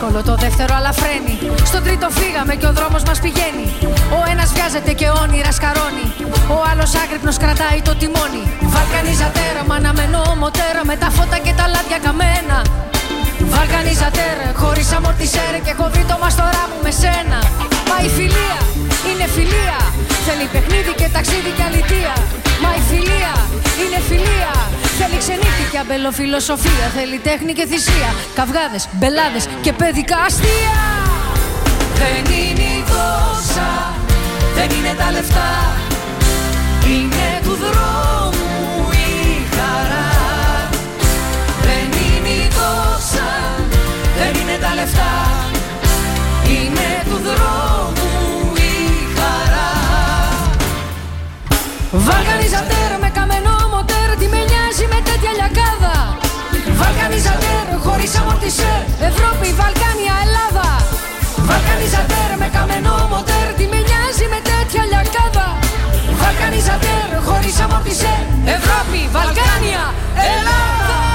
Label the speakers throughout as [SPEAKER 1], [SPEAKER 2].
[SPEAKER 1] πρώτο βήμα δύσκολο, το δεύτερο αλλά φρένει. Στο τρίτο φύγαμε και ο δρόμος μας πηγαίνει. Ο ένας βιάζεται και όνειρα σκαρώνει. Ο άλλος άγρυπνος κρατάει το τιμόνι. Βαλκανιζατέρα, μα αναμένω μοτέρα με τα φώτα και τα λάδια καμένα. Βαλκανιζατέρ, χωρίς αμορτισέρ και έχω βρει το μαστορά μου με σένα. Μα η φιλία είναι φιλία. Θέλει παιχνίδι και ταξίδι και αλητία. Μα η φιλία είναι φιλία. Θέλει ξενύχτη και αμπελοφιλοσοφία. Θέλει τέχνη και θυσία. Καυγάδες, μπελάδες και παιδικά αστεία. Δεν είναι η δόσα, δεν είναι τα λεφτά. Είναι του δρόμου η χαρά. Δεν είναι η δόσα, δεν είναι τα λεφτά. Είναι του δρόμου η χαρά. Βαλκανιζατέρ με καμένο μοτέρ Τι με νοιάζει με τέτοια λιακάδα. Βαλκανιζατέρ χωρίς αμορτισέρ Ευρώπη, Βαλκάνια, Ελλάδα. Βαλκανιζατέρ με καμένο μοτέρ Τι με νοιάζει με τέτοια λιακάδα. Βαλκανιζατέρ χωρίς αμορτισέρ Ευρώπη, Βαλκάνια, Ελλάδα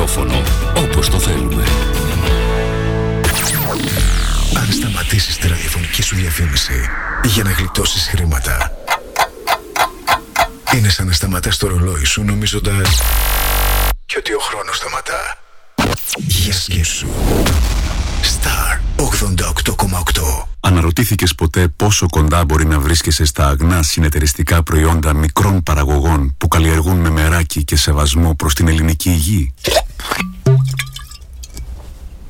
[SPEAKER 2] ραδιόφωνο όπως το θέλουμε
[SPEAKER 3] Αν σταματήσεις τη ραδιοφωνική σου διαφήμιση για να γλιτώσεις χρήματα είναι σαν να σταματάς το ρολόι σου νομίζοντας και ότι ο χρόνος σταματά. Για σκέψου. Star 88,8
[SPEAKER 2] Αναρωτήθηκες ποτέ πόσο κοντά μπορεί να βρίσκεσαι στα αγνά συνεταιριστικά προϊόντα μικρών παραγωγών που καλλιεργούν με μεράκι και σεβασμό προς την ελληνική υγεία;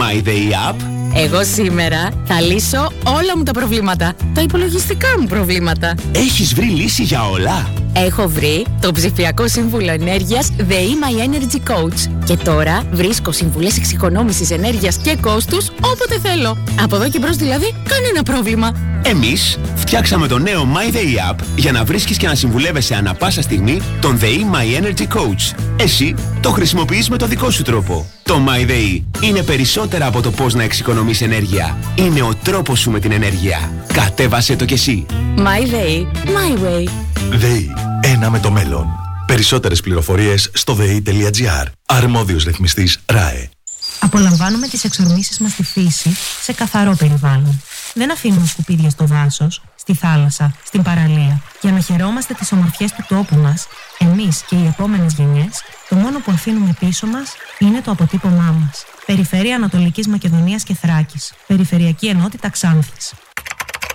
[SPEAKER 4] My Day App?
[SPEAKER 5] Εγώ σήμερα θα λύσω όλα μου τα προβλήματα. Τα υπολογιστικά μου προβλήματα.
[SPEAKER 4] Έχεις βρει λύση για όλα;
[SPEAKER 5] Έχω βρει το ψηφιακό σύμβουλο ενέργειας The My Energy Coach. Και τώρα βρίσκω συμβουλές εξοικονόμησης ενέργειας και κόστους όποτε θέλω. Από εδώ και μπρος δηλαδή κανένα πρόβλημα.
[SPEAKER 4] Εμείς φτιάξαμε το νέο My Day App για να βρίσκεις και να συμβουλεύεσαι ανα πάσα στιγμή τον The My Energy Coach. Εσύ το χρησιμοποιείς με το δικό σου τρόπο. Το My Day είναι περισσότερα από το πώς να εξοικονομείς ενέργεια. Είναι ο τρόπος σου με την ενέργεια. Κατέβασέ το κι εσύ.
[SPEAKER 5] My Day, my way.
[SPEAKER 6] ΔΕΗ. Ένα με το μέλλον. Περισσότερες πληροφορίες στο ΔΕΗ.gr. Αρμόδιος ρυθμιστής ΡΑΕ.
[SPEAKER 7] Απολαμβάνουμε τις εξορμήσεις μας στη φύση σε καθαρό περιβάλλον. Δεν αφήνουμε σκουπίδια στο δάσος, στη θάλασσα, στην παραλία. Για να χαιρόμαστε τις ομορφιές του τόπου μας, εμείς και οι επόμενες γενιές, το μόνο που αφήνουμε πίσω μας είναι το αποτύπωμά μας. Περιφέρεια Ανατολικής Μακεδονίας και Θράκης. Περιφερειακή Ενότητα Ξάνθης.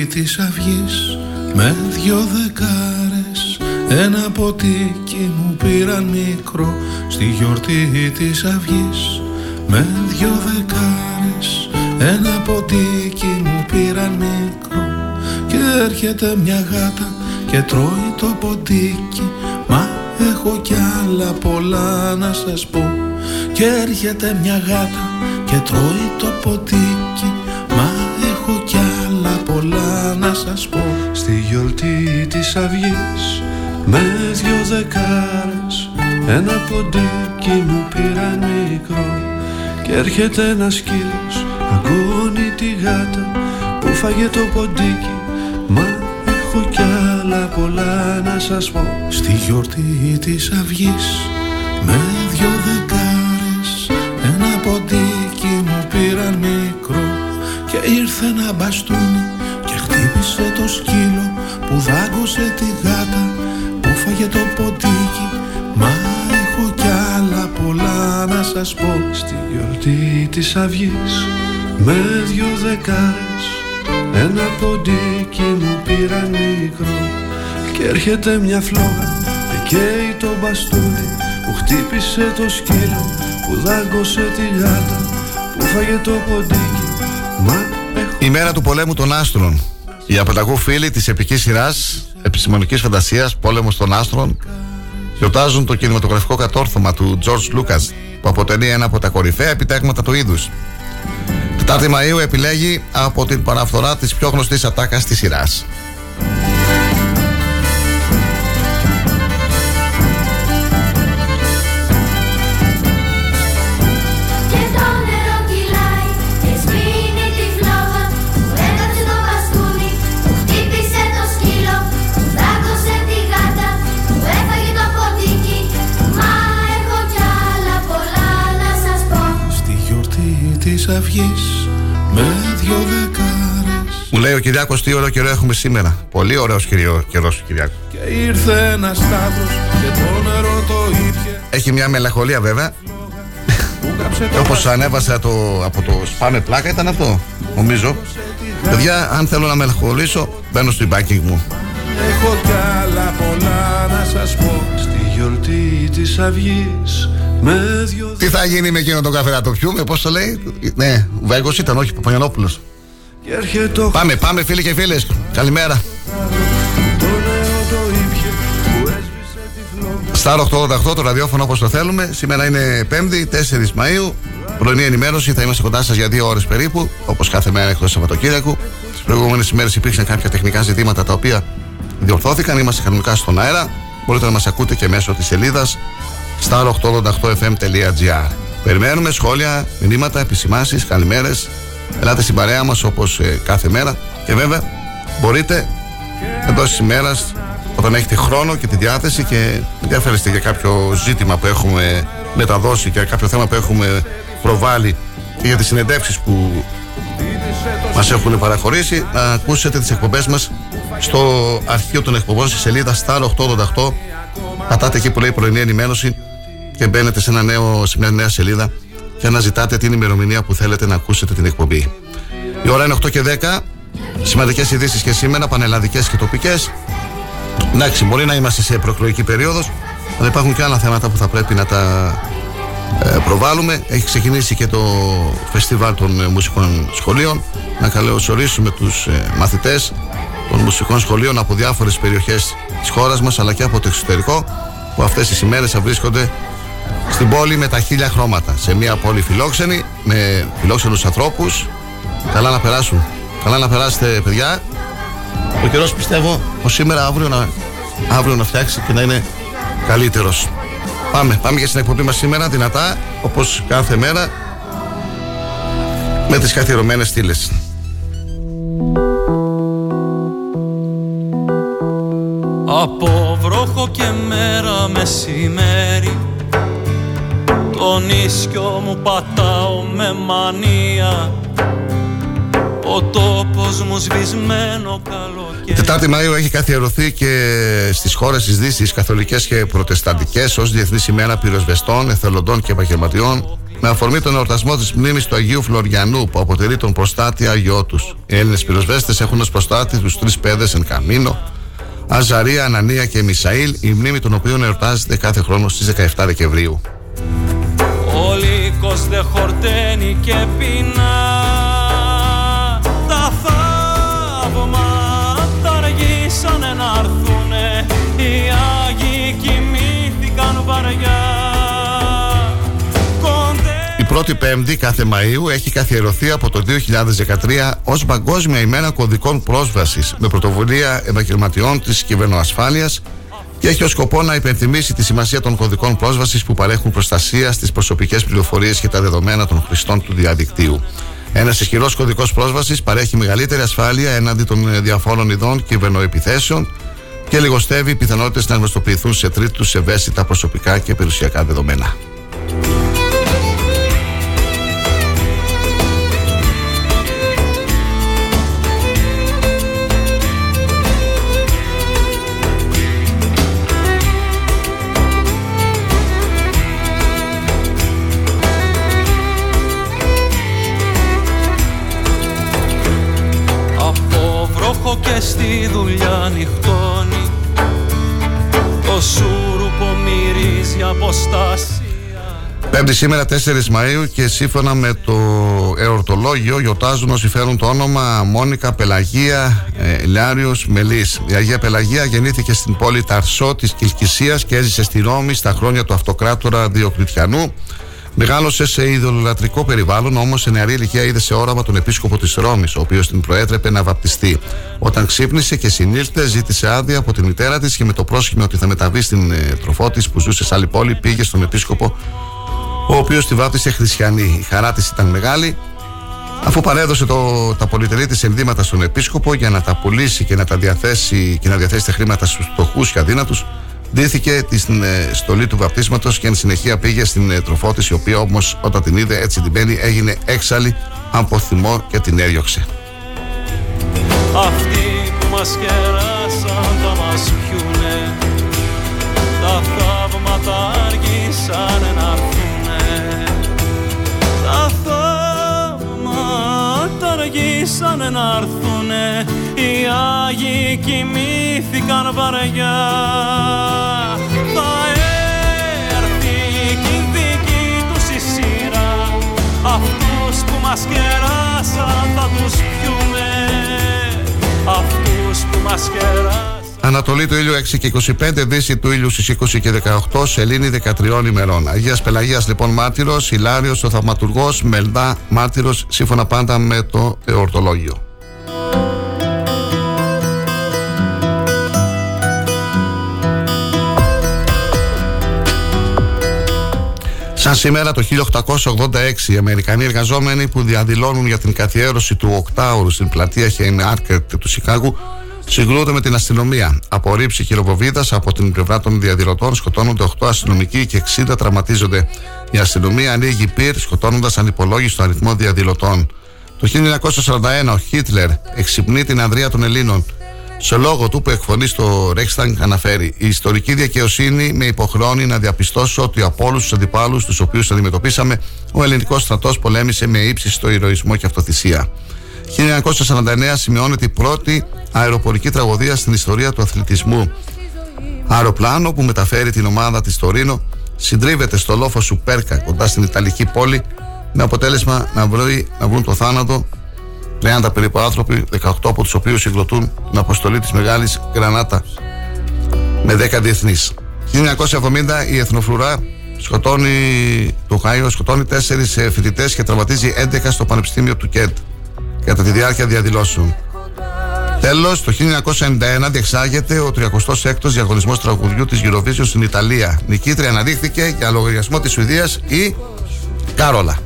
[SPEAKER 8] Στη γιορτή της αυγής με δυο δεκάρες. Ένα ποτίκι μου πήραν μικρό Στη γιορτή της αυγής. Με δυο δεκάρες Ένα ποτίκι μου πήραν μικρό. Και έρχεται μια γάτα Και τρώει το ποτίκι. Μα έχω κι άλλα πολλά να σας πω. Και έρχεται μια γάτα Και τρώει το ποτίκι. Μα έχω κι άλλα πολλά να σας πω. Στη γιορτή της αυγής με δυο δεκάρες ένα ποντίκι μου πήρα μικρό και έρχεται ένας σκύλος αγκώνει τη γάτα που φάγε το ποντίκι. Μα έχω κι άλλα πολλά να σας πω. Στη γιορτή της αυγής με δυο δεκάρες ένα ποντίκι μου πήραν μικρό και ήρθε ένα μπαστούνι και χτύπησε το σκύλο που δάγκωσε τη γάτα έφαγε το ποτίκι. Μα έχω κι άλλα πολλά να σας πω. Στη γιορτή της αυγής με δυο δεκάρες Ένα ποντίκι μου πήρα μικρό Και έρχεται μια φλόγα και καίει το μπαστούνι Που χτύπησε το σκύλο που δάγκωσε τη γάτα Που φάγε το ποντίκι. Μα έχω...
[SPEAKER 9] Η μέρα του πολέμου των άστρων η απανταγού φίλοι της επικής σειράς επιστημονικής φαντασίας Πόλεμος των Άστρων γιορτάζουν το κινηματογραφικό κατόρθωμα του George Lucas που αποτελεί ένα από τα κορυφαία επιτέγματα του είδους. Τετάρτη Μαΐου επιλέγει από την παραφθορά της πιο γνωστής ατάκας της σειράς.
[SPEAKER 8] Με δυο δεκάρες.
[SPEAKER 9] Μου λέει ο Κυριάκος τι ωραίο καιρό έχουμε σήμερα. Πολύ ωραίος καιρός ο Κυριάκος.
[SPEAKER 8] Και ήρθε ένας σταύρος και το νερό το ήπια.
[SPEAKER 9] Έχει μια μελαγχολία βέβαια. Όπως ανέβασα το, από το σπάμε πλάκα ήταν αυτό Νομίζω. Παιδιά αν θέλω να μελαγχολήσω μπαίνω στο μπάκι μου.
[SPEAKER 8] Έχω κι άλλα πολλά να σας πω. Στη γιορτή της αυγής
[SPEAKER 9] τι θα γίνει με εκείνο τον καφέ να το πιούμε, πώς το λέει; Ναι, Βέγκο ήταν, όχι Παπαγιανόπουλος. Πάμε, πάμε φίλοι και φίλες. Καλημέρα. Σταρ 888 το ραδιόφωνο όπως το θέλουμε. Σήμερα είναι 5η, 4η Μαου. Πρωινή ενημέρωση. Θα είμαστε κοντά σας για δύο ώρες περίπου. Όπως κάθε μέρα εκτός Σαββατοκύριακου. Τις προηγούμενες ημέρες υπήρξαν κάποια τεχνικά ζητήματα τα οποία διορθώθηκαν. Είμαστε κανονικά στον αέρα. Μπορείτε να μας ακούτε και μέσω της σελίδας star888fm.gr Περιμένουμε σχόλια, μηνύματα, επισημάσεις, καλημέρες. Ελάτε στην παρέα μας όπως ε, κάθε μέρα. Και βέβαια μπορείτε εντός της ημέρας όταν έχετε χρόνο και τη διάθεση και ενδιαφέρεστε για κάποιο ζήτημα που έχουμε μεταδώσει και κάποιο θέμα που έχουμε προβάλει και για τις συνεντεύξεις που μας έχουν παραχωρήσει να ακούσετε τις εκπομπές μας στο αρχείο των εκπομπών στη σελίδα Star 888 πατάτε εκεί που λέει πρωινή ενημέρωση και μπαίνετε σε, ένα νέο, σε μια νέα σελίδα και να ζητάτε την ημερομηνία που θέλετε να ακούσετε την εκπομπή. Η ώρα είναι 8 και 10. Σημαντικές ειδήσεις και σήμερα, πανελλαδικές και τοπικές. Εντάξει, μπορεί να είμαστε σε προεκλογική περίοδος, αλλά υπάρχουν και άλλα θέματα που θα πρέπει να τα ε, προβάλλουμε. Έχει ξεκινήσει και το φεστιβάλ των ε, μουσικών σχολείων. Να καλωσορίσουμε τους ε, μαθητές των μουσικών σχολείων από διάφορες περιοχές της χώρας μας αλλά και από το εξωτερικό που αυτές τις ημέρες θα βρίσκονται στην πόλη με τα χίλια χρώματα. Σε μια πόλη φιλόξενη, με φιλόξενους ανθρώπους. Καλά να περάσουν. Καλά να περάσετε, παιδιά. Ο καιρός πιστεύω πως σήμερα αύριο να, αύριο να φτιάξει και να είναι καλύτερος. Πάμε, πάμε για στην εκπομπή μας σήμερα δυνατά, όπως κάθε μέρα, με τις καθιερωμένες στήλες.
[SPEAKER 10] Από βρόχο και μέρα μεσημέρι τον ίσκιο μου πατάω με μανία Ο τόπος μου σβησμένο καλοκαίρι
[SPEAKER 9] Τετάρτη Μαΐου έχει καθιερωθεί και στις χώρες της Δύσης καθολικές και προτεσταντικές ως Διεθνής ημέρα πυροσβεστών, εθελοντών και επαγγελματιών με αφορμή τον εορτασμό της μνήμης του Αγίου Φλωριανού που αποτελεί τον προστάτη Αγιό του. Οι Έλληνες πυροσβέστες έχουν ως προστάτη τους τρεις πέδες εν καμίνο, Αζαρία, Ανανία και Μισαήλ, η μνήμη των οποίων εορτάζεται κάθε χρόνο στις 17 Δεκεμβρίου.
[SPEAKER 10] Ο λύκος δε χορταίνει και πεινά. Τα θαύματα αργήσανε να έρθουνε. Οι Άγιοι κοιμήθηκαν βαριά.
[SPEAKER 9] Η πρώτη Πέμπτη κάθε Μαΐου έχει καθιερωθεί από το 2013 ως Παγκόσμια ημέρα κωδικών πρόσβασης με πρωτοβουλία επαγγελματιών της κυβερνοασφάλειας και έχει ως σκοπό να υπενθυμίσει τη σημασία των κωδικών πρόσβασης που παρέχουν προστασία στις προσωπικές πληροφορίες και τα δεδομένα των χρηστών του διαδικτύου. Ένας ισχυρός κωδικός πρόσβασης παρέχει μεγαλύτερη ασφάλεια έναντι των διαφόρων ειδών κυβερνοεπιθέσεων και λιγοστεύει πιθανότητες να γνωστοποιηθούν σε τρίτους ευαίσθητα προσωπικά και περιουσιακά δεδομένα.
[SPEAKER 10] Και στη δουλειά νυχτώνει Το σούρουπο μυρίζει αποστασία
[SPEAKER 9] Πέμπτη σήμερα 4 Μαΐου και σύμφωνα με το εορτολόγιο γιορτάζουν όσοι φέρουν το όνομα Μόνικα Πελαγία ε, Λιάριος Μελής. Η Αγία Πελαγία γεννήθηκε στην πόλη Ταρσό της Κιλκυσίας και έζησε στη Ρώμη στα χρόνια του αυτοκράτορα Διοκλητιανού. Μεγάλωσε σε ιδεολατρικό περιβάλλον, όμως σε νεαρή ηλικία είδε σε όραμα τον επίσκοπο της Ρώμης, ο οποίος την προέτρεπε να βαπτιστεί. Όταν ξύπνησε και συνήλθε, ζήτησε άδεια από τη μητέρα της και με το πρόσχημα ότι θα μεταβεί στην ε, τροφό της που ζούσε σε άλλη πόλη, πήγε στον επίσκοπο, ο οποίος τη βάπτισε χριστιανή. Η χαρά της ήταν μεγάλη. Αφού παρέδωσε το, τα πολυτερή της ενδύματα στον επίσκοπο για να τα πουλήσει και να τα διαθέσει και να διαθέσει τα χρήματα στους φτωχούς και αδύνατους, Δίθηκε στην ε, στολή του βαπτίσματος και εν συνεχεία πήγε στην ε, τροφό της η οποία όμως όταν την είδε έτσι την μπαίνει έγινε έξαλλη από θυμό και την έδιωξε.
[SPEAKER 10] Αυτοί που μας κεράσαν θα μας πιούνε. Τα θαύματα αργήσανε να έρθουνε. Τα θαύματα αργήσανε να έρθουνε Οι Άγιοι κοιμήθηκαν βαριά Θα έρθει κι η δική τους η σειρά Αυτούς που μας κεράσαν θα τους πιούμε Αυτούς που μας κεράσαν
[SPEAKER 9] Ανατολή του ήλιου 6 και 25, δύση του ήλιου στις 20 και 18, σελήνη 13 ημερών. Αγίας Πελαγίας λοιπόν μάρτυρος, Ηλάριος ο θαυματουργός, Μελδά μάρτυρος, σύμφωνα πάντα με το εορτολόγιο. Σαν σήμερα το 1886 οι Αμερικανοί εργαζόμενοι που διαδηλώνουν για την καθιέρωση του οκτάωρου στην πλατεία Χέιν Άρκετ του Σικάγου συγκρούονται με την αστυνομία. Από ρήψη χειροβοβίδας από την πλευρά των διαδηλωτών σκοτώνονται 8 αστυνομικοί και 60 τραυματίζονται. Η αστυνομία ανοίγει πυρ σκοτώνοντας ανυπολόγιστο αριθμό διαδηλωτών. Το 1941 ο Χίτλερ εξυπνεί την ανδρεία των Ελλήνων. Σε λόγο του που εκφωνεί στο Reichstag αναφέρει Η ιστορική δικαιοσύνη με υποχρεώνει να διαπιστώσω ότι από όλους τους αντιπάλους τους οποίους αντιμετωπίσαμε, ο ελληνικός στρατός πολέμησε με ύψιστο ηρωισμό και αυτοθυσία. 1949 σημειώνεται η πρώτη αεροπορική τραγωδία στην ιστορία του αθλητισμού. Αεροπλάνο που μεταφέρει την ομάδα της Τωρίνο συντρίβεται στο λόφο Σουπέρκα κοντά στην Ιταλική πόλη με αποτέλεσμα να, βρει, να βρουν το θάνατο 30 περίπου άνθρωποι, 18 από τους οποίους συγκροτούν την αποστολή της Μεγάλης Γρανάτα με 10 διεθνείς. 1970 η Εθνοφρουρά σκοτώνει το Χάιο, σκοτώνει 4 φοιτητές και τραυματίζει 11 στο Πανεπιστήμιο του Κέντ κατά τη διάρκεια διαδηλώσεων. Τέλος, το 1991 διεξάγεται ο 36ο διαγωνισμός τραγουδιού της Eurovision στην Ιταλία. Νικήτρια αναδείχθηκε για λογαριασμό της Σουηδίας η Κάρολα.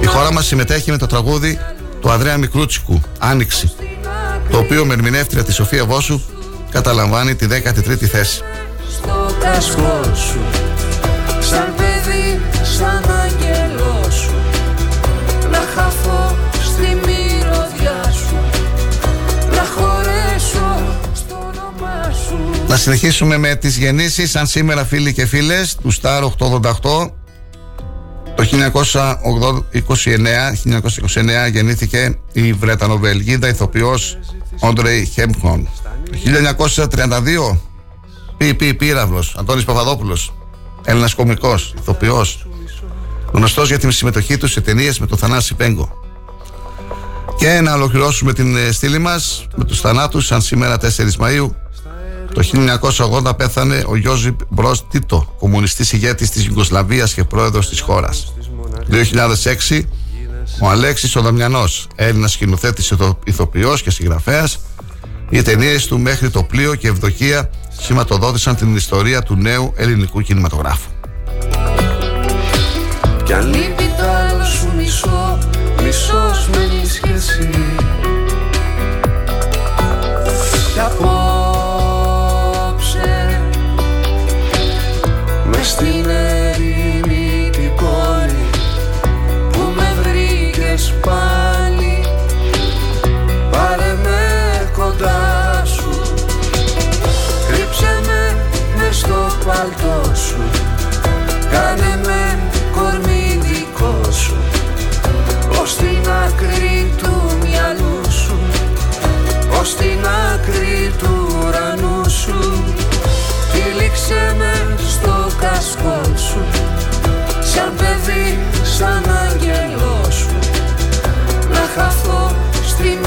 [SPEAKER 9] Η χώρα μας συμμετέχει με το τραγούδι του Ανδρέα Μικρούτσικου, Άνοιξη, το οποίο με ερμηνεύτρια τη Σοφία Βόσου καταλαμβάνει τη 13η θέση.
[SPEAKER 11] Στο κασκό σου Σαν παιδί, σαν άγγελό σου Να χαθώ στη μυρωδιά σου Να χωρέσω στο όνομά σου
[SPEAKER 9] Να συνεχίσουμε με τις γεννήσεις Αν σήμερα φίλοι και φίλες του Star 888 το 1929, 1929 γεννήθηκε η Βρετανοβελγίδα ηθοποιός Όντρεϊ Χέμχον. 1932 Πι, πι, πύραυλος Αντώνης Παπαδόπουλος Έλληνας κομικός, ηθοποιός Γνωστός για τη συμμετοχή του σε ταινίες με τον Θανάση Πέγκο. Και να ολοκληρώσουμε την ε, στήλη μας Με τους θανάτους σαν σήμερα 4 Μαΐου το 1980 πέθανε ο Γιώζιπ Μπρος Τίτο, κομμουνιστής ηγέτης της Ιουγκοσλαβίας και πρόεδρος της χώρας. 2006 ο Αλέξης ο Δαμιανός, Έλληνας σκηνοθέτης ηθοποιός και συγγραφέας, οι ταινίες του μέχρι το πλοίο και ευδοκία σηματοδότησαν την ιστορία του νέου ελληνικού κινηματογράφου.
[SPEAKER 1] Κι αν λείπει το άλλο σου μισό, μισός μένεις κι εσύ Κι απόψε, στην ερήμη την πόλη Που με βρήκες πάλι, πάρε με κοντά σου Κρύψε με μες στο παλτό σου. Κάνε με κορμί δικό σου Ως την άκρη του μυαλού σου Ως την άκρη του ουρανού σου. Τυλίξε με στο κασκόλ σου Σαν παιδί, σαν άγγελό σου. Να χαθώ στη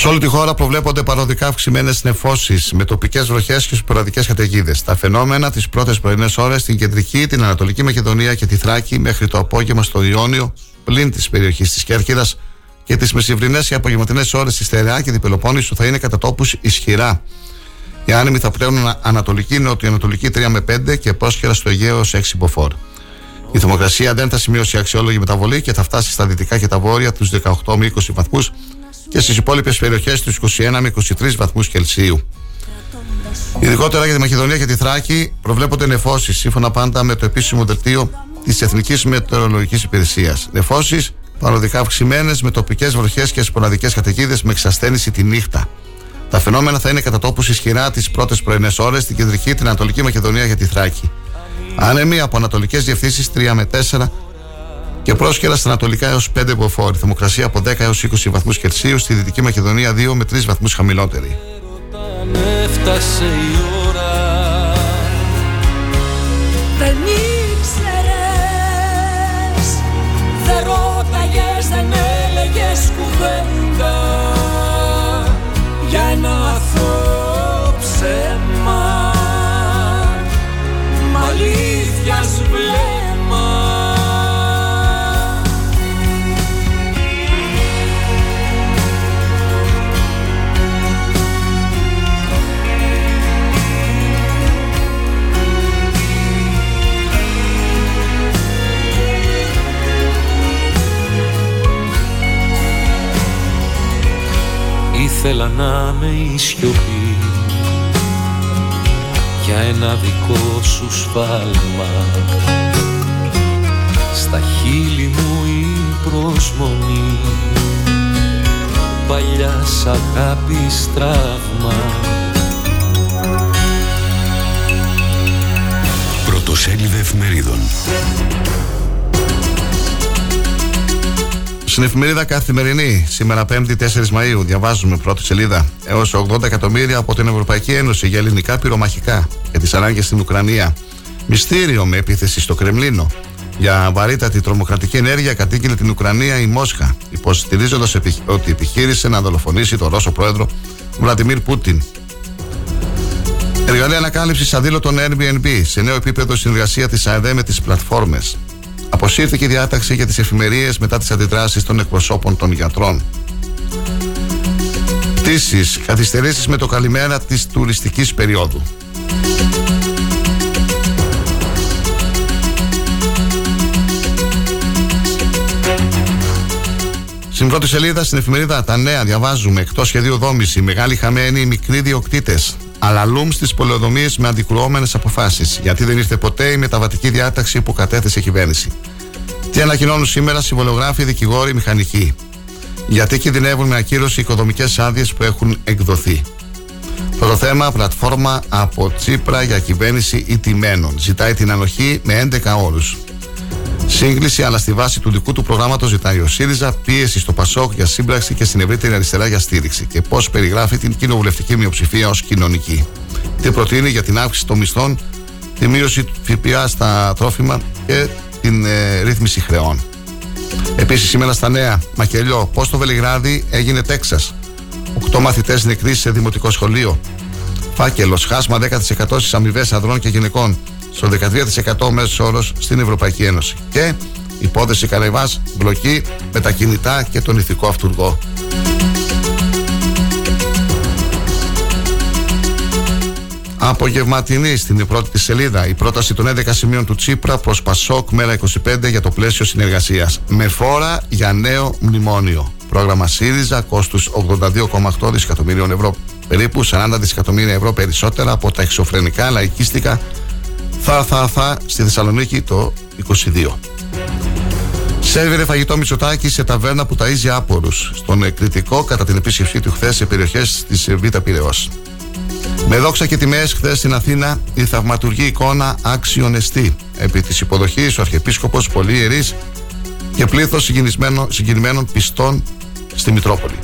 [SPEAKER 9] Σε όλη τη χώρα προβλέπονται παροδικά αυξημένες νεφώσεις με τοπικές βροχές και σποραδικές καταιγίδες. Τα φαινόμενα τις πρώτες πρωινές ώρες στην κεντρική, την Ανατολική Μακεδονία και τη Θράκη μέχρι το απόγευμα στο Ιόνιο, πλην της περιοχής της Κέρκυρας και τις μεσημβρινές και απογευματινές ώρες στη Στερεά και την Πελοπόννησο θα είναι κατά τόπους ισχυρά. Οι άνεμοι θα πλέουν ανατολική, νοτιοανατολική 3 με 5 και πρόσχερα στο Αιγαίο 6 μποφόρ. Η θερμοκρασία δεν θα σημειώσει αξιόλογη μεταβολή και θα φτάσει στα δυτικά και τα βόρεια τους 18 με 20 βαθμούς και στις υπόλοιπες περιοχές του 21 με 23 βαθμούς Κελσίου. Ειδικότερα για τη Μακεδονία και τη Θράκη προβλέπονται νεφώσεις σύμφωνα πάντα με το επίσημο δελτίο της Εθνικής Μετεωρολογικής Υπηρεσίας. Νεφώσεις παροδικά αυξημένες με τοπικές βροχές και σποναδικές καταιγίδες με εξασθένηση τη νύχτα. Τα φαινόμενα θα είναι κατά τόπους ισχυρά τις πρώτες πρωινές ώρες στην κεντρική, την Ανατολική Μακεδονία και τη Θράκη. Άνεμοι από ανατολικές διευθύνσεις 3 με 4 και πρόσχερα στα ανατολικά έως 5 μποφόρ. Θερμοκρασία από 10 έως 20 βαθμούς Κελσίου, στη Δυτική Μακεδονία 2 με 3 βαθμούς χαμηλότερη.
[SPEAKER 12] Έφτασε η ώρα
[SPEAKER 1] Δεν ήξερες Δεν ρώταγες, δεν έλεγες κουβέντα Για ένα αθώο
[SPEAKER 12] Ήθελα να με η σιωπή για ένα δικό σου σφάλμα. Στα χείλη μου η προσμονή. Παλιάς αγάπης τραύμα
[SPEAKER 13] Πρωτοσέλιδα εφημερίδων.
[SPEAKER 9] Στην εφημερίδα Καθημερινή, σήμερα 5η 4 Μαου, διαβάζουμε πρώτη σελίδα. Έως 80 εκατομμύρια από την Ευρωπαϊκή Ένωση για ελληνικά πυρομαχικά για τις ανάγκες στην Ουκρανία. Μυστήριο με επίθεση στο Κρεμλίνο. Για βαρύτατη τρομοκρατική ενέργεια κατήγγειλε την Ουκρανία η Μόσχα, υποστηρίζοντας ότι επιχείρησε να δολοφονήσει τον Ρώσο πρόεδρο Βλαντιμίρ Πούτιν. Εργαλεία ανακάλυψης αδήλωτων Airbnb σε νέο επίπεδο συνεργασία της ΑΕΔ με τις πλατφόρμες. Αποσύρθηκε η διάταξη για τις εφημερίες μετά τις αντιδράσεις των εκπροσώπων των γιατρών. Πτήσεις, καθυστερήσεις με το καλημέρα της τουριστικής περίοδου. Στην πρώτη σελίδα στην εφημερίδα Τα Νέα διαβάζουμε εκτός σχεδίου δόμηση, μεγάλοι χαμένοι, μικροί διοκτήτε. Αλαλούμ στι πολεοδομίες με αντικρουόμενες αποφάσεις. Γιατί δεν ήρθε ποτέ η μεταβατική διάταξη που κατέθεσε η κυβέρνηση. Τι ανακοινώνουν σήμερα συμβολογράφοι, δικηγόροι, μηχανικοί. Γιατί κινδυνεύουν με ακύρωση οικοδομικές άδειες που έχουν εκδοθεί. Πρώτο θέμα, πλατφόρμα από Τσίπρα για κυβέρνηση ιτημένων. Ζητάει την ανοχή με 11 όρους. Σύγκληση, αλλά στη βάση του δικού του προγράμματος ζητάει ο ΣΥΡΙΖΑ πίεση στο ΠΑΣΟΚ για σύμπραξη και στην ευρύτερη αριστερά για στήριξη. Και πώς περιγράφει την κοινοβουλευτική μειοψηφία ως κοινωνική. Τι προτείνει για την αύξηση των μισθών, τη μείωση του ΦΠΑ στα τρόφιμα και την ε, ρύθμιση χρεών. Επίσης, σήμερα στα νέα, Μακελιό, πώς το Βελιγράδι έγινε Τέξας; Οκτώ μαθητές νεκροί σε δημοτικό σχολείο. Φάκελος, χάσμα 10% στις αμοιβές ανδρών και γυναικών. Στο 13% μέσος όρος στην Ευρωπαϊκή Ένωση. Και υπόθεση Καραϊβάς, μπλοκή με τα κινητά και τον ηθικό αυτούργο. Απογευματινή στην πρώτη τη σελίδα η πρόταση των 11 σημείων του Τσίπρα προς Πασόκ μέρα 25 για το πλαίσιο συνεργασίας. Με φόρα για νέο μνημόνιο. Πρόγραμμα ΣΥΡΙΖΑ κόστου 82,8 δισεκατομμυρίων ευρώ. Περίπου 40 δισεκατομμύρια ευρώ περισσότερα από τα εξωφρενικά λαϊκίστικα θα θα θα στη Θεσσαλονίκη το 22. Σερβιρε φαγητό Μητσοτάκη σε ταβέρνα που ταΐζει άπορους στον εκρητικό κατά την επίσκεψή του χθες σε περιοχές της Β' Πυραιός. Με δόξα και τιμές, χθες στην Αθήνα η θαυματουργή εικόνα άξιον εστί. Επί της υποδοχής ο Αρχιεπίσκοπος Πολύ Ιερή και πλήθος συγκινημένων πιστών στη Μητρόπολη.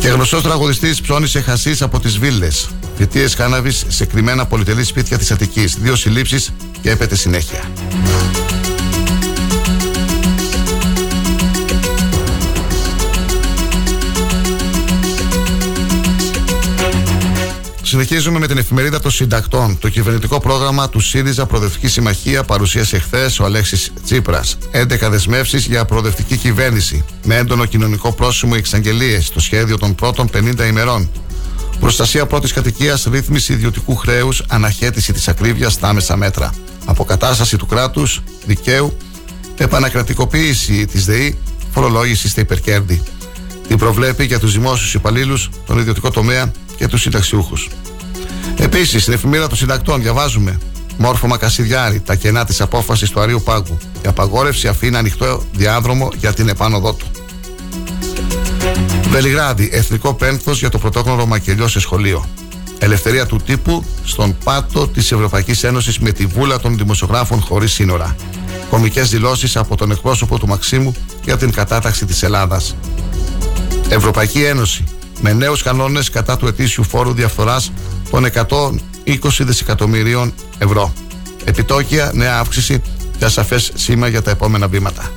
[SPEAKER 9] Και γνωστός τραγουδιστής ψώνισε χασί από τις βίλες. Φοιτίε κάναβη σε κρυμμένα πολυτελή σπίτια της Αττικής. Δύο συλλήψεις και έπεται συνέχεια. Συνεχίζουμε με την εφημερίδα των συντακτών. Το κυβερνητικό πρόγραμμα του ΣΥΡΙΖΑ Προοδευτική Συμμαχία παρουσίασε χθες ο Αλέξης Τσίπρας. 11 δεσμεύσεις για προοδευτική κυβέρνηση. Με έντονο κοινωνικό πρόσημο εξαγγελίες στο σχέδιο των πρώτων 50 ημερών. Προστασία πρώτης κατοικίας, ρύθμιση ιδιωτικού χρέους, αναχέτηση της ακρίβειας στα άμεσα μέτρα. Αποκατάσταση του κράτους, δικαίου, επανακρατικοποίηση της ΔΕΗ, φορολόγηση στα υπερκέρδη. Την προβλέπει για τους δημόσιους υπαλλήλους, τον ιδιωτικό τομέα και τους συνταξιούχους. Επίσης, στην εφημερίδα των συντακτών διαβάζουμε Μόρφωμα Κασιδιάρη, τα κενά της απόφασης του Αρίου Πάγκου. Η απαγόρευση αφήνει ανοιχτό διάδρομο για την επάνωδό του. Βελιγράδι, εθνικό πένθος για το πρωτόκολλο Μακελιό σε σχολείο. Ελευθερία του τύπου στον πάτο της Ευρωπαϊκής Ένωσης με τη βούλα των δημοσιογράφων χωρίς σύνορα. Κομικές δηλώσεις από τον εκπρόσωπο του Μαξίμου για την κατάταξη της Ελλάδας. Ευρωπαϊκή Ένωση με νέους κανόνες κατά του ετήσιου φόρου διαφθοράς των 120 δισεκατομμυρίων ευρώ. Επιτόκια, νέα αύξηση και ασαφές σήμα για τα επόμενα βήματα.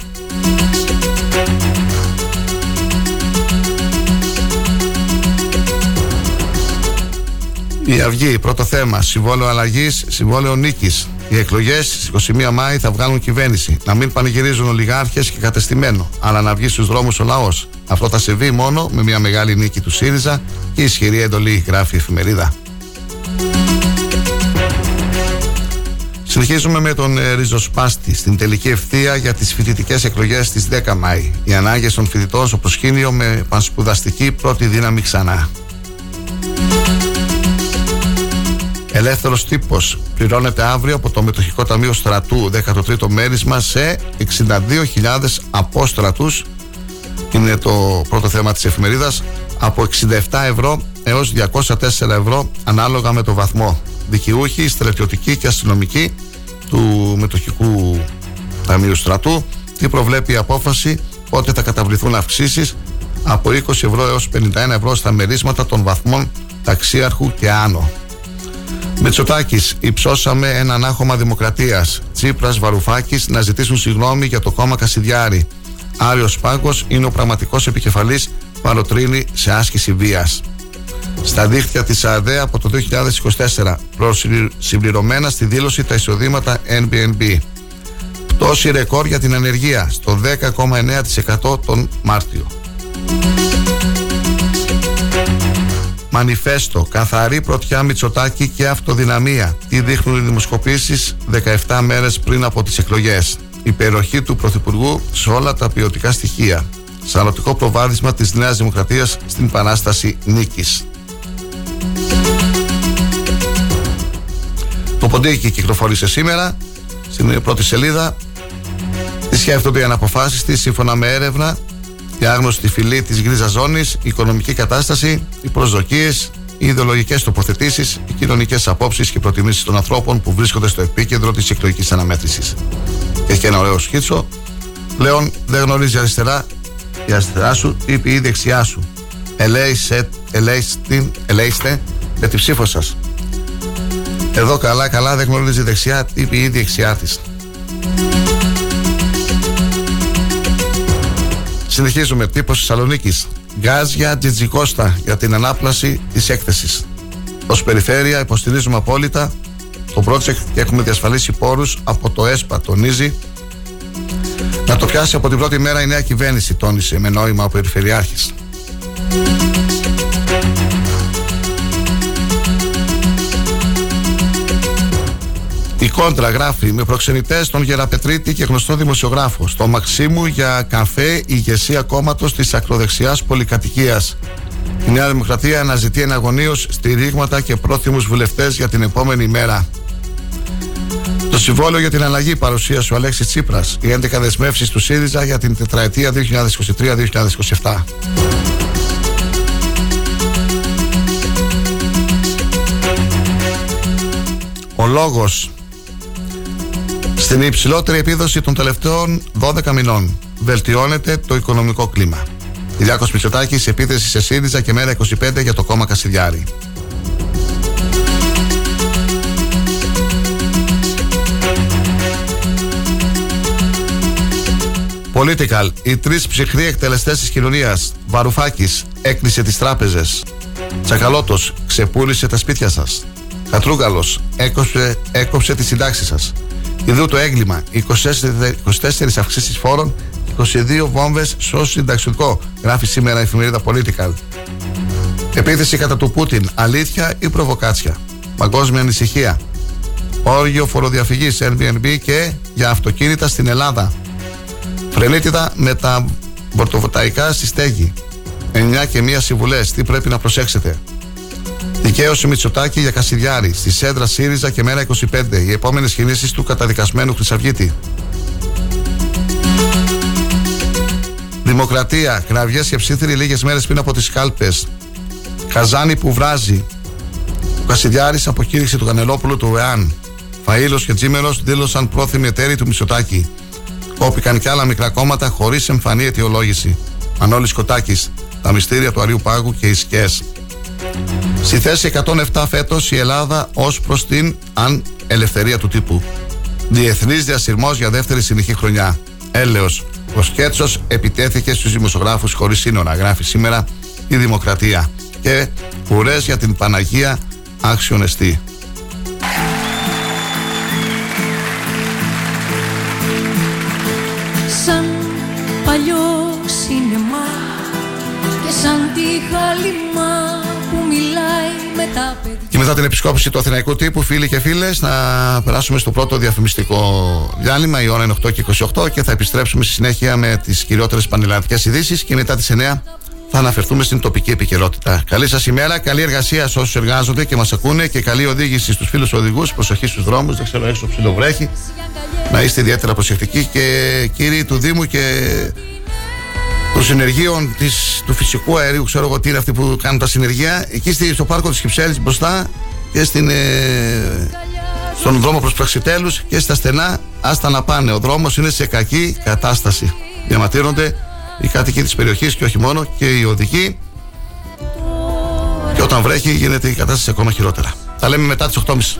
[SPEAKER 9] Η Αυγή, πρώτο θέμα. Συμβόλαιο αλλαγής, συμβόλαιο νίκης. Οι εκλογές στις 21 Μάη θα βγάλουν κυβέρνηση. Να μην πανηγυρίζουν ολιγάρχες και κατεστημένο, αλλά να βγει στους δρόμους ο λαός. Αυτό θα συμβεί μόνο με μια μεγάλη νίκη του ΣΥΡΙΖΑ και ισχυρή εντολή, γράφει η εφημερίδα. Συνεχίζουμε με τον ε, Ριζοσπάστη στην τελική ευθεία για τις φοιτητικές εκλογές στις 10 Μάη. Οι ανάγκες των φοιτητών στο προσκήνιο με πανσπουδαστική πρώτη δύναμη ξανά. Ελεύθερος τύπος. Πληρώνεται αύριο από το Μετοχικό Ταμείο Στρατού. 13ο μέρισμα σε 62.000 απόστρατους είναι το πρώτο θέμα της εφημερίδας. Από 67 ευρώ έως 204 ευρώ ανάλογα με το βαθμό. Δικαιούχοι, στρατιωτικοί και αστυνομικοί του Μετοχικού Ταμείου Στρατού. Τι προβλέπει η απόφαση πότε θα καταβληθούν αυξήσεις. Από 20 ευρώ έως 51 ευρώ στα μερίσματα των βαθμών ταξίαρχου και άνω Μητσοτάκης, υψώσαμε έναν άχωμα δημοκρατίας. Τσίπρας, Βαρουφάκης να ζητήσουν συγγνώμη για το κόμμα Κασιδιάρη. Άριος Πάγκο είναι ο πραγματικός επικεφαλής παροτρύνει σε άσκηση βίας. Στα δίχτυα της ΑΔΕ από το 2024, προσυμπληρωμένα στη δήλωση τα εισοδήματα NBNB. Πτώση ρεκόρ για την ανεργία στο 10,9% τον Μάρτιο. Μανιφέστο, καθαρή πρωτιά Μητσοτάκη και αυτοδυναμία. Τι δείχνουν οι δημοσκοπήσεις 17 μέρες πριν από τις εκλογές. Υπεροχή του Πρωθυπουργού σε όλα τα ποιοτικά στοιχεία. Σαλωτικό προβάδισμα της Νέας Δημοκρατίας στην Παράσταση Νίκης. Το ποντίκι κυκλοφόρησε σήμερα στην πρώτη σελίδα Τις σκέφτονται οι αναποφάσεις της σύμφωνα με έρευνα, η άγνωστη φυλή της γκρίζα ζώνης, η οικονομική κατάσταση, οι προσδοκίες, οι ιδεολογικές τοποθετήσεις, οι κοινωνικές απόψεις και προτιμήσεις των ανθρώπων που βρίσκονται στο επίκεντρο της εκλογικής αναμέτρησης. Έχει και ένα ωραίο σκίτσο. Πλέον δεν γνωρίζει αριστερά η αριστερά σου ή η δεξιά σου. Ελέηστε με τη ψήφο σας. Εδώ καλά καλά δεν γνωρίζει δεξιά ή η δεξιά της. Συνεχίζουμε. Τύπος Θεσσαλονίκης. Γκάζια Τζιτζικώστα για την ανάπλαση της έκθεσης. Ω περιφέρεια υποστηρίζουμε απόλυτα το project και έχουμε διασφαλίσει πόρους από το ΕΣΠΑ, τονίζει. Να το πιάσει από την πρώτη μέρα η νέα κυβέρνηση, τόνισε με νόημα ο Περιφερειάρχης. Η Κόντρα γράφει με προξενητές τον Γεραπετρίτη και γνωστό δημοσιογράφο. Στο Μαξίμου για καφέ ηγεσία κόμματος της ακροδεξιάς πολυκατοικίας. Η Νέα Δημοκρατία αναζητεί εναγωνίως στηρίγματα και πρόθυμους βουλευτές για την επόμενη μέρα. Το συμβόλαιο για την αλλαγή παρουσίασε ο Αλέξης Τσίπρας. Οι 11 δεσμεύσεις του ΣΥΡΙΖΑ για την τετραετία 2023-2027. Ο λόγος στην υψηλότερη επίδοση των τελευταίων 12 μηνών βελτιώνεται το οικονομικό κλίμα. Κυριάκος Μητσοτάκης επίθεση σε ΣΥΡΙΖΑ και μέρα 25 για το κόμμα Κασιδιάρη. Political. Οι τρεις ψυχροί εκτελεστές της κοινωνίας. Βαρουφάκης έκλεισε τις τράπεζες. Τσακαλώτος ξεπούλησε τα σπίτια σας. Κατρούγκαλος έκοψε, έκοψε τις συντάξεις σας. Ιδού το έγκλημα. 24, 24 αυξήσεις φόρων, 22 βόμβες στο συνταξιωτικό. Γράφει σήμερα η εφημερίδα Political. Επίθεση κατά του Πούτιν. Αλήθεια ή προβοκάτσια; Παγκόσμια ανησυχία. Όργιο φοροδιαφυγής Airbnb και για αυτοκίνητα στην Ελλάδα. Φρενίτιδα με τα πορτοφωταϊκά στη στέγη. 9 και μία συμβουλές. Τι πρέπει να προσέξετε; Δικαίωση Μητσοτάκη για Κασιδιάρη. Στη Σέντρα ΣΥΡΙΖΑ και μέρα 25. Οι επόμενες κινήσεις του καταδικασμένου Χρυσαυγίτη. Δημοκρατία. Κραυγές και ψήθυροι λίγες μέρες πριν από τις κάλπες. Καζάνι που βράζει. Ο Κασιδιάρης αποκήρυξη του Κανελόπουλου του ΕΑΝ. Φαήλο και Τζίμερος δήλωσαν πρόθυμοι εταίροι του Μητσοτάκη. Κόπηκαν και άλλα μικρά κόμματα χωρίς εμφανή αιτιολόγηση. Μανώλης Κοτάκη. Τα μυστήρια του Αρίου Πάγου και οι σκιές. Στη θέση 107 φέτος η Ελλάδα ως προς την αν ελευθερία του τύπου. Διεθνής διασυρμός για δεύτερη συνεχή χρονιά. Έλεος. Ο Σκέτσος επιτέθηκε στους δημοσιογράφους χωρίς σύνορα. Γράφει σήμερα η Δημοκρατία. Και ουρέ για την Παναγία άξιονεστή.
[SPEAKER 1] Σαν παλιό σινεμά και σαν τη χαλιμά που μιλάει με τα παιδιά
[SPEAKER 9] Και μετά την επισκόπηση του Αθηναϊκού τύπου, φίλοι και φίλες, να περάσουμε στο πρώτο διαφημιστικό διάλειμμα. Η ώρα είναι 8 και 28 και θα επιστρέψουμε στη συνέχεια με τις κυριότερες πανελλαδικές ειδήσεις και μετά τις 9 θα αναφερθούμε στην τοπική επικαιρότητα. Καλή σας ημέρα, καλή εργασία σε όσους εργάζονται και μας ακούνε και καλή οδήγηση στους φίλους οδηγούς. Προσοχή στους δρόμους, δεν ξέρω έξω ψιλοβρέχει. Να είστε ιδιαίτερα προσεκτικοί και κύριοι του Δήμου και των συνεργείων της, του φυσικού αερίου, ξέρω εγώ τι είναι αυτοί που κάνουν τα συνεργεία, εκεί στη, στο πάρκο της Κυψέλης μπροστά και στην, ε, στον δρόμο προς Πραξιτέλους και στα στενά, άστα να πάνε. Ο δρόμος είναι σε κακή κατάσταση. Διαματήρονται οι κάτοικοι της περιοχής και όχι μόνο και οι οδηγοί. Και όταν βρέχει γίνεται η κατάσταση ακόμα χειρότερα. Τα λέμε μετά τις 8.30.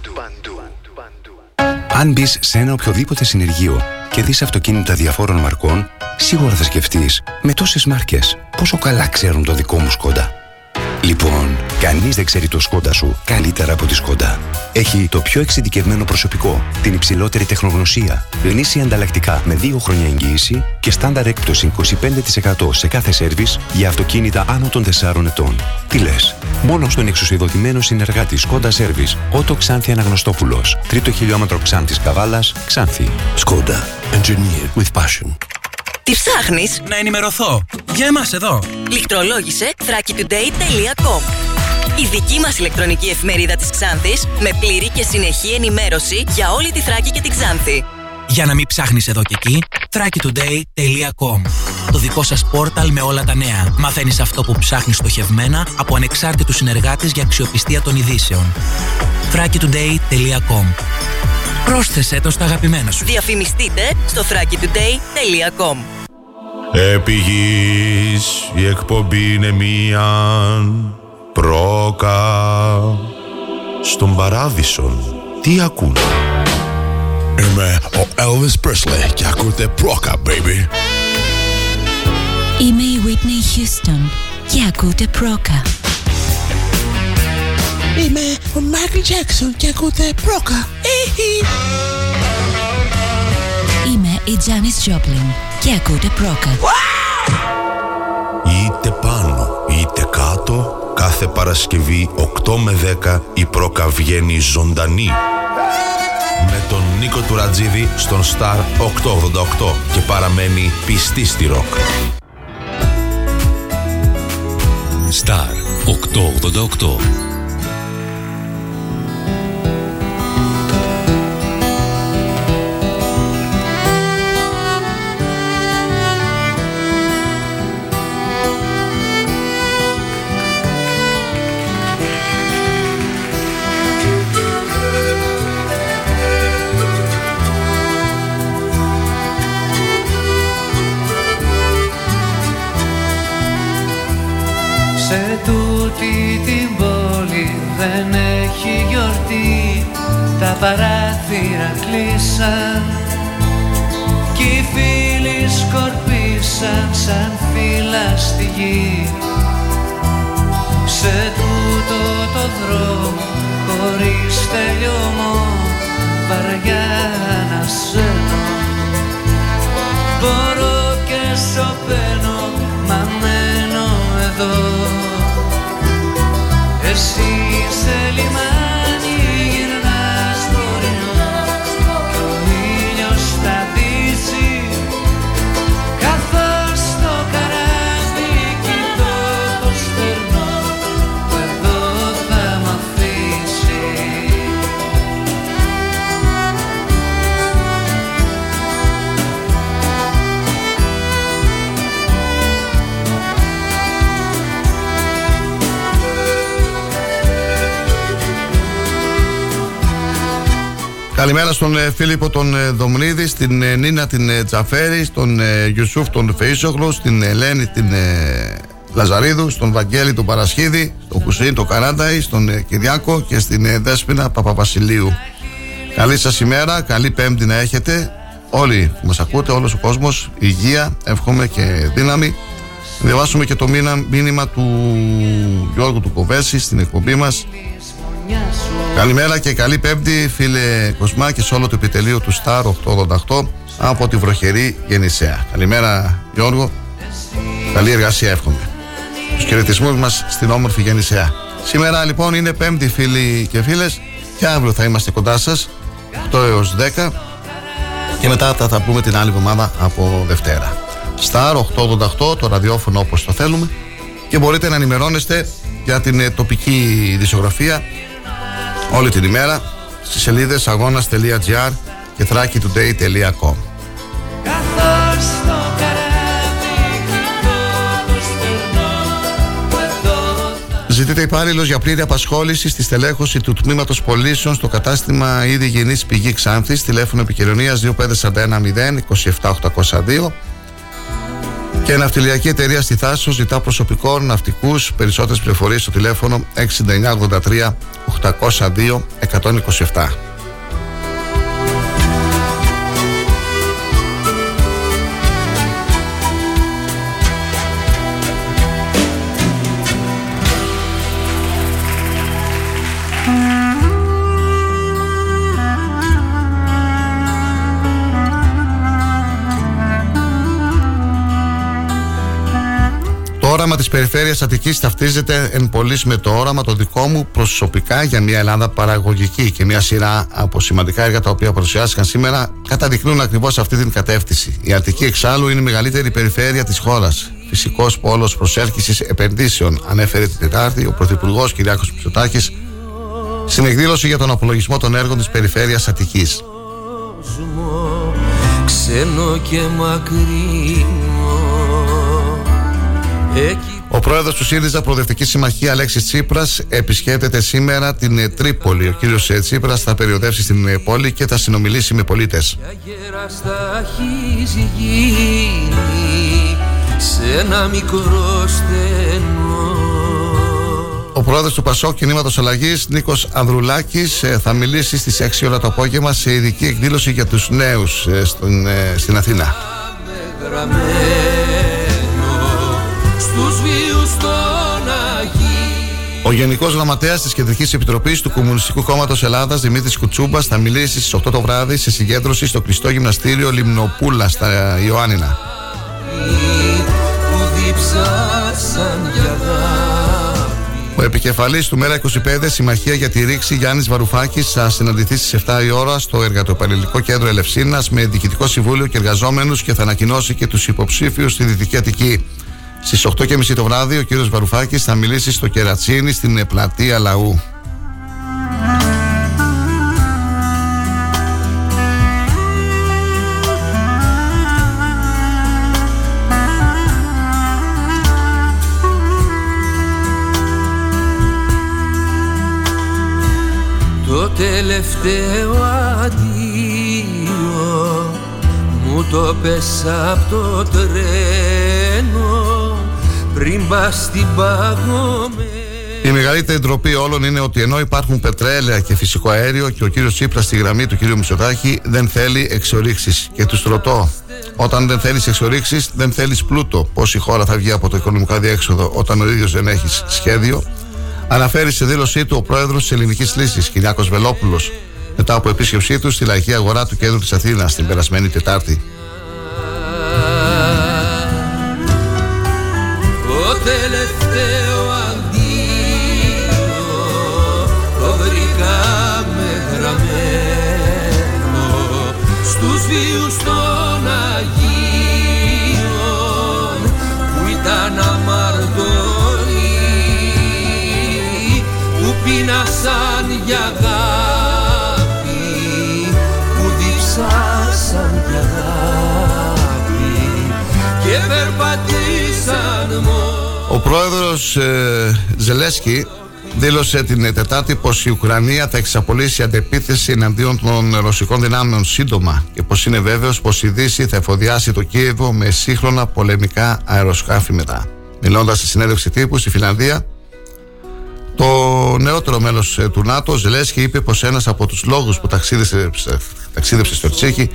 [SPEAKER 13] Αν μπεις σε ένα οποιοδήποτε συνεργείο και δεις αυτοκίνητα διαφόρων μαρκών, σίγουρα θα σκεφτείς με τόσες μάρκες πόσο καλά ξέρουν το δικό μου σκόντα. Λοιπόν, κανείς δεν ξέρει το σκόντα σου καλύτερα από τη σκόντα. Έχει το πιο εξειδικευμένο προσωπικό, την υψηλότερη τεχνογνωσία, γνήσια ανταλλακτικά με 2 χρόνια εγγύηση και στάνταρ έκπτωση 25% σε κάθε σέρβις για αυτοκίνητα άνω των 4 ετών. Τι λες, μόνο στον εξουσιοδοτημένο συνεργάτη Σκόντα Service, Ότο Ξάνθη Αναγνωστόπουλος, τρίτο χιλιόμετρο Ξάνθης Καβάλας, Ξάνθη.
[SPEAKER 6] Σκόντα. Engineered with passion.
[SPEAKER 14] Τι ψάχνεις;
[SPEAKER 15] Να ενημερωθώ. Για εμάς εδώ.
[SPEAKER 14] Λιχτρολόγησε thrakitoday.com Η δική μας ηλεκτρονική εφημερίδα της Ξάνθης με πλήρη και συνεχή ενημέρωση για όλη τη Θράκη και την Ξάνθη.
[SPEAKER 15] Για να μην ψάχνεις εδώ και εκεί, thrakitoday.com Το δικό σας πόρταλ με όλα τα νέα. Μαθαίνεις αυτό που ψάχνεις στοχευμένα από ανεξάρτητους συνεργάτες για αξιοπιστία των ειδήσεων. thrakitoday.com Πρόσθεσέ το στα αγαπημένα σου.
[SPEAKER 14] Διαφημιστείτε στο thrakitoday.com
[SPEAKER 16] Επί η εκπομπή είναι μία πρόκα στον παράδεισον. Τι ακούν.
[SPEAKER 6] Είμαι ο Elvis Presley και ακούτε πρόκα, baby.
[SPEAKER 17] Είμαι η Whitney Houston και ακούτε πρόκα.
[SPEAKER 18] Είμαι ο Michael Jackson και ακούτε πρόκα.
[SPEAKER 17] Είμαι η Janis Joplin και ακούτε πρόκα.
[SPEAKER 16] Είτε πάνω είτε κάτω, κάθε Παρασκευή 8 με 10 η πρόκα βγαίνει ζωντανή. Με τον Νίκο Τουρατζίδη στον Star 888 και παραμένει πιστή στη ροκ.
[SPEAKER 19] Star 888
[SPEAKER 20] τούτη την πόλη δεν έχει γιορτή. Τα παράθυρα κλείσαν Κι οι φίλοι σκορπίσαν σαν φύλλα στη γη. Σε τούτο το δρόμο χωρίς τελειώμο Βαριά να σένω Μπορώ και σωπαίνω μα μένω εδώ Εσύ σε λιμάνι
[SPEAKER 9] Καλημέρα στον ε, Φίλιππο τον ε, Δομνίδη, στην ε, Νίνα την ε, Τζαφέρη, στον ε, Γιουσούφ τον Φεΐσογλου, στην Ελένη την ε, Λαζαρίδου, στον Βαγγέλη τον Παρασχίδη, στον Χουσίν τον Καράνταη, στον ε, Κυριάκο και στην ε, Δέσποινα Παπαβασιλείου. Καλή σας ημέρα, καλή πέμπτη να έχετε. Όλοι που μας ακούτε, όλος ο κόσμος, υγεία, εύχομαι και δύναμη. Διαβάσουμε και το μήνα, μήνυμα του Γιώργου του Κοβέση στην εκπομπή μας. Καλημέρα και καλή πέμπτη φίλε Κοσμά και σε όλο το επιτελείο του Star 888 από τη βροχερή Γεννησέα. Καλημέρα Γιώργο, καλή εργασία εύχομαι. Τους χαιρετισμούς μας στην όμορφη Γεννησέα. Σήμερα λοιπόν είναι πέμπτη φίλοι και φίλες Και αύριο θα είμαστε κοντά σας 8 έως 10 και μετά θα τα πούμε την άλλη εβδομάδα από Δευτέρα. Star 888 το ραδιόφωνο όπως το θέλουμε και μπορείτε να ενημερώνεστε για την ε, τοπική δισογραφία όλη την ημέρα στις σελίδες αγώνας.gr και thrakitoday.com
[SPEAKER 20] Καθώς το καράβι κοιτώ πως περνώ εδώ
[SPEAKER 9] Ζητείται υπάλληλος για πλήρη απασχόληση στη στελέχωση του τμήματος πωλήσεων στο κατάστημα Ήδη Γενής Πηγή Ξάνθης. Τηλέφωνο επικοινωνίας 25410 27802. Και ναυτιλιακή εταιρεία στη Θάσο ζητά προσωπικό ναυτικούς. Περισσότερες πληροφορίες στο τηλέφωνο 6983 802 127. Όραμα της περιφέρειας Αττικής ταυτίζεται εν πωλής με το όραμα το δικό μου προσωπικά για μια Ελλάδα παραγωγική και μια σειρά από σημαντικά έργα τα οποία παρουσιάστηκαν σήμερα καταδεικνύουν ακριβώς αυτή την κατεύθυνση. Η Αττική εξάλλου είναι η μεγαλύτερη περιφέρεια της χώρας. Φυσικός πόλος προσέλκυσης επενδύσεων, ανέφερε την Τετάρτη ο Πρωθυπουργός Κυριάκος Μητσοτάκης στην εκδήλωση για τον απολογισμό των έργων της περιφέρειας Αττικής.
[SPEAKER 21] κόσμο ξένο και μακρινό Εκεί
[SPEAKER 9] Ο πρόεδρος του ΣΥΡΙΖΑ Προοδευτική Συμμαχία Αλέξης Τσίπρας επισκέπτεται σήμερα την ε, Τρίπολη. Ο κύριος Τσίπρας θα περιοδεύσει στην ε, πόλη και θα συνομιλήσει με πολίτες.
[SPEAKER 21] αγέρας θα έχει γίνει σε ένα μικρό στενό
[SPEAKER 9] Ο πρόεδρος του Πασόκ Κινήματος Αλλαγής, Νίκος Ανδρουλάκης, θα μιλήσει στις 6 ώρα το απόγευμα σε ειδική εκδήλωση για τους νέους στην Αθήνα.
[SPEAKER 21] Γραμμένο στους βίους των Αγίων
[SPEAKER 9] Ο Γενικός Γραμματέας της Κεντρικής Επιτροπής του Κομμουνιστικού Κόμματος Ελλάδας, Δημήτρης Κουτσούμπα, θα μιλήσει στις 8 το βράδυ σε συγκέντρωση στο κλειστό γυμναστήριο Λιμνοπούλα στα Ιωάννινα.
[SPEAKER 21] που διψάσαν για αγάπη
[SPEAKER 9] Ο επικεφαλής του Μέρα 25 Συμμαχία για τη Ρήξη Γιάννης Βαρουφάκης θα συναντηθεί στις 7 η ώρα στο Εργατοπαλληλικό Κέντρο Ελευσίνας με Διοικητικό Συμβούλιο και εργαζόμενους και θα ανακοινώσει και τους υποψήφιους στη Δυτική Αττική. Στις 8.30 το βράδυ ο κύριος Βαρουφάκης θα μιλήσει στο Κερατσίνη στην πλατεία Λαού.
[SPEAKER 21] Το τελευταίο αντίο μου το πέσα από το τρένο πριν πας στην παγωμένη
[SPEAKER 9] Η μεγαλύτερη ντροπή όλων είναι ότι ενώ υπάρχουν πετρέλαια και φυσικό αέριο και ο κύριος Τσίπρας στη γραμμή του κύριου Μητσοτάκη δεν θέλει εξορίξεις. Και τους ρωτώ, όταν δεν θέλεις εξορίξεις, δεν θέλεις πλούτο. Πώς η χώρα θα βγει από το οικονομικό διέξοδο όταν ο ίδιος δεν έχει σχέδιο; Αναφέρει σε δήλωσή του ο πρόεδρος της Ελληνικής Λύσης, Κυριάκος Βελόπουλος, μετά από επίσκεψή του στη λαϊκή αγορά του κέντρου της Αθήνας την περασμένη Τετάρτη.
[SPEAKER 21] Που πεινάσαν για αγάπη που διψάσαν για αγάπη και περπατήσαν μόνο
[SPEAKER 9] Ο πρόεδρος ε, Ζελέσκι δήλωσε την Τετάρτη πως η Ουκρανία θα εξαπολύσει αντεπίθεση εναντίον των ρωσικών δυνάμεων σύντομα και πως είναι βέβαιος πως η Δύση θα εφοδιάσει το Κίεβο με σύγχρονα πολεμικά αεροσκάφη μετά. Μιλώντας στη συνέντευξη τύπου στη Φιλανδία, το νεότερο μέλος ε, του ΝΑΤΟ, Ζελέσκι, είπε πως ένας από τους λόγους που ταξίδεψε, ταξίδεψε στο Τσίχη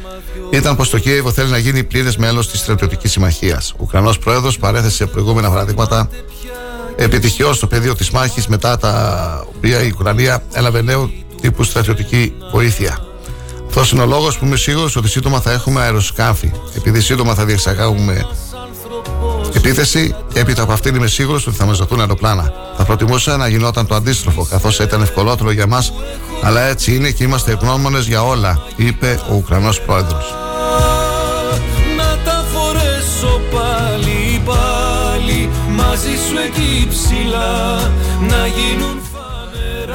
[SPEAKER 9] ήταν πως το Κίεβο θέλει να γίνει πλήρες μέλος της στρατιωτικής συμμαχίας. Ο Ουκρανός πρόεδρος παρέθεσε προηγούμενα παραδείγματα επιτυχιώς στο πεδίο της μάχης μετά τα οποία η Ουκρανία έλαβε νέο τύπου στρατιωτική βοήθεια. Αυτός είναι ο λόγος που είμαι σίγουρος ότι σύντομα θα έχουμε αεροσκάφη. Επειδή σύντομα θα διεξαγάγουμε επίθεση και έπειτα από αυτήν είμαι σίγουρος ότι θα μας δοθούν αεροπλάνα. Θα προτιμούσα να γινόταν το αντίστροφο, καθώς ήταν ευκολότερο για μας, αλλά έτσι είναι και είμαστε ευγνώμονες για όλα, είπε ο Ουκρανός πρόεδρος.
[SPEAKER 10] Να τα φορέσω πάλι πάλι μαζί σου εκεί ψηλά να γίνουν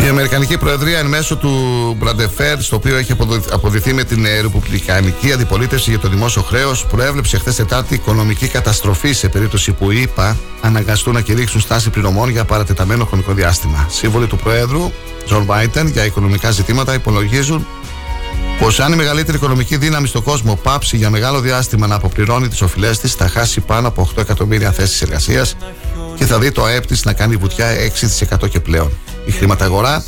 [SPEAKER 9] Η Αμερικανική Προεδρία εν μέσω του Μπραντεφέρ, στο οποίο έχει αποδο- αποδειχθεί με την ε, Ρεπουμπλικανική Αντιπολίτευση για το δημόσιο χρέος, προέβλεψε χθες Τετάρτη οικονομική καταστροφή σε περίπτωση που οι ΗΠΑ αναγκαστούν να κηρύξουν στάση πληρωμών για παρατεταμένο χρονικό διάστημα. Σύμβολοι του Προέδρου, Τζο Μπάιντεν, για οικονομικά ζητήματα υπολογίζουν πως αν η μεγαλύτερη οικονομική δύναμη στον κόσμο πάψει για μεγάλο διάστημα να αποπληρώνει τις οφειλές της, θα χάσει πάνω από 8 εκατομμύρια θέσεις εργασίας και θα δει το ΑΕΠ της να κάνει βουτιά 6% και πλέον. Η χρηματαγορά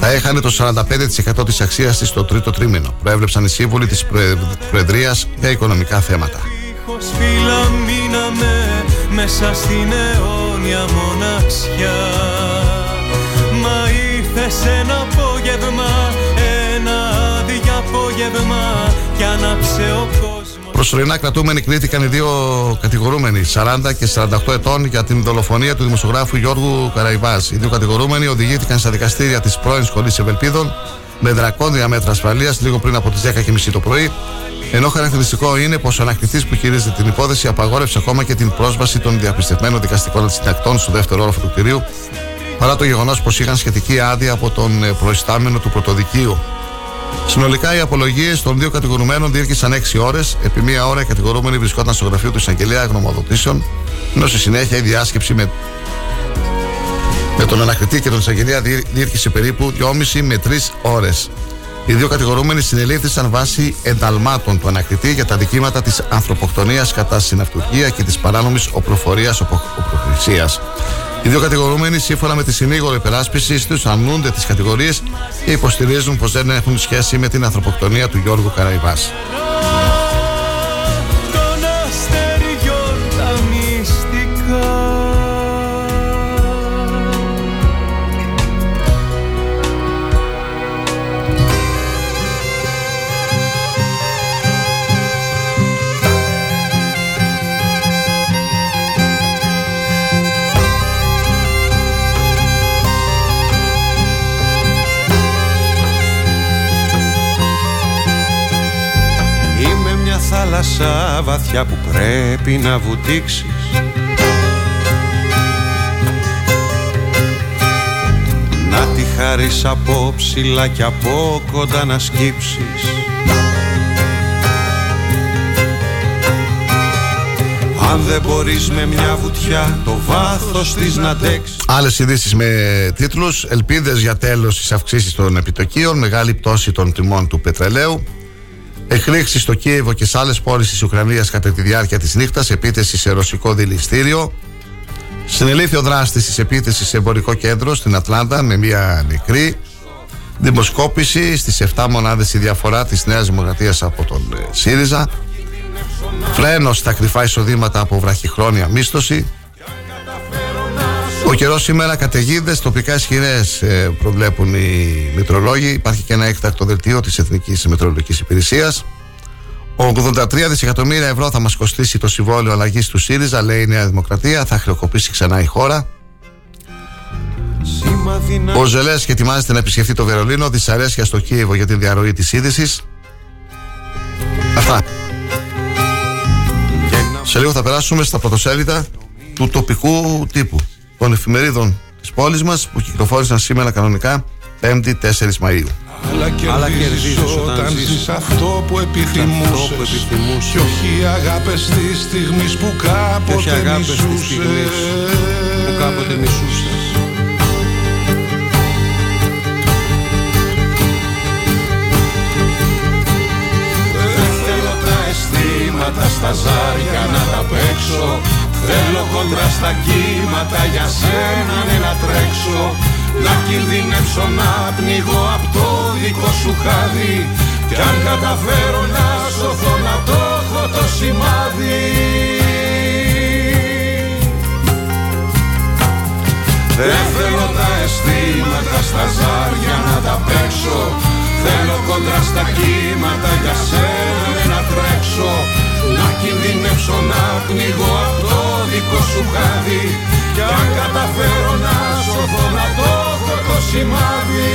[SPEAKER 9] θα έχανε το 45% της αξίας της στο τρίτο τρίμηνο. Προέβλεψαν οι σύμβουλοι της Προε- Προεδρίας για οικονομικά θέματα.
[SPEAKER 10] Δίχως φύλλα μείναμε μέσα στην αιώνια μοναξιά Μα ήρθες ένα απόγευμα, ένα διαπόγευμα κι άναψε ο κόσμος
[SPEAKER 9] Προσωρινά κρατούμενοι κρίθηκαν οι δύο κατηγορούμενοι, 40 και 48 ετών, για την δολοφονία του δημοσιογράφου Γιώργου Καραϊβάς. Οι δύο κατηγορούμενοι οδηγήθηκαν στα δικαστήρια της πρώην Σχολής Ευελπίδων με δρακόντια μέτρα ασφαλείας λίγο πριν από τις 10.30 το πρωί. Ενώ χαρακτηριστικό είναι πως ο ανακτητής που χειρίζεται την υπόθεση απαγόρευσε ακόμα και την πρόσβαση των διαπιστευμένων δικαστικών συντακτών στο δεύτερο όροφο του κτηρίου, παρά το γεγονός πως είχαν σχετική άδεια από τον ε, προϊστάμενο του πρωτοδικείου. Συνολικά οι απολογίες των δύο κατηγορουμένων διήρκησαν 6 ώρες. Επί μία ώρα οι κατηγορούμενοι βρισκόταν στο γραφείο του εισαγγελέα γνωμοδοτήσεων, ενώ στη συνέχεια η διάσκεψη με, με τον ανακριτή και τον εισαγγελέα διήρ- διήρκησε περίπου 2,5 με 3 ώρες. Οι δύο κατηγορούμενοι συνελήφθησαν βάσει ενταλμάτων του ανακριτή για τα δικήματα της ανθρωποκτονίας κατά συναυτουργία και της παράνομης οπροφορίας οπροχρησίας. Οι δύο κατηγορούμενοι, σύμφωνα με τη συνήγορο υπεράσπιση τους, αρνούνται τις κατηγορίες και υποστηρίζουν πως δεν έχουν σχέση με την ανθρωποκτονία του Γιώργου Καραϊβάς.
[SPEAKER 10] Θάλασσα βαθιά που πρέπει να βουτήξεις. Να τη χάρεις από ψηλά και από κοντά να σκύψεις. Αν δεν μπορείς με μια βουτιά το βάθος της να αντέξεις.
[SPEAKER 9] Άλλες ειδήσεις με τίτλους: Ελπίδες για τέλος της αυξήσης των επιτοκίων, μεγάλη πτώση των τιμών του πετρελαίου, εκρήξεις στο Κίεβο και σε άλλες πόλεις της Ουκρανίας κατά τη διάρκεια της νύχτας, επίθεση σε ρωσικό διυλιστήριο, συνελήφθη ο δράστης της επίθεσης σε εμπορικό κέντρο στην Ατλάντα με μία νεκρή, δημοσκόπηση. Στις 7 μονάδες η διαφορά της Νέας Δημοκρατίας από τον ε, ΣΥΡΙΖΑ, φρένο στα κρυφά εισοδήματα από βραχυχρόνια μίσθωση, ο καιρός σήμερα καταιγίδες, τοπικά ισχυρές προβλέπουν οι μετρολόγοι. Υπάρχει και ένα έκτακτο δελτίο της Εθνικής Μετρολογικής Υπηρεσίας. 83 δισεκατομμύρια ευρώ θα μας κοστίσει το συμβόλαιο αλλαγής του ΣΥΡΙΖΑ, λέει η Νέα Δημοκρατία. Θα χρεοκοπήσει ξανά η χώρα. Ο Ζελέσκι ετοιμάζεται να επισκεφτεί το Βερολίνο, δυσαρέσκεια στο Κίεβο για την διαρροή της είδησης. Αυτά. Σε λίγο θα περάσουμε στα πρωτοσέλιδα του τοπικού τύπου των εφημερίδων της πόλης μας που κυκλοφόρησαν σήμερα κανονικά 5η 4 Μαΐου.
[SPEAKER 8] Αλλά κερδίζεις όταν ζεις αυτό που επιθυμούσες. Κι όχι αγάπες της στιγμής που κάποτε
[SPEAKER 10] αγάπες της στιγμής
[SPEAKER 8] μισούσες
[SPEAKER 10] που κάποτε μισούσες.
[SPEAKER 8] Δεν θέλω τα αισθήματα στα ζάρια να τα παίξω Θέλω κοντρά στα κύματα για σένα ναι να τρέξω Να κινδυνεύσω να πνιγώ απ' το δικό σου χάδι. Κι αν καταφέρω να σωθώ να το έχω το σημάδι. Δεν θέλω τα αισθήματα στα ζάρια να τα παίξω. Θέλω κοντρά στα κύματα για σένα ναι να τρέξω Να κινδυνεύσω να πνιγώ από το δικό σου χάδι. Κι αν καταφέρω να σωθώ να το έχω το σημάδι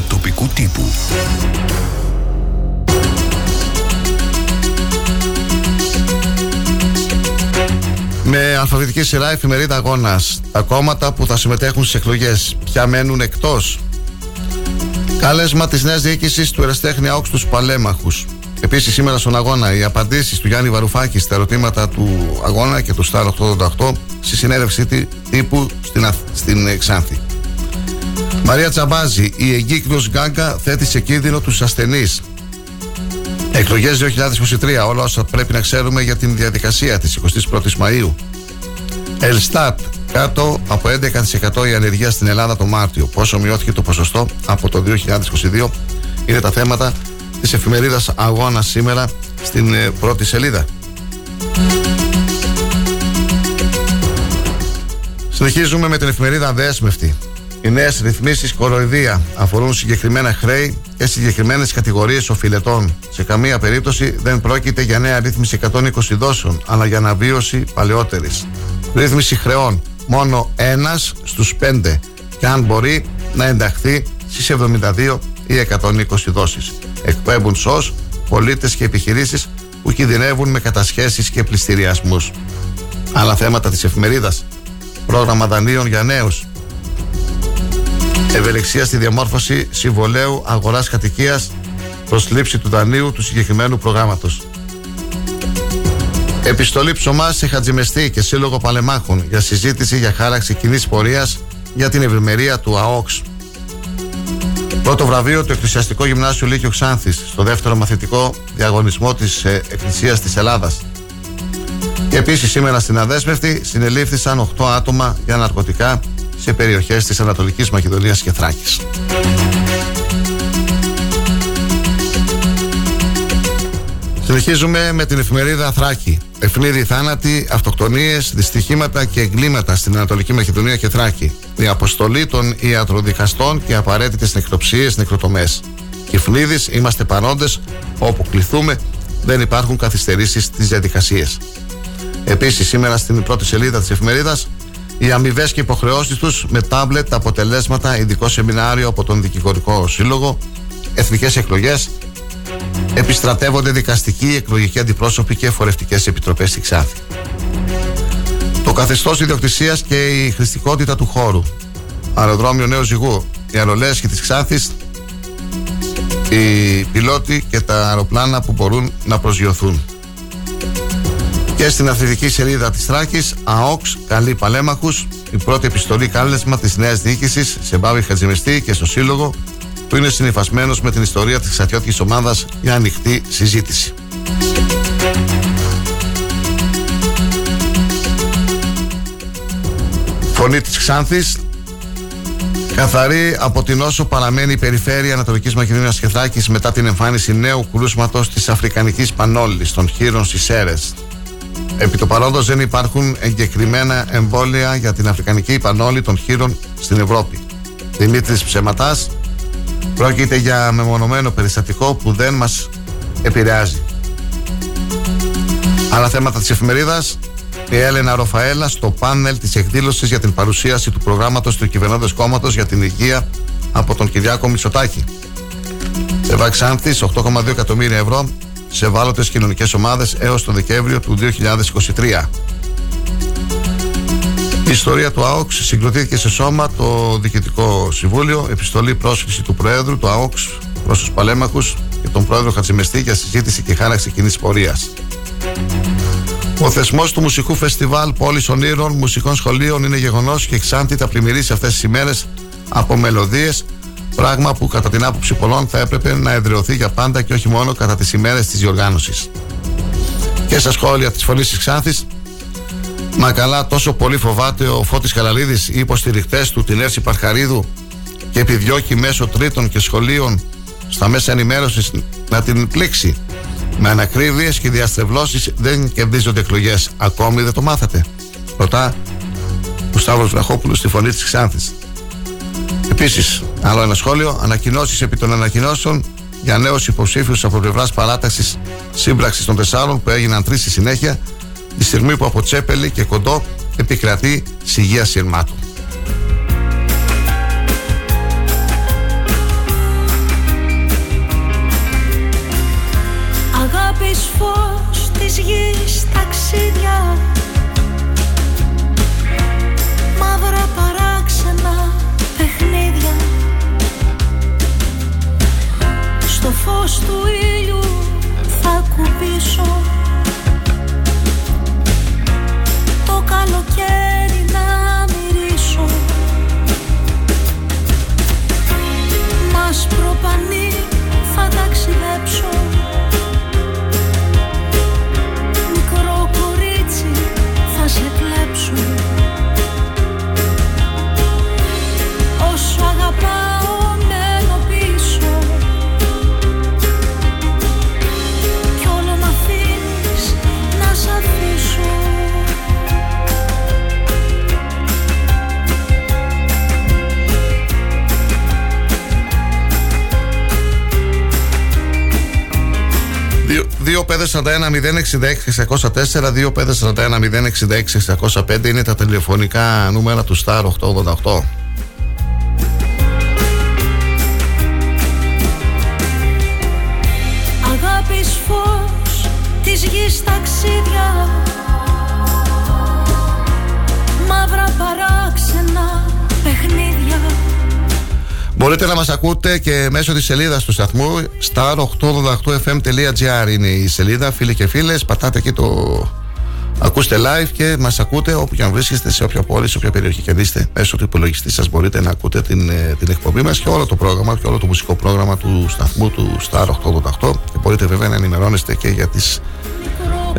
[SPEAKER 2] Πρωτοσέλιδα τοπικού τύπου.
[SPEAKER 9] Με αλφαβητική σειρά εφημερίδα αγώνας. Τα κόμματα που θα συμμετέχουν στις εκλογές. Ποια μένουν εκτός; Κάλεσμα της νέας διοίκησης του Εραστέχνη Άοξ στους Παλέμαχους. Επίσης, σήμερα στον αγώνα, οι απαντήσεις του Γιάννη Βαρουφάκης στα ερωτήματα του αγώνα και του Σταρ 888 στη συνέντευξη τι- τύπου στην, Αθ- στην ε, Ξάνθη. Μαρία Τσαμπάζη, η εγκύκλος Γκάγκα θέτει σε κίνδυνο τους ασθενείς. Εκλογές 2023, όλα όσα πρέπει να ξέρουμε για την διαδικασία της 21ης Μαΐου. Ελστάτ, κάτω από 11% η ανεργία στην Ελλάδα το Μάρτιο. Πόσο μειώθηκε το ποσοστό από το 2022 είναι τα θέματα της εφημερίδας Αγώνας σήμερα στην ε, πρώτη σελίδα. Συνεχίζουμε με την εφημερίδα Δέσμευτη. Οι νέες ρυθμίσεις κοροϊδία αφορούν συγκεκριμένα χρέη και συγκεκριμένες κατηγορίες οφειλετών. Σε καμία περίπτωση δεν πρόκειται για νέα ρύθμιση 120 δόσεων, αλλά για αναβίωση παλαιότερης. Ρύθμιση χρεών. Μόνο ένας στους πέντε. Και αν μπορεί να ενταχθεί στις 72 ή 120 δόσεις. Εκπέμπουν σως πολίτες και επιχειρήσεις που κινδυνεύουν με κατασχέσεις και πληστηριασμούς. Άλλα θέματα της εφημερίδας. Πρόγραμμα δανείων για νέους. Ευελιξία στη διαμόρφωση συμβολέου αγοράς κατοικίας προς λήψη του δανείου του συγκεκριμένου προγράμματος. Επιστολή ψωμά σε Χατζημεστή και Σύλλογο Παλεμάχων για συζήτηση για χάραξη κοινής πορείας για την ευημερία του ΑΟΚΣ. Πρώτο βραβείο του Εκκλησιαστικό Γυμνάσιο Λύκειο Ξάνθης στο δεύτερο μαθητικό διαγωνισμό της ε, Εκκλησίας της Ελλάδας. Και επίσης σήμερα στην Αδέσμευτη συνελήφθησαν 8 άτομα για ναρκωτικά σε περιοχές της Ανατολικής Μακεδονίας και Θράκης. Συνεχίζουμε με την εφημερίδα Θράκη. Ευνίδη θάνατοι, αυτοκτονίες, δυστυχήματα και εγκλήματα στην Ανατολική Μακεδονία και Θράκη. Η αποστολή των ιατροδικαστών και απαραίτητες νεκροψίε, νεκροτομέ. Κυφνίδη, είμαστε παρόντες όπου κληθούμε, δεν υπάρχουν καθυστερήσεις στις διαδικασίες. Επίσης, σήμερα στην πρώτη σελίδα της εφημερίδας, οι αμοιβές και υποχρεώσεις τους με τάμπλετ, αποτελέσματα, ειδικό σεμινάριο από τον Δικηγορικό Σύλλογο, εθνικές εκλογές, επιστρατεύονται δικαστικοί, εκλογικοί αντιπρόσωποι και φορευτικές επιτροπές στη Ξάφη. Το καθεστώς ιδιοκτησίας και η χρηστικότητα του χώρου. Αεροδρόμιο Νέο Ζυγού. Οι αερολέσχοι της Ξάφη, οι πιλότοι και τα αεροπλάνα που μπορούν να προσγειωθούν. Και στην αθλητική σελίδα της Θράκης, ΑΟΚΣ, καλή παλέμαχους, η πρώτη επιστολή κάλεσμα της νέας διοίκησης σε Μπάβη Χατζημεστή και στο Σύλλογο, που είναι συνυφασμένος με την ιστορία της εξατιώτικης ομάδας για ανοιχτή συζήτηση. Φωνή της Ξάνθης, Καθαρή από την όσο παραμένει η περιφέρεια Ανατολικής Μακεδονίας και Θράκης μετά την εμφάνιση νέου κρούσματος της Αφρικανικής Πανόλης των χείρων στις Σέρες. Επί το παρόντος δεν υπάρχουν εγκεκριμένα εμβόλια για την Αφρικανική Πανόλη των χείρων στην Ευρώπη. Δημήτρης Ψεματάς πρόκειται για μεμονωμένο περιστατικό που δεν μας επηρεάζει. Άλλα θέματα της εφημερίδας η Έλενα Ροφαέλα στο πάνελ της εκδήλωσης για την παρουσίαση του προγράμματος του κυβερνώντος κόμματος για την υγεία από τον Κυριάκο Μητσοτάκη. Σε Βαξάνθης 8,2 εκατομμύρια ευρώ σε ευάλωτες κοινωνικές ομάδες έως το Δεκέμβριο του 2023. Η ιστορία του ΑΟΚΣ συγκροτήθηκε σε σώμα το Διοικητικό Συμβούλιο, επιστολή πρόσκληση του Προέδρου του ΑΟΚΣ προς τους Παλέμαχους και τον Πρόεδρο Χατζημεστή για συζήτηση και χάραξη κοινής πορείας. Ο θεσμός του Μουσικού Φεστιβάλ Πόλης Ονείρων Μουσικών Σχολείων είναι γεγονός και εξάντητα πλημμυρίσει αυτές τις ημέρες από μελωδίες Πράγμα που κατά την άποψη πολλών θα έπρεπε να εδραιωθεί για πάντα και όχι μόνο κατά τις ημέρες της διοργάνωσης. Και στα σχόλια της Φωνής της Ξάνθης Μα καλά τόσο πολύ φοβάται ο Φώτης Καλαλίδης οι υποστηριχτές του την Έρση Παρχαρίδου και επιδιώκει μέσω τρίτων και σχολείων στα μέσα ενημέρωσης να την πλήξει. Με ανακρίβειες και διαστρεβλώσεις δεν κερδίζονται εκλογές. Ακόμη δεν το μάθατε. Ρωτά ο Σταύρος Βραχόπουλος στη φωνή της Ξάνθης. Επίσης, άλλο ένα σχόλιο, ανακοινώσεις επί των ανακοινώσεων για νέους υποψήφιους από πλευράς παράταξης σύμπραξης των τεσσάρων που έγιναν τρεις στη συνέχεια, τη στιγμή που από Τσέπελη και Κοντό επικρατεί σιγεία σειρμάτου.
[SPEAKER 22] Αγάπης φως της γης ταξίδια Μαύρα παράξενα παιχνίδια. Στο φως του ήλιου θα κουμπίσω. Το καλοκαίρι να μυρίσω. Μας προπανεί θα ταξιδέψω. Μικρό κορίτσι θα σε
[SPEAKER 9] 2-541-066-604 2-541-066-605 είναι τα τηλεφωνικά νούμερα του Star 888. Μπορείτε να μας ακούτε και μέσω της σελίδας του σταθμού star888fm.gr είναι η σελίδα φίλοι και φίλες. Πατάτε εκεί το ακούστε live και μας ακούτε όπου και αν βρίσκεστε σε όποια πόλη, σε όποια περιοχή κερδίστε μέσω του υπολογιστή σας μπορείτε να ακούτε την, ε, την εκπομπή μας και όλο το πρόγραμμα και όλο το μουσικό πρόγραμμα του σταθμού του Star 888 και μπορείτε βέβαια να ενημερώνεστε και για τις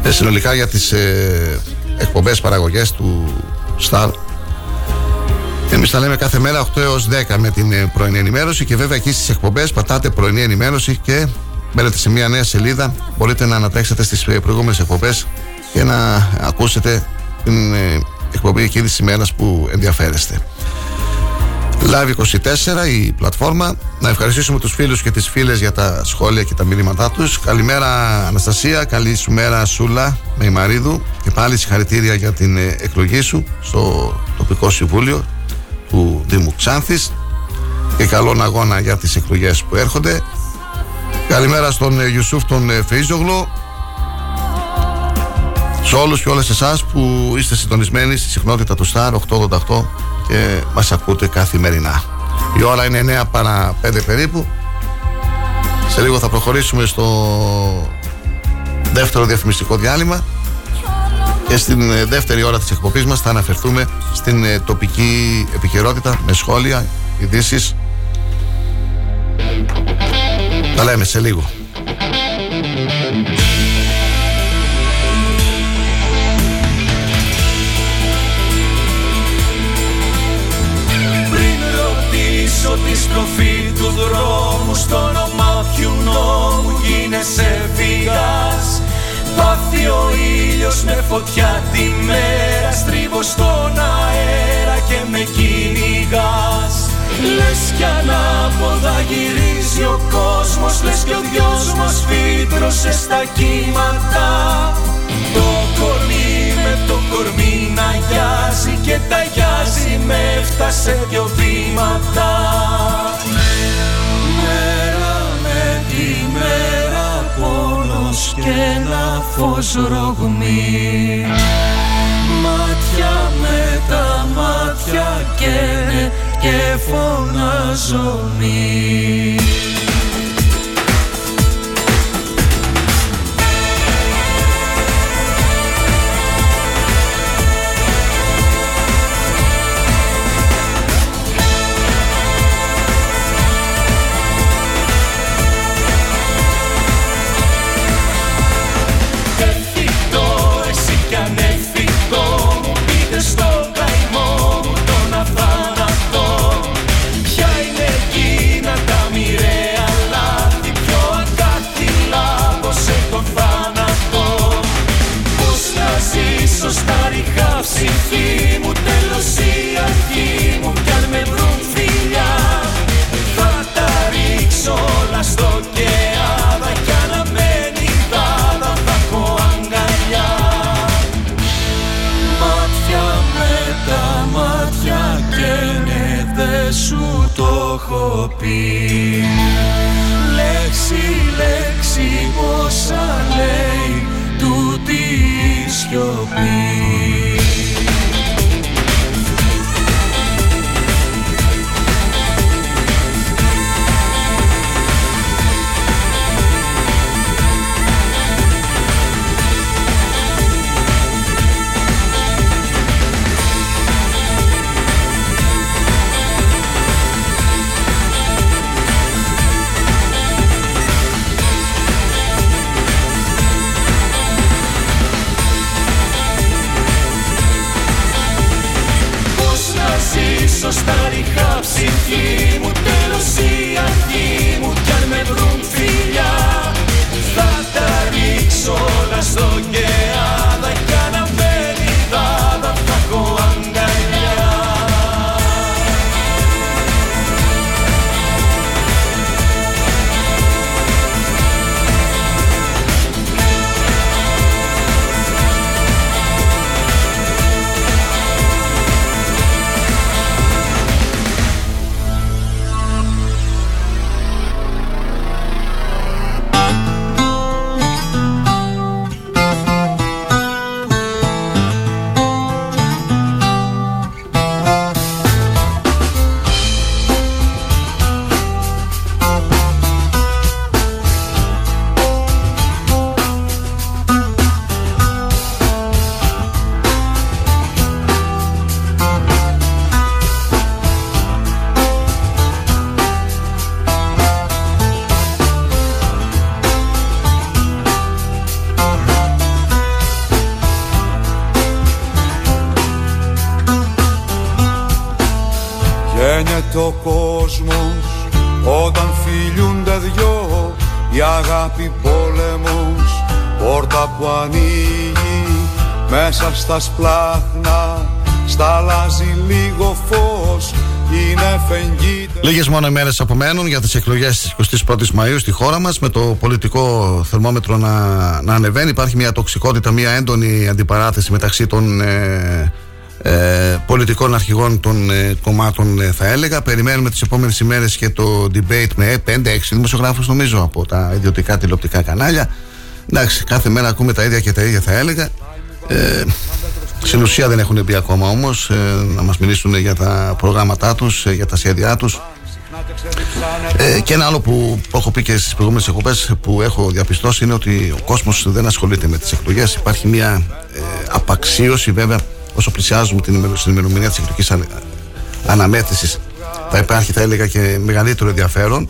[SPEAKER 9] ε, συνολικά για τις ε, εκπομπές παραγωγές του Star Εμείς τα λέμε κάθε μέρα 8 έως 10 με την ε, πρωινή ενημέρωση και βέβαια εκεί στις εκπομπές πατάτε πρωινή ενημέρωση και μπαίνετε σε μια νέα σελίδα. Μπορείτε να ανατρέξετε στις προηγούμενες εκπομπές και να ακούσετε την ε, εκπομπή εκείνη της ημέρας που ενδιαφέρεστε. Live 24 η πλατφόρμα. Να ευχαριστήσουμε τους φίλους και τις φίλες για τα σχόλια και τα μηνύματά τους. Καλημέρα Αναστασία, καλή σου μέρα Σούλα με Μαρίδου και πάλι συγχαρητήρια για την ε, εκλογή σου στο τοπικό συμβούλιο του Δήμου Ξάνθης και καλόν αγώνα για τις εκλογές που έρχονται. Καλημέρα στον ε, Ιουσούφ τον ε, Φεΐζογλου σε όλους και όλες εσάς που είστε συντονισμένοι στη συχνότητα του Star 888 και μας ακούτε καθημερινά. Η ώρα είναι 9 παρά 5 περίπου. Σε λίγο θα προχωρήσουμε στο δεύτερο διαφημιστικό διάλειμμα και στην ε, δεύτερη ώρα της εκπομπής μας θα αναφερθούμε στην ε, τοπική επικαιρότητα με σχόλια, ειδήσεις. Τα λέμε σε λίγο.
[SPEAKER 11] Πριν ρωτήσω τη στροφή του δρόμου Στο όνομα ποιου νόμου γίνεσαι βίας Πάθει ο ήλιος με φωτιά τη μέρα Στρίβω στον αέρα και με κυνηγάς. Λες κι ανάποδα γυρίζει ο κόσμος Λες κι ο δυος μας φύτρωσε στα κύματα. Το κορμί με το κορμί να γιάζει Και ταγιάζει με έφτασε δυο βήματα και ένα φως ρογμή. Μάτια με τα μάτια καίνε και φωνάζω μη έχω πει. Λέξη, λέξη ψυχή μου Τέλος η αρχή μου. Κι αν με βρουν φιλιά
[SPEAKER 10] αγάπη πόλεμος πόρτα που ανοίγει Μέσα στα σπλάχνα σταλάζει λίγο φως Είναι φεγγίτε
[SPEAKER 9] Λίγες μόνο ημέρε απομένουν για τις εκλογές της 21η Μαου στη χώρα μας, με το πολιτικό θερμόμετρο να, να ανεβαίνει. Υπάρχει μια τοξικότητα, μια έντονη αντιπαράθεση μεταξύ των ε, ε, πολιτικών αρχηγών των ε, κομμάτων, ε, θα έλεγα. Περιμένουμε τις επόμενες ημέρες και το debate με 5-6 δημοσιογράφους, νομίζω, από τα ιδιωτικά τηλεοπτικά κανάλια. Εντάξει, κάθε μέρα ακούμε τα ίδια και τα ίδια, θα έλεγα. Ε, στην ουσία δεν έχουν μπει ακόμα όμως να μας μιλήσουν για τα προγράμματά τους, για τα σχέδιά τους. Ε, και ένα άλλο που έχω πει και στις προηγούμενες εκπομπές που έχω διαπιστώσει είναι ότι ο κόσμος δεν ασχολείται με τις εκλογές. Υπάρχει μια ε, απαξίωση βέβαια όσο πλησιάζουμε την ημερο- στην ημερομηνία της εκλογικής αναμέτρησης. Θα υπάρχει, θα έλεγα, και μεγαλύτερο ενδιαφέρον.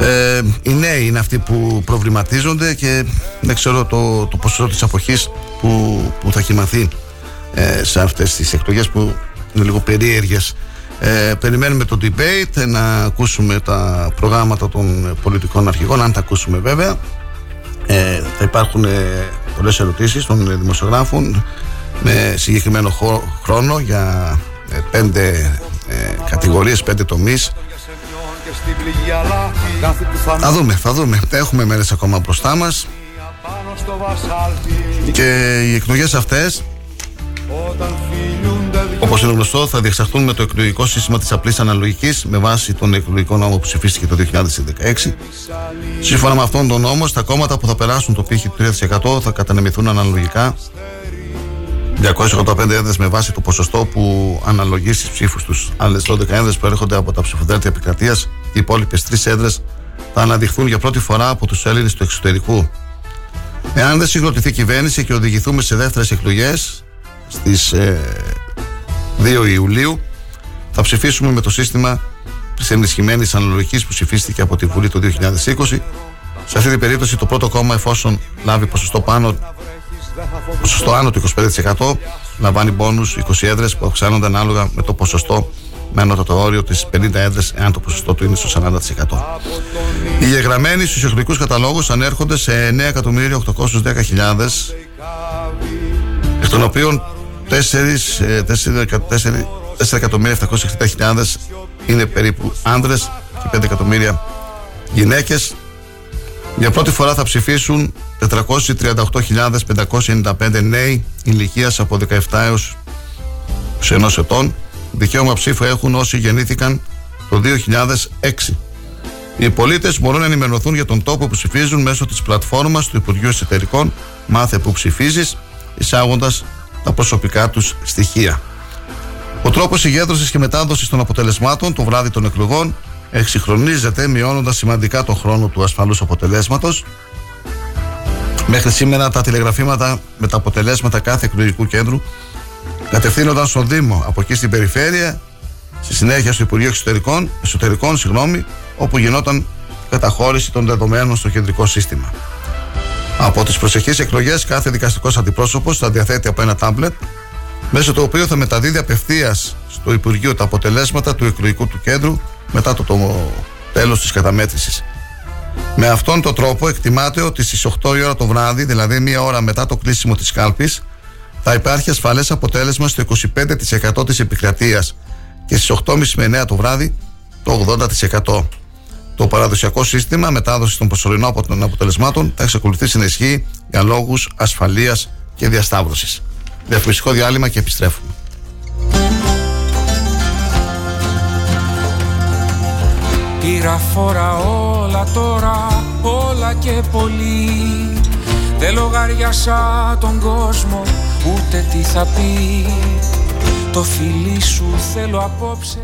[SPEAKER 9] Ε, οι νέοι είναι αυτοί που προβληματίζονται και δεν ξέρω το, το ποσοστό της αποχής που, που θα κοιμαθεί ε, σε αυτές τις εκλογές που είναι λίγο περίεργες ε, περιμένουμε το debate να ακούσουμε τα προγράμματα των πολιτικών αρχηγών αν τα ακούσουμε βέβαια ε, θα υπάρχουν ε, πολλές ερωτήσεις των ε, δημοσιογράφων με συγκεκριμένο χω- χρόνο για ε, πέντε ε, κατηγορίες, πέντε τομείς
[SPEAKER 10] και στην πληγή αλάτι Κάθε που θα
[SPEAKER 9] θα δούμε, θα δούμε. Έχουμε μέρες ακόμα μπροστά μας
[SPEAKER 10] πάνω στο βασάλτη
[SPEAKER 9] και οι εκλογές αυτές
[SPEAKER 10] Όταν φιλούνται δυο
[SPEAKER 9] Όπως είναι γνωστό, θα διεξαχθούν με το εκλογικό σύστημα της απλής αναλογικής με βάση τον εκλογικό νόμο που ψηφίστηκε το 2016. Σύμφωνα με αυτόν τον νόμο, στα κόμματα που θα περάσουν το πύχη του 3% θα κατανεμηθούν αναλογικά 285 έδρε με βάση το ποσοστό που αναλογεί στις ψήφους τους. Άλλες 12 έδρε που έρχονται από τα ψηφοδέλτια επικρατείας και οι υπόλοιπες 3 έδρε θα αναδειχθούν για πρώτη φορά από τους Έλληνες του εξωτερικού. Εάν δεν συγκροτηθεί η κυβέρνηση και οδηγηθούμε σε δεύτερες εκλογές στις 2 Ιουλίου, θα ψηφίσουμε με το σύστημα της ενισχυμένης αναλογικής που ψηφίστηκε από τη Βουλή το 2020. Σε αυτή την περίπτωση, το πρώτο κόμμα, εφόσον λάβει ποσοστό πάνω ποσοστό άνω του 25% λαμβάνει μπόνους 20 έδρες που αυξάνονται ανάλογα με το ποσοστό με ανώτατο όριο της 50 έδρες εάν το ποσοστό του είναι στο 40%. Οι εγγραμμένοι στους εκλογικούς καταλόγους ανέρχονται σε 9.810.000 εκ των οποίων 4.760.000 είναι περίπου άνδρες και 5 εκατομμύρια γυναίκες. Για πρώτη φορά θα ψηφίσουν 438.595 νέοι ηλικίας από 17 έως 21 ετών. Δικαίωμα ψήφου έχουν όσοι γεννήθηκαν το 2006. Οι πολίτες μπορούν να ενημερωθούν για τον τόπο που ψηφίζουν μέσω της πλατφόρμας του Υπουργείου Εσωτερικών Μάθε που ψηφίζεις, εισάγοντας τα προσωπικά τους στοιχεία. Ο τρόπος συγκέντρωσης και μετάδοσης των αποτελεσμάτων το βράδυ των εκλογών εξυγχρονίζεται μειώνοντας σημαντικά τον χρόνο του ασφαλούς αποτελέσματος. Μέχρι σήμερα τα τηλεγραφήματα με τα αποτελέσματα κάθε εκλογικού κέντρου κατευθύνονταν στον Δήμο, από εκεί στην Περιφέρεια, στη συνέχεια στο Υπουργείο Εξωτερικών, Εσωτερικών, συγγνώμη, όπου γινόταν καταχώρηση των δεδομένων στο κεντρικό σύστημα. Από τις προσεχείς εκλογές, κάθε δικαστικός αντιπρόσωπος θα διαθέτει από ένα τάμπλετ, μέσω του οποίου θα μεταδίδει απευθείας στο Υπουργείο τα αποτελέσματα του εκλογικού του κέντρου μετά το, το τέλος της καταμέτρησης. Με αυτόν τον τρόπο εκτιμάται ότι στις 8 η ώρα το βράδυ, δηλαδή μία ώρα μετά το κλείσιμο της κάλπης, θα υπάρχει ασφαλές αποτέλεσμα στο 25% της επικρατείας και στις 8.30 με 9 το βράδυ το 80%. Το παραδοσιακό σύστημα μετάδοσης των προσωρινών αποτελεσμάτων θα εξακολουθήσει να ισχύει για λόγους ασφαλείας και διασταύρωσης. Διαφημιστικό διάλειμμα και επιστρέφουμε.
[SPEAKER 11] Πήρα φορά όλα τώρα, όλα και πολύ. Δεν λογαριάσα τον κόσμο, ούτε τι θα πει. Το φιλί σου θέλω απόψε.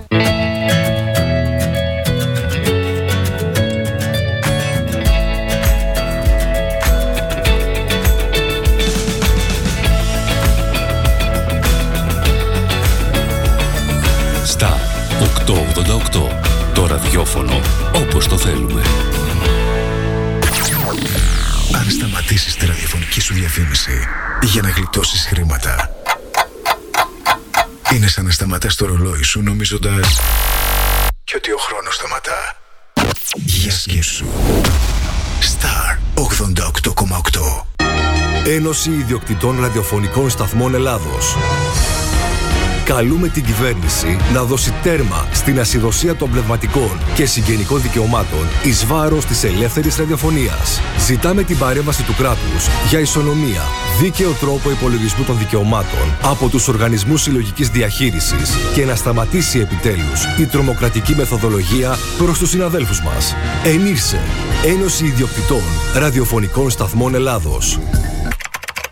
[SPEAKER 2] Στα 888 το ραδιόφωνο όπως το θέλουμε. Αν σταματήσεις τη ραδιοφωνική σου διαφήμιση για να γλιτώσεις χρήματα είναι σαν να σταματάς το ρολόι σου νομίζοντας και ότι ο χρόνος σταματά. Για σκέψου. Star 88,8
[SPEAKER 23] Ένωση Ιδιοκτητών Ραδιοφωνικών Σταθμών Ελλάδος Καλούμε την κυβέρνηση να δώσει τέρμα στην ασυδοσία των πνευματικών και συγγενικών δικαιωμάτων εις βάρος της ελεύθερης ραδιοφωνίας. Ζητάμε την παρέμβαση του κράτους για ισονομία, δίκαιο τρόπο υπολογισμού των δικαιωμάτων από τους οργανισμούς συλλογικής διαχείρισης και να σταματήσει επιτέλους η τρομοκρατική μεθοδολογία προς τους συναδέλφους μας. Ενήρσε Ένωση Ιδιοκτητών Ραδιοφωνικών Σταθμών Ελλάδος.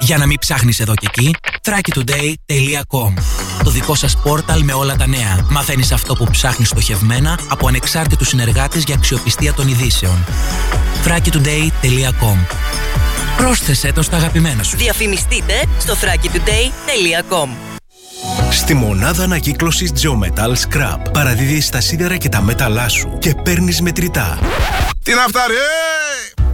[SPEAKER 15] Για να μην ψάχνεις εδώ και εκεί, thrakitoday.com Το δικό σας πόρταλ με όλα τα νέα. Μαθαίνεις αυτό που ψάχνεις στοχευμένα από ανεξάρτητους συνεργάτες για αξιοπιστία των ειδήσεων. thrakitoday.com Πρόσθεσέ το στα αγαπημένα σου.
[SPEAKER 14] Διαφημιστείτε στο thrakitoday.com
[SPEAKER 23] Στη μονάδα ανακύκλωσης Geometal Scrap παραδίδεις τα σίδερα και τα μέταλά σου και παίρνεις μετρητά.
[SPEAKER 24] Τι να φτάρει, ε!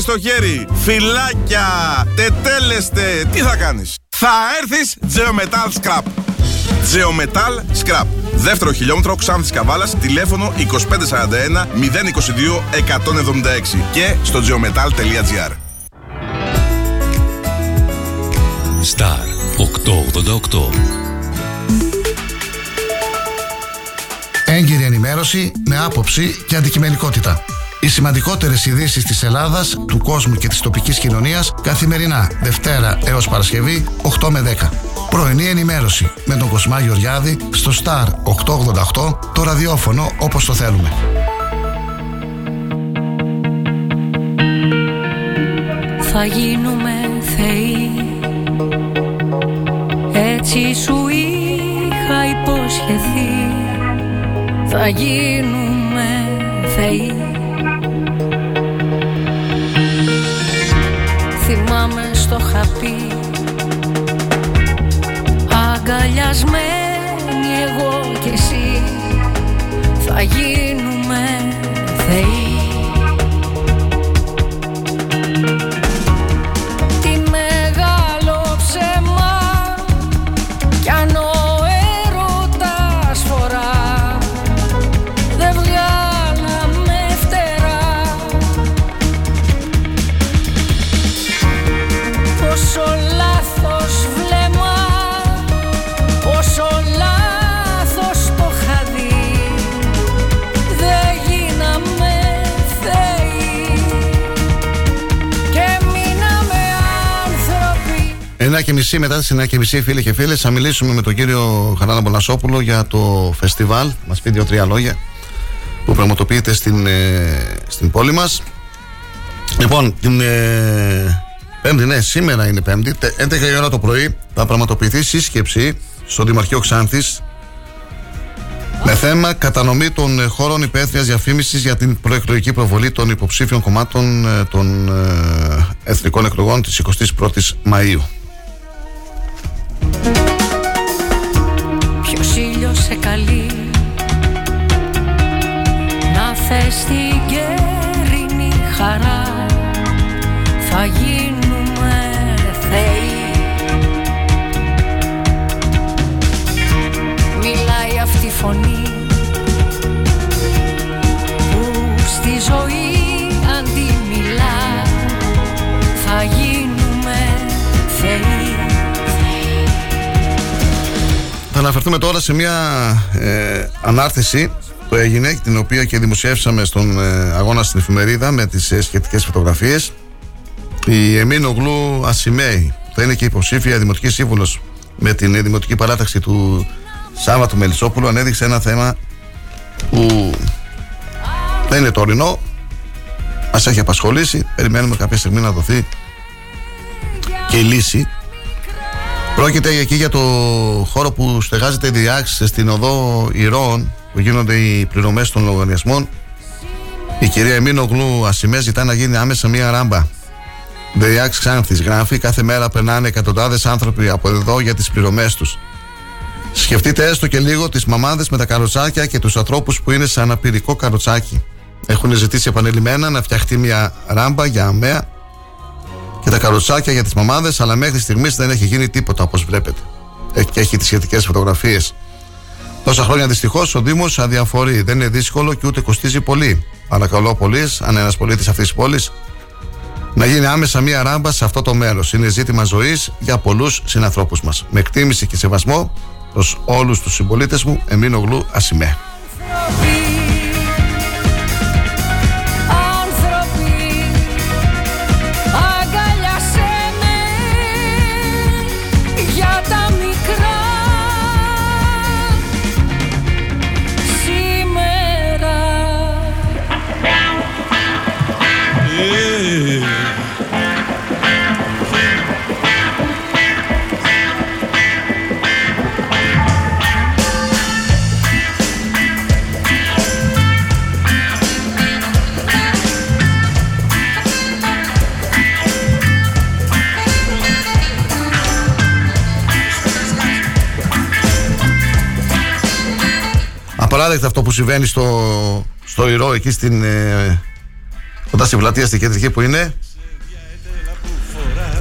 [SPEAKER 24] στο χέρι. Φυλάκια, τετέλεστε. Τι θα κάνεις; Θα έρθεις Geometal Scrap. Geometal Scrap. Δεύτερο χιλιόμετρο Ξάνθης Καβάλας, τηλέφωνο 2541 022 176 και στο geometal.gr.
[SPEAKER 2] Star 888
[SPEAKER 9] Έγκυρη ενημέρωση με άποψη και αντικειμενικότητα. Οι σημαντικότερες ειδήσεις της Ελλάδας, του κόσμου και της τοπικής κοινωνίας καθημερινά, Δευτέρα έως Παρασκευή, 8 με 10. Πρωινή ενημέρωση με τον Κοσμά Γεωργιάδη στο Star 888, το ραδιόφωνο όπως το θέλουμε.
[SPEAKER 22] Θα γίνουμε θεοί Έτσι σου είχα υποσχεθεί
[SPEAKER 1] θα γίνουμε θεοί στο
[SPEAKER 9] μισή μετά τι 9 και μισή, φίλοι και φίλε, θα μιλήσουμε με τον κύριο Χαράλα Μπολασόπουλο για το φεστιβάλ. Μας πει δύο-τρία λόγια που πραγματοποιείται στην, ε, στην πόλη μας. Λοιπόν, την ε, Πέμπτη, ναι, σήμερα είναι Πέμπτη, τε- 11 η ώρα το πρωί θα πραγματοποιηθεί σύσκεψη στο Δημαρχείο Ξάνθης με θέμα κατανομή των ε, χώρων υπαίθριας διαφήμισης για την προεκλογική προβολή των υποψήφιων κομμάτων ε, των ε, εθνικών εκλογών της 21ης Μαΐου.
[SPEAKER 1] Να θες την καιρινή χαρά. Θα γίνουμε θεοί. Μιλάει αυτή η φωνή Που στη ζωή αντιμιλά. Θα γίνουμε θεοί.
[SPEAKER 9] Θα αναφερθούμε τώρα σε μια ε, ανάρτηση που έγινε, την οποία και δημοσιεύσαμε στον ε, αγώνα στην εφημερίδα με τις ε, σχετικές φωτογραφίες. Η Εμίνο Γλου Ασημέη θα είναι και υποψήφια δημοτικής σύμβουλος με την ε, δημοτική παράταξη του Σάββατου Μελισσόπουλου. Ανέδειξε ένα θέμα που δεν είναι τωρινό μας έχει απασχολήσει. Περιμένουμε κάποια στιγμή να δοθεί και η λύση Πρόκειται εκεί για το χώρο που στεγάζεται η διάξη στην οδό Ηρώων που γίνονται οι πληρωμές των λογαριασμών. Η κυρία Εμίνο Γλου Ασημές ζητά να γίνει άμεσα μία ράμπα. Διάξ Ξάνθης γράφει κάθε μέρα περνάνε εκατοντάδες άνθρωποι από εδώ για τις πληρωμές τους. Σκεφτείτε έστω και λίγο τις μαμάδες με τα καροτσάκια και τους ανθρώπους που είναι σε αναπηρικό καροτσάκι. Έχουν ζητήσει επανειλημμένα να φτιαχτεί μια ράμπα για αμαία και τα καροτσάκια για τις μαμάδες, αλλά μέχρι στιγμής δεν έχει γίνει τίποτα όπως βλέπετε. Έχει, και έχει τις σχετικές φωτογραφίες. Τόσα χρόνια δυστυχώς ο Δήμος αδιαφορεί. Δεν είναι δύσκολο και ούτε κοστίζει πολύ. Παρακαλώ πολύ, αν ένας πολίτης αυτής της πόλης, να γίνει άμεσα μία ράμπα σε αυτό το μέρος. Είναι ζήτημα ζωής για πολλούς συνανθρώπους μας. Με εκτίμηση και σεβασμό προς όλους τους συμπολίτες μου, Εμίνο Γλου Ασημέ. Απαράδεκτο αυτό που συμβαίνει στο, στο Ηρώ, εκεί στην. Ε, κοντά στη πλατεία, στην κεντρική που είναι.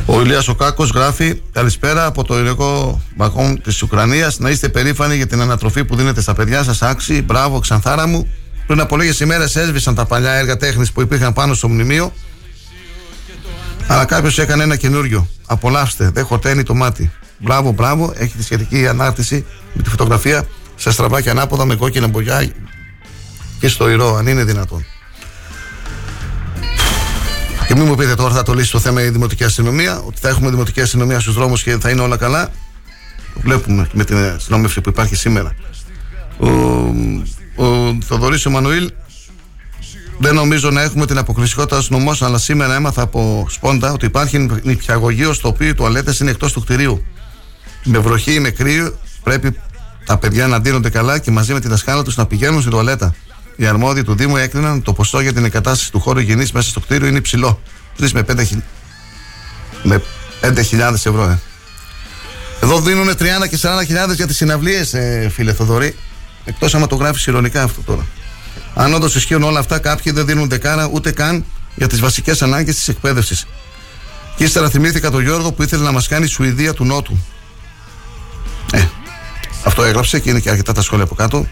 [SPEAKER 9] Ο Ηλίας ο Κάκος γράφει Καλησπέρα από το ειρηνικό μπακόν της Ουκρανίας. Να είστε περήφανοι για την ανατροφή που δίνετε στα παιδιά σας. Άξι, μπράβο, ξανθάρα μου. Πριν από λίγες ημέρες έσβησαν τα παλιά έργα τέχνης που υπήρχαν πάνω στο μνημείο. Αλλά κάποιος έκανε ένα καινούριο. Απολαύστε, δεν χορταίνει το μάτι. Μπράβο, μπράβο, έχει τη σχετική ανάρτηση Με τη φωτογραφία σε στραβά και ανάποδα με κόκκινα μπογιά Και στο ηρώ, αν είναι δυνατόν και μην μου πείτε τώρα θα το λύσει το θέμα η δημοτική αστυνομία, ότι θα έχουμε δημοτική αστυνομία στους δρόμους και θα είναι όλα καλά. Το βλέπουμε με την αστυνόμευση που υπάρχει σήμερα. Ο, ο Θοδωρής ο Μανουήλ δεν νομίζω να έχουμε την αποκλειστικότητα ως νομός, αλλά σήμερα έμαθα από σπόντα ότι υπάρχει νηπιαγωγείο στο οποίο οι τουαλέτες είναι εκτός του κτηρίου. Με βροχή ή με κρύο πρέπει τα παιδιά να ντύνονται καλά και μαζί με τη δασκάλα τους να πηγαίνουν στην τουαλέτα. Οι αρμόδιοι του Δήμου έκριναν ότι το ποσό για την εγκατάσταση του χώρου υγιεινής μέσα στο κτίριο είναι υψηλό. 3 με 5 χι- με 5.000 ευρώ. Ε. Εδώ δίνουν 30 και 40.000 για τις συναυλίες, ε, φίλε Θοδωρή. Εκτός άμα το γράφεις ηρωνικά αυτό τώρα. Αν όντως ισχύουν όλα αυτά, κάποιοι δεν δίνουν δεκάρα ούτε καν για τις βασικές ανάγκες της εκπαίδευσης. Και ύστερα θυμήθηκα τον Γιώργο που ήθελε να μας κάνει Σουηδία του Νότου. Ε, αυτό έγραψε και είναι και αρκετά τα σχόλια από κάτω.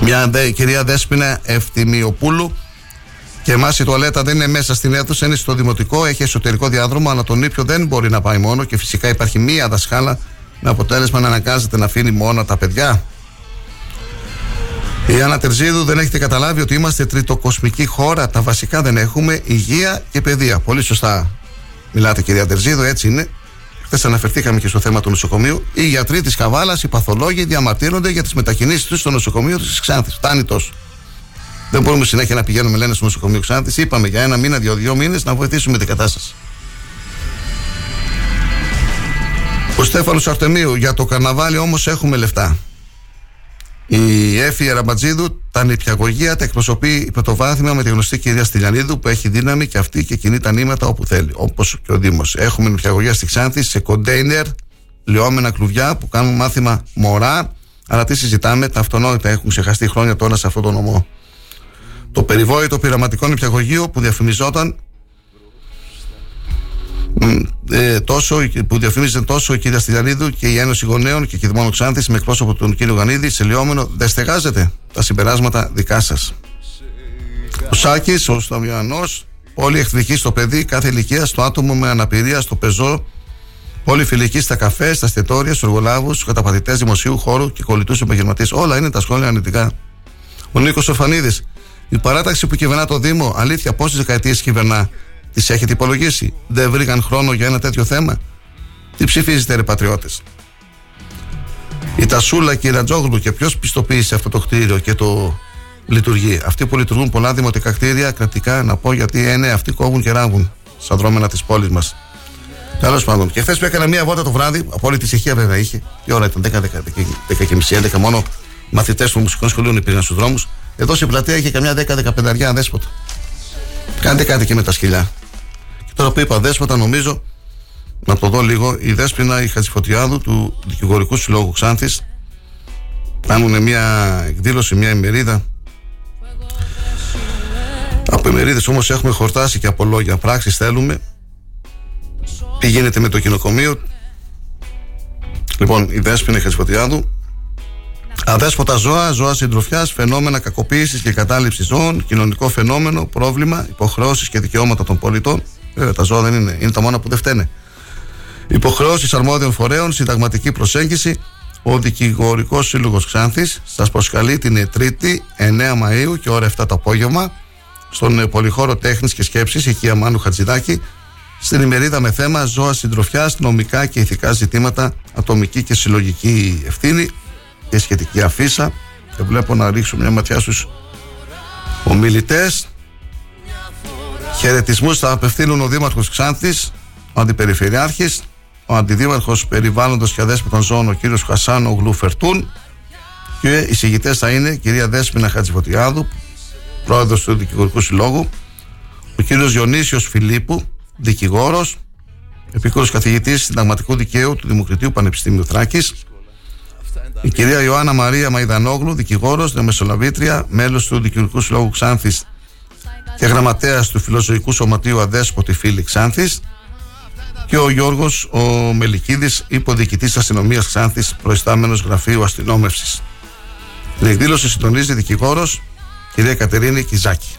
[SPEAKER 9] Μια δε, κυρία Δέσποινα Ευθυμιοπούλου και εμάς η τουαλέτα δεν είναι μέσα στην αίθουσα, είναι στο δημοτικό, έχει εσωτερικό διάδρομο, αλλά τον ήπιο δεν μπορεί να πάει μόνο και φυσικά υπάρχει μία δασκάλα με αποτέλεσμα να αναγκάζεται να αφήνει μόνο τα παιδιά. Η Άννα Τερζίδου δεν έχετε καταλάβει ότι είμαστε τριτοκοσμική χώρα. Τα βασικά δεν έχουμε υγεία και παιδεία. Πολύ σωστά μιλάτε, κυρία Τερζίδου, έτσι είναι. Χθες αναφερθήκαμε και στο θέμα του νοσοκομείου. Οι γιατροί της Καβάλας, οι παθολόγοι διαμαρτύρονται για τις μετακινήσεις τους στο νοσοκομείο της Ξάνθης. Φτάνει τόσο. Δεν μπορούμε συνέχεια να πηγαίνουμε, λένε, στο νοσοκομείο Ξάνθης. Είπαμε για ένα μήνα, δύο, δύο μήνες να βοηθήσουμε την κατάσταση. Ο Στέφανος Αρτεμίου, για το καρναβάλι όμως έχουμε λεφτά. Η Έφη Ραμπατζίδου, τα νηπιαγωγεία τα εκπροσωπεί υπό το βάθημα με τη γνωστή κυρία Στυλιανίδου που έχει δύναμη και αυτή και κινεί τα νήματα όπου θέλει, όπως και ο Δήμος. Έχουμε νηπιαγωγεία στη Ξάνθη σε κοντέινερ, λιώμενα κλουβιά που κάνουν μάθημα μωρά. Αλλά τι συζητάμε, τα αυτονόητα έχουν ξεχαστεί χρόνια τώρα σε αυτό το νομό. Το περιβόητο πειραματικό νηπιαγωγείο που διαφημιζόταν μ, ε, τόσο, που διαφήμιζε τόσο η κυρία Στυλιανίδου και η Ένωση Γονέων και η Κιδμόνο Ξάνθης με εκπρόσωπο τον κύριο Γανίδη σε λιόμενο, δεν στεγάζετε τα συμπεράσματα δικά σας. Ο Σάκης, ο Σταμιανός, όλοι εχθρικοί στο παιδί, κάθε ηλικία, στο άτομο με αναπηρία, στο πεζό, όλοι φιλικοί στα καφέ, στα εστιατόρια, στους εργολάβους, στους καταπατητές δημοσίου χώρου και κολλητούς επαγγελματίες. Όλα είναι τα σχόλια αρνητικά. Ο Νίκος Ορφανίδης, η παράταξη που κυβερνά το Δήμο, αλήθεια, πόσες δεκαετίες κυβερνά, τις έχετε υπολογίσει; Δεν βρήκαν χρόνο για ένα τέτοιο θέμα; Τι ψηφίζετε, ρε πατριώτες; Η Τασούλα και η Ρατζόγλου και ποιος πιστοποίησε αυτό το κτίριο και το λειτουργεί; Αυτοί που λειτουργούν πολλά δημοτικά κτίρια, κρατικά να πω γιατί ε, ναι, αυτοί κόβουν και ράβουν στα δρόμενα της πόλης μας. Τέλος πάντων. Και χθες που έκανα μία βόλτα το βράδυ, από όλη τη ησυχία βέβαια είχε. Τι ώρα ήταν, 10, 10, 10, 10 και μισή, 11 μόνο μαθητές του μουσικών σχολείων υπήρχαν στους δρόμους. Εδώ στην πλατεία είχε καμιά 10-15 αδέσποτα. Κάντε κάτι και με τα σκυλιά. Και τώρα που είπα δέσποτα, νομίζω να το δω λίγο. Η Δέσποινα η Χατζηφωτιάδου του Δικηγορικού Συλλόγου Ξάνθης κάνουν μια εκδήλωση, μια ημερίδα. Από ημερίδες όμως έχουμε χορτάσει και από λόγια. Πράξεις θέλουμε. Τι γίνεται με το κοινοκομείο; Λοιπόν, η Δέσποινα η Χατζηφωτιάδου Αδέσποτα ζώα, ζώα συντροφιάς, φαινόμενα κακοποίησης και κατάληψης ζώων, κοινωνικό φαινόμενο, πρόβλημα, υποχρεώσεις και δικαιώματα των πολιτών. Βέβαια, τα ζώα δεν είναι, είναι τα μόνα που δεν φταίνε. Υποχρεώσεις αρμόδιων φορέων, συνταγματική προσέγγιση. Ο Δικηγορικός Σύλλογος Ξάνθης σας προσκαλεί την Τρίτη 9 Μαου και ώρα 7 το απόγευμα στον ε, Πολυχώρο Τέχνης και Σκέψης, εκεί Αμάνου Χατζηδάκη, στην ημερίδα με θέμα Ζώα συντροφιά, νομικά και ηθικά ζητήματα, ατομική και συλλογική ευθύνη και σχετική αφίσα και βλέπω να ρίξω μια ματιά στους ομιλητές χαιρετισμούς θα απευθύνουν ο Δήμαρχος Ξάνθης ο Αντιπεριφερειάρχης ο Αντιδήμαρχος Περιβάλλοντος και Αδέσποτων Ζώων ο κύριος Χασάνο Γλουφερτούν και οι συγητές θα είναι η κυρία Δέσποινα Χατζηφωτιάδου πρόεδρος του Δικηγορικού Συλλόγου ο κύριος Διονύσιος Φιλίππου δικηγόρος επίκορος καθηγητής συνταγματικού δικαίου του Δημοκρατίου Πανεπιστήμιου Θράκης η κυρία Ιωάννα Μαρία Μαϊδανόγλου, δικηγόρος, διαμεσολαβήτρια, μέλος του Δικηγορικού Συλλόγου Ξάνθης και γραμματέας του Φιλοζωικού Σωματείου Αδέσποτη Φίλη Ξάνθης. Και ο Γιώργος ο Μελικίδης, υποδιοικητής αστυνομίας Ξάνθης, προϊστάμενος γραφείου αστυνόμευσης. Την εκδήλωση συντονίζει δικηγόρος κυρία Κατερίνη Κιζάκη.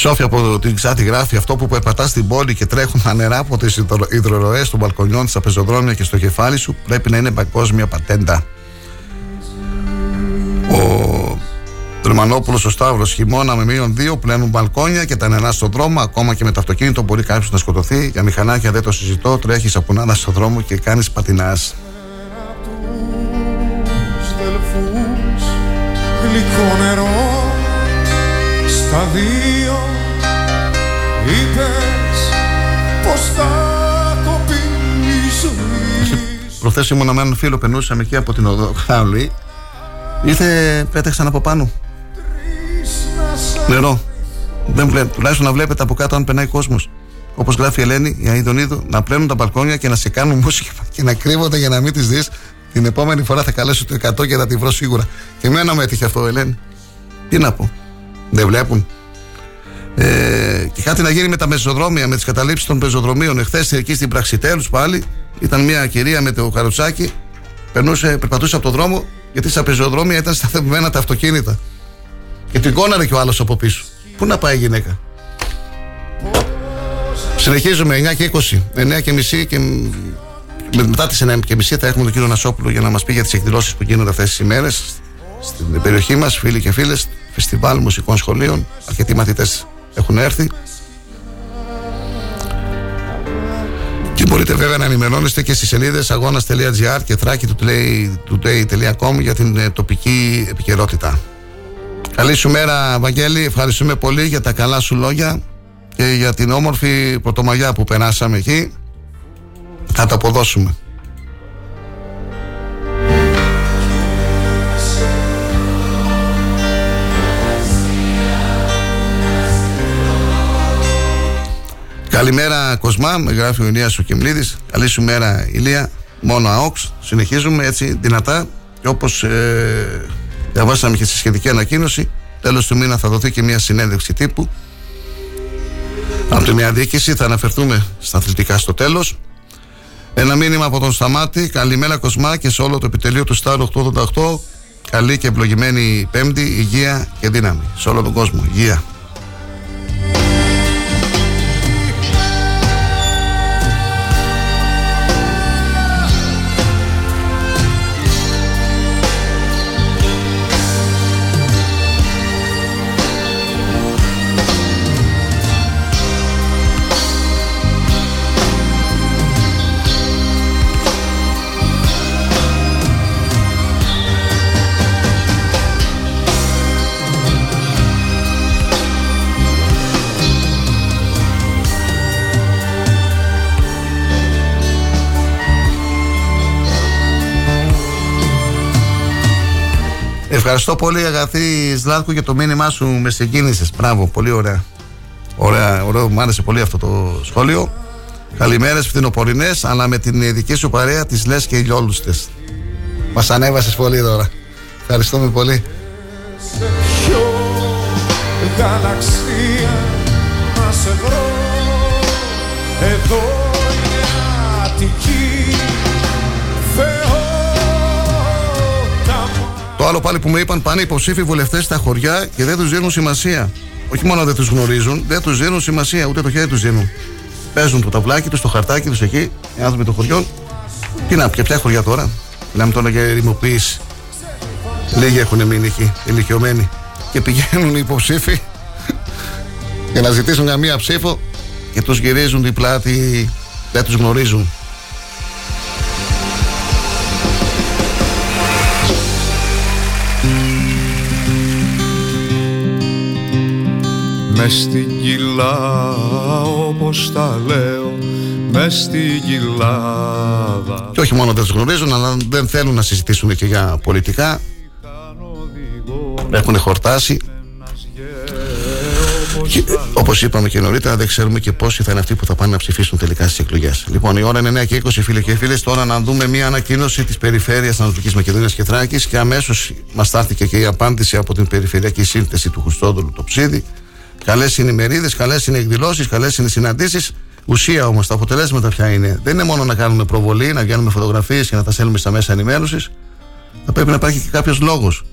[SPEAKER 9] Σόφια από την Ξάτη γράφει αυτό που περπατάς στην πόλη και τρέχουν τα νερά από τις υδροροές των μπαλκονιών, στα πεζοδρόμια και στο κεφάλι σου πρέπει να είναι παγκόσμια πατέντα. Ο Δερμανόπουλο ο Σταύρος χειμώνα με μείον δύο πλένουν μπαλκόνια και τα νερά στον δρόμο. Ακόμα και με το αυτοκίνητο μπορεί κάποιος να σκοτωθεί. Για μηχανάκια δεν το συζητώ. Τρέχεις σαπουνάδα στον δρόμο και κάνεις πατινάς.
[SPEAKER 8] γλυκό νερό στα δύο είπες πως θα κοπεί η ζωή
[SPEAKER 9] Προχθές ήμουν με έναν φίλο, περνούσαμε εκεί από την οδό Χάλη. Ήρθε, πέταξαν από πάνω. Νερό. Δεν βλέπω. Τουλάχιστον να βλέπετε από κάτω αν περνάει κόσμος. Όπως γράφει η Ελένη, η Αιδονίδου, να πλένουν τα μπαλκόνια και να σε κάνουν μουσική και να κρύβονται για να μην τις δεις. Την επόμενη φορά θα καλέσω το 100 και θα τη βρω σίγουρα. Και εμένα με έτυχε αυτό, Ελένη. Τι να πω. Δεν βλέπουν. Ε, και κάτι να γίνει με τα μεσοδρόμια, με τις καταλήψεις των πεζοδρομίων. Εχθές εκεί στην Πραξιτέλους πάλι ήταν μια κυρία με το καροτσάκι. Περνούσε, περπατούσε από το δρόμο, γιατί στα πεζοδρόμια ήταν σταθεμένα τα αυτοκίνητα. Και την κόναρε και ο άλλος από πίσω. Πού να πάει η γυναίκα; Συνεχίζουμε 9 και 20, 9 και μισή και μετά τις 9 και μισή θα έχουμε τον κύριο Νασόπουλο για να μας πει για τις εκδηλώσεις που γίνονται αυτές τις ημέρες στην περιοχή μας, φίλοι και φίλες, φεστιβάλ μουσικών σχολείων. Αρκετοί μαθητές έχουν έρθει. Και μπορείτε βέβαια να ενημερώνεστε και στις σελίδες αγώνα.gr και thrakitoday.com για την ε, τοπική επικαιρότητα. Καλή σου μέρα, Βαγγέλη. Ευχαριστούμε πολύ για τα καλά σου λόγια και για την όμορφη πρωτομαγιά που περάσαμε εκεί. Θα τα αποδώσουμε. Καλημέρα Κοσμά, με γράφει ο Ηλίας ο Κεμλίδης. Καλή σου μέρα Ηλία, μόνο ΑΟΚΣ Συνεχίζουμε έτσι δυνατά. Και όπως ε, διαβάσαμε και στη σχετική ανακοίνωση Τέλος του μήνα θα δοθεί και μια συνέντευξη τύπου. Από τη μια διοίκηση θα αναφερθούμε στα αθλητικά στο τέλος. Ένα μήνυμα από τον Σταμάτη. Καλημέρα Κοσμά και σε όλο το επιτελείο του Στάρ 888 Καλή και ευλογημένη Πέμπτη, υγεία και δύναμη Σε όλο τον κόσμο, υγεία Ευχαριστώ πολύ αγαθή Σλάτκου για το μήνυμά σου με συγκίνησες. Μπράβο, πολύ ωραία. Ωραία, ωραίο, μου άρεσε πολύ αυτό το σχόλιο. Καλημέρες φθινοπορεινές, αλλά με την δική σου παρέα τις λες και ηλιόλουστες. Μας ανέβασες πολύ τώρα. Ευχαριστούμε πολύ. γαλαξία να σε βρω Εδώ Το άλλο πάλι που με είπαν πάνε υποψήφοι βουλευτές στα χωριά και δεν τους δίνουν σημασία. Όχι μόνο δεν τους γνωρίζουν, δεν τους δίνουν σημασία, ούτε το χέρι τους δίνουν. Παίζουν το ταυλάκι τους, το χαρτάκι τους εκεί, οι άνθρωποι των χωριών. Τι να, ποια, ποια χωριά τώρα; Μιλάμε τώρα για ερημοποίηση. Λίγοι έχουν μείνει εκεί, ηλικιωμένοι. Και πηγαίνουν οι υποψήφοι για να ζητήσουν για μία ψήφο και τους γυρίζουν την πλάτη, δεν τους γνωρίζουν.
[SPEAKER 8] Μες στην κοιλά όπως τα λέω μες στην κοιλάδα
[SPEAKER 9] Και όχι μόνο δεν τους γνωρίζουν αλλά δεν θέλουν να συζητήσουν και για πολιτικά Έχουν χορτάσει Όπως είπαμε και νωρίτερα, δεν ξέρουμε και πόσοι θα είναι αυτοί που θα πάνε να ψηφίσουν τελικά στις εκλογές. Λοιπόν, η ώρα είναι 9 και 20, φίλε και φίλες. Τώρα να δούμε μια ανακοίνωση της Περιφέρειας Ανατολικής Μακεδονίας και Θράκης και αμέσως μας στάθηκε και η απάντηση από την Περιφερειακή Σύνθεση του Χριστόδουλου το Ψίδι. Καλές είναι οι μερίδες, καλές είναι οι εκδηλώσεις, καλές είναι οι συναντήσεις. Ουσία όμως, τα αποτελέσματα ποια είναι. Δεν είναι μόνο να κάνουμε προβολή, να βγαίνουμε φωτογραφίες και να τα στέλνουμε στα μέσα ενημέρωσης. Θα πρέπει να υπάρχει και κάποιος λόγος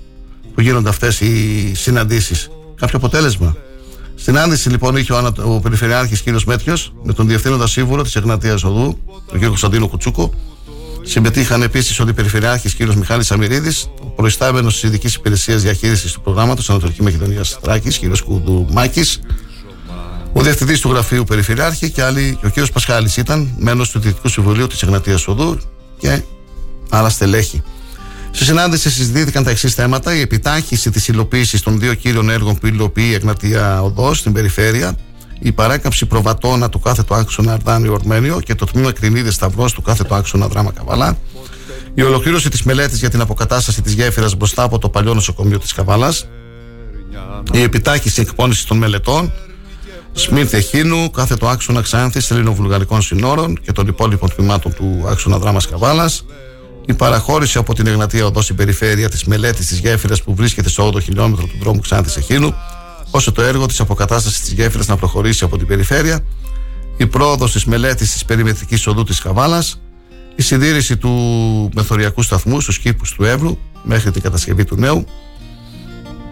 [SPEAKER 9] που γίνονται αυτές οι συναντήσεις. Κάποιο αποτέλεσμα. Συνάντηση λοιπόν είχε ο, Ανα... ο Περιφερειάρχης κ. Μέτιος με τον Διευθύνοντα Σύμβουλο της Εγνατίας Οδού, τον κ. Κωνσταντίνο Κουτσούκο. Συμμετείχαν επίσης ο Περιφερειάρχη κ. Μιχάλης Αμυρίδης, ο προϊστάμενος της Ειδικής Υπηρεσίας Διαχείρισης του Προγράμματος Ανατολικής Μακεδονίας Τράκη, κ. Κουδουμάκης, ο Διευθυντής του Γραφείου Περιφερειάρχη και, άλλοι, και ο κ. Πασχάλης ήταν μέλος του Διοικητικού Συμβουλίου της Εγνατίας Οδού και άλλα στελέχη. Στη συνάντηση συζητήθηκαν τα εξής θέματα: η επιτάχυση της υλοποίησης των δύο κύριων έργων που υλοποιεί η Εγνατία Οδός στην περιφέρεια, η παράκαψη προβατώνα του κάθετου άξονα Αρδάνιο Ορμένιο και το τμήμα Κρινίδε Σταυρός του κάθετου άξονα Δράμα Καβαλά, η ολοκλήρωση της μελέτης για την αποκατάσταση της γέφυρας μπροστά από το παλιό νοσοκομείο της Καβάλας, η επιτάχυση εκπόνησης των μελετών, Σμύρθ Εχίνου, κάθετο άξονα Ξάνθης Ελληνοβουλγαρικών συνόρων και των υπόλοιπων τμήματων του άξονα Δράμας Καβάλας, η παραχώρηση από την Εγνατία Οδός στην περιφέρεια της μελέτης της γέφυρας που βρίσκεται στο 8 χιλιόμετρο του δρόμου Ξάνθης Εχίνου, όσο το έργο της αποκατάστασης της γέφυρας να προχωρήσει από την περιφέρεια, η πρόοδος της μελέτης της περιμετρική οδού της Καβάλας, η συντήρηση του μεθοριακού σταθμού στους κήπους του Εύρου μέχρι την κατασκευή του νέου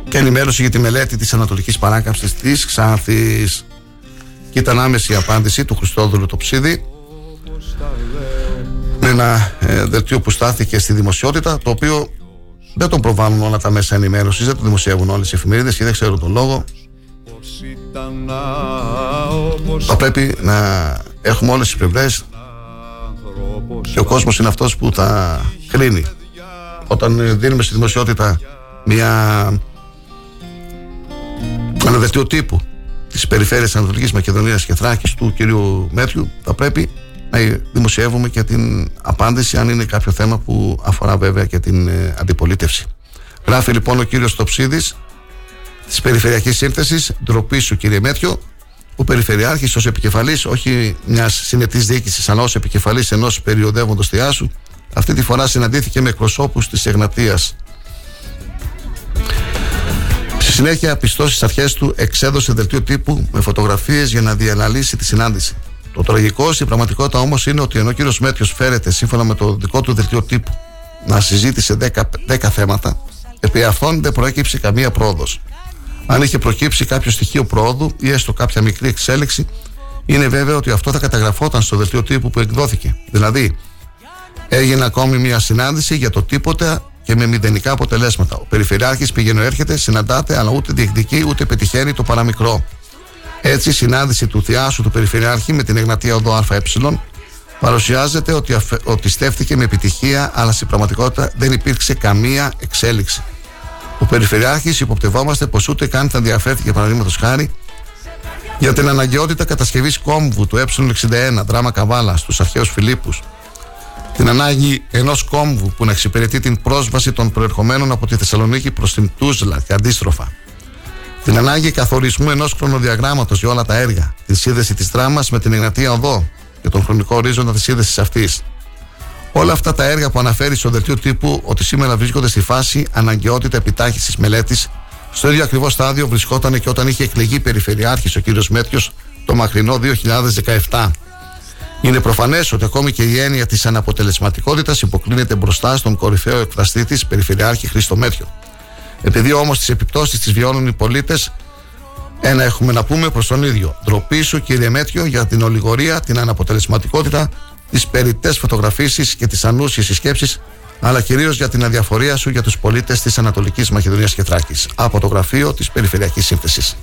[SPEAKER 9] και ενημέρωση για τη μελέτη της ανατολικής παράκαμψης της Ξάνθης. Και ήταν άμεση η απάντηση του Χριστόδουλου Τοψίδη με ένα ε, δελτίο που στάθηκε στη δημοσιότητα το οποίο δεν τον προβάλλουν όλα τα μέσα ενημέρωσης, δεν το δημοσιεύουν όλες οι εφημερίδες και δεν ξέρω τον λόγο. Θα πρέπει να έχουμε όλες τις πλευρές και ο κόσμος είναι αυτός που θα κρίνει. Όταν δίνουμε στη δημοσιότητα μια ένα δελτίο τύπου της περιφέρειας Ανατολικής Μακεδονίας και Θράκης του κ. Μέτριου, θα πρέπει να δημοσιεύουμε και την απάντηση αν είναι κάποιο θέμα που αφορά βέβαια και την ε, αντιπολίτευση. Γράφει λοιπόν ο κύριος Στοψίδης της Περιφερειακής Σύνθεσης ντροπή σου κύριε Μέτριο ο Περιφερειάρχης ως επικεφαλής όχι μιας συνετής διοίκησης αλλά ως επικεφαλής ενός περιοδεύοντος θεάσου αυτή τη φορά συναντήθηκε με εκπροσώπους της Εγνατίας Στη συνέχεια, πιστώσεις στις αρχές του, εξέδωσε δελτίο τύπου με φωτογραφίες για να διαναλύσει τη συνάντηση. Το τραγικό στην πραγματικότητα όμως είναι ότι ενώ ο κύριος Μέτριο φέρεται σύμφωνα με το δικό του δελτίο τύπου να συζήτησε 10, 10 θέματα, επί αυτών δεν προέκυψε καμία πρόοδος. Αν είχε προκύψει κάποιο στοιχείο πρόοδου ή έστω κάποια μικρή εξέλιξη, είναι βέβαιο ότι αυτό θα καταγραφόταν στο δελτίο τύπου που εκδόθηκε. Δηλαδή, έγινε ακόμη μια συνάντηση για το τίποτε και με μηδενικά αποτελέσματα. Ο Περιφερειάρχης πηγαίνει έρχεται, συναντάται, αλλά ούτε διεκδικεί ούτε πετυχαίνει το παραμικρό. Έτσι, η συνάντηση του Θιάσου του Περιφερειάρχη με την Εγνατία Οδό ΑΕ παρουσιάζεται ότι, αφε, ότι στέφτηκε με επιτυχία, αλλά στην πραγματικότητα δεν υπήρξε καμία εξέλιξη. Ο Περιφερειάρχης υποπτευόμαστε πως ούτε καν θα ενδιαφέρθηκε, παραδείγματος χάρη, για την αναγκαιότητα κατασκευής κόμβου του Ε61 δράμα Καβάλα στους αρχαίους Φιλίππους, την ανάγκη ενός κόμβου που να εξυπηρετεί την πρόσβαση των προερχομένων από τη Θεσσαλονίκη προς την Τούζλα και αντίστροφα, την ανάγκη καθορισμού ενός χρονοδιαγράμματος για όλα τα έργα, τη σύνδεση της δράμα με την Εγνατία Οδό και τον χρονικό ορίζοντα της σύνδεσης αυτής. Όλα αυτά τα έργα που αναφέρει στο δελτίο τύπου ότι σήμερα βρίσκονται στη φάση αναγκαιότητα επιτάχυνση μελέτης, στο ίδιο ακριβώς στάδιο βρισκόταν και όταν είχε εκλεγεί περιφερειάρχης ο κ. Μέτριο το μακρινό 2017. Είναι προφανές ότι ακόμη και η έννοια της αναποτελεσματικότητας υποκλίνεται μπροστά στον κορυφαίο εκφραστή της, Περιφερειάρχη Χρήστο Μέτριο. Επειδή όμως τις επιπτώσεις τις βιώνουν οι πολίτες, ένα έχουμε να πούμε προς τον ίδιο. Ντροπή σου, κύριε Μέτριο, για την ολιγορία, την αναποτελεσματικότητα, τις περιττές φωτογραφίσεις και τις ανούσιες συσκέψεις, αλλά κυρίως για την αδιαφορία σου για τους πολίτες της Ανατολικής Μακεδονίας και Θράκη. Από το γραφείο της Περιφερειακής Σύνθεσης.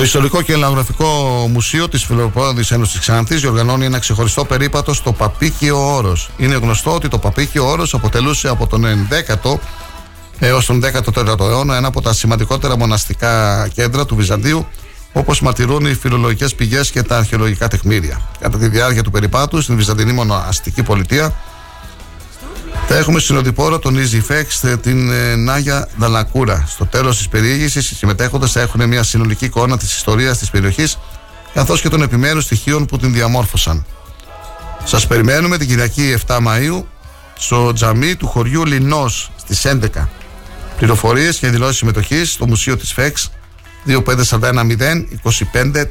[SPEAKER 9] Το Ιστορικό και Ελλαγραφικό Μουσείο της Φιλοπόδη Ένωσης Ξάνθης διοργανώνει ένα ξεχωριστό περίπατο στο Παπίκιο Όρος. Είναι γνωστό ότι το Παπίκιο Όρος αποτελούσε από τον 11ο έως τον 14ο αιώνα ένα από τα σημαντικότερα μοναστικά κέντρα του Βυζαντίου, όπως μαρτυρούν οι φιλολογικές πηγές και τα αρχαιολογικά τεκμήρια. Κατά τη διάρκεια του περιπάτου στην Βυζαντινή μοναστική πολιτεία, θα έχουμε συνοδοιπόρο τον Easy Φέξ, την ε, Νάγια Δαλακούρα. Στο τέλος της περιήγησης, οι συμμετέχοντες θα έχουν μια συνολική εικόνα της ιστορίας της περιοχής, καθώς και των επιμέρους στοιχείων που την διαμόρφωσαν. Σας περιμένουμε την Κυριακή 7 Μαου στο τζαμί του χωριού Λινός στις 11. Πληροφορίες και δηλώσεις συμμετοχής στο Μουσείο της ΦΕΞ 25410 25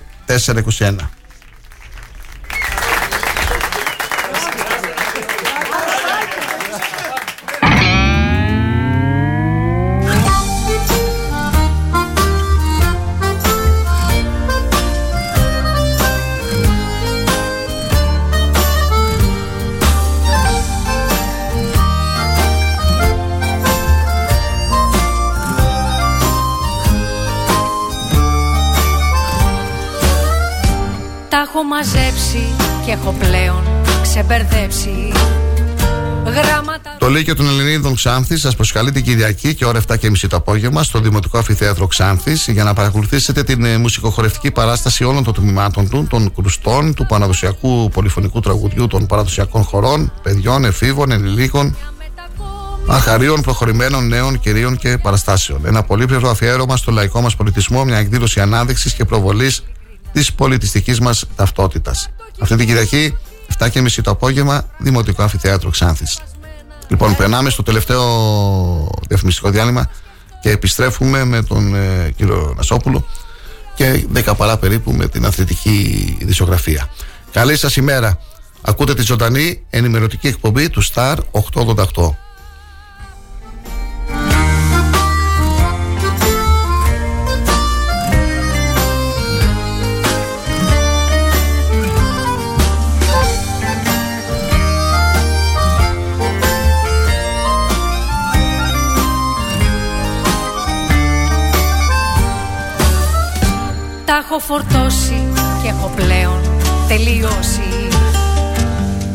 [SPEAKER 1] έχω μαζέψει και έχω πλέον ξεμπερδέψει Γράμματα
[SPEAKER 9] Το Λύκειο των Ελληνίδων Ξάνθη σας προσκαλεί την Κυριακή και ώρα 7.30 το απόγευμα στο Δημοτικό Αφιθέατρο Ξάνθη για να παρακολουθήσετε την ε, μουσικοχορευτική παράσταση όλων των τμήματων του, των κρουστών, του παραδοσιακού πολυφωνικού τραγουδιού, των παραδοσιακών χωρών, παιδιών, εφήβων, ενηλίκων, αρχαρίων, προχωρημένων νέων, κυρίων και παραστάσεων. Ένα πολύπλευρο αφιέρωμα στο λαϊκό μας πολιτισμό, μια εκδήλωση ανάδειξης και προβολής της πολιτιστικής μας ταυτότητας. Αυτή την Κυριακή, 7.30 το απόγευμα, Δημοτικό Αμφιθέατρο Ξάνθης. Λοιπόν, περνάμε στο τελευταίο διαφημιστικό διάλειμμα και επιστρέφουμε με τον ε, κύριο Νασόπουλο και 10 παρά περίπου με την αθλητική ειδησιογραφία. Καλή σας ημέρα. Ακούτε τη ζωντανή ενημερωτική εκπομπή του Star 888.
[SPEAKER 1] Τα έχω φορτώσει και έχω πλέον τελειώσει.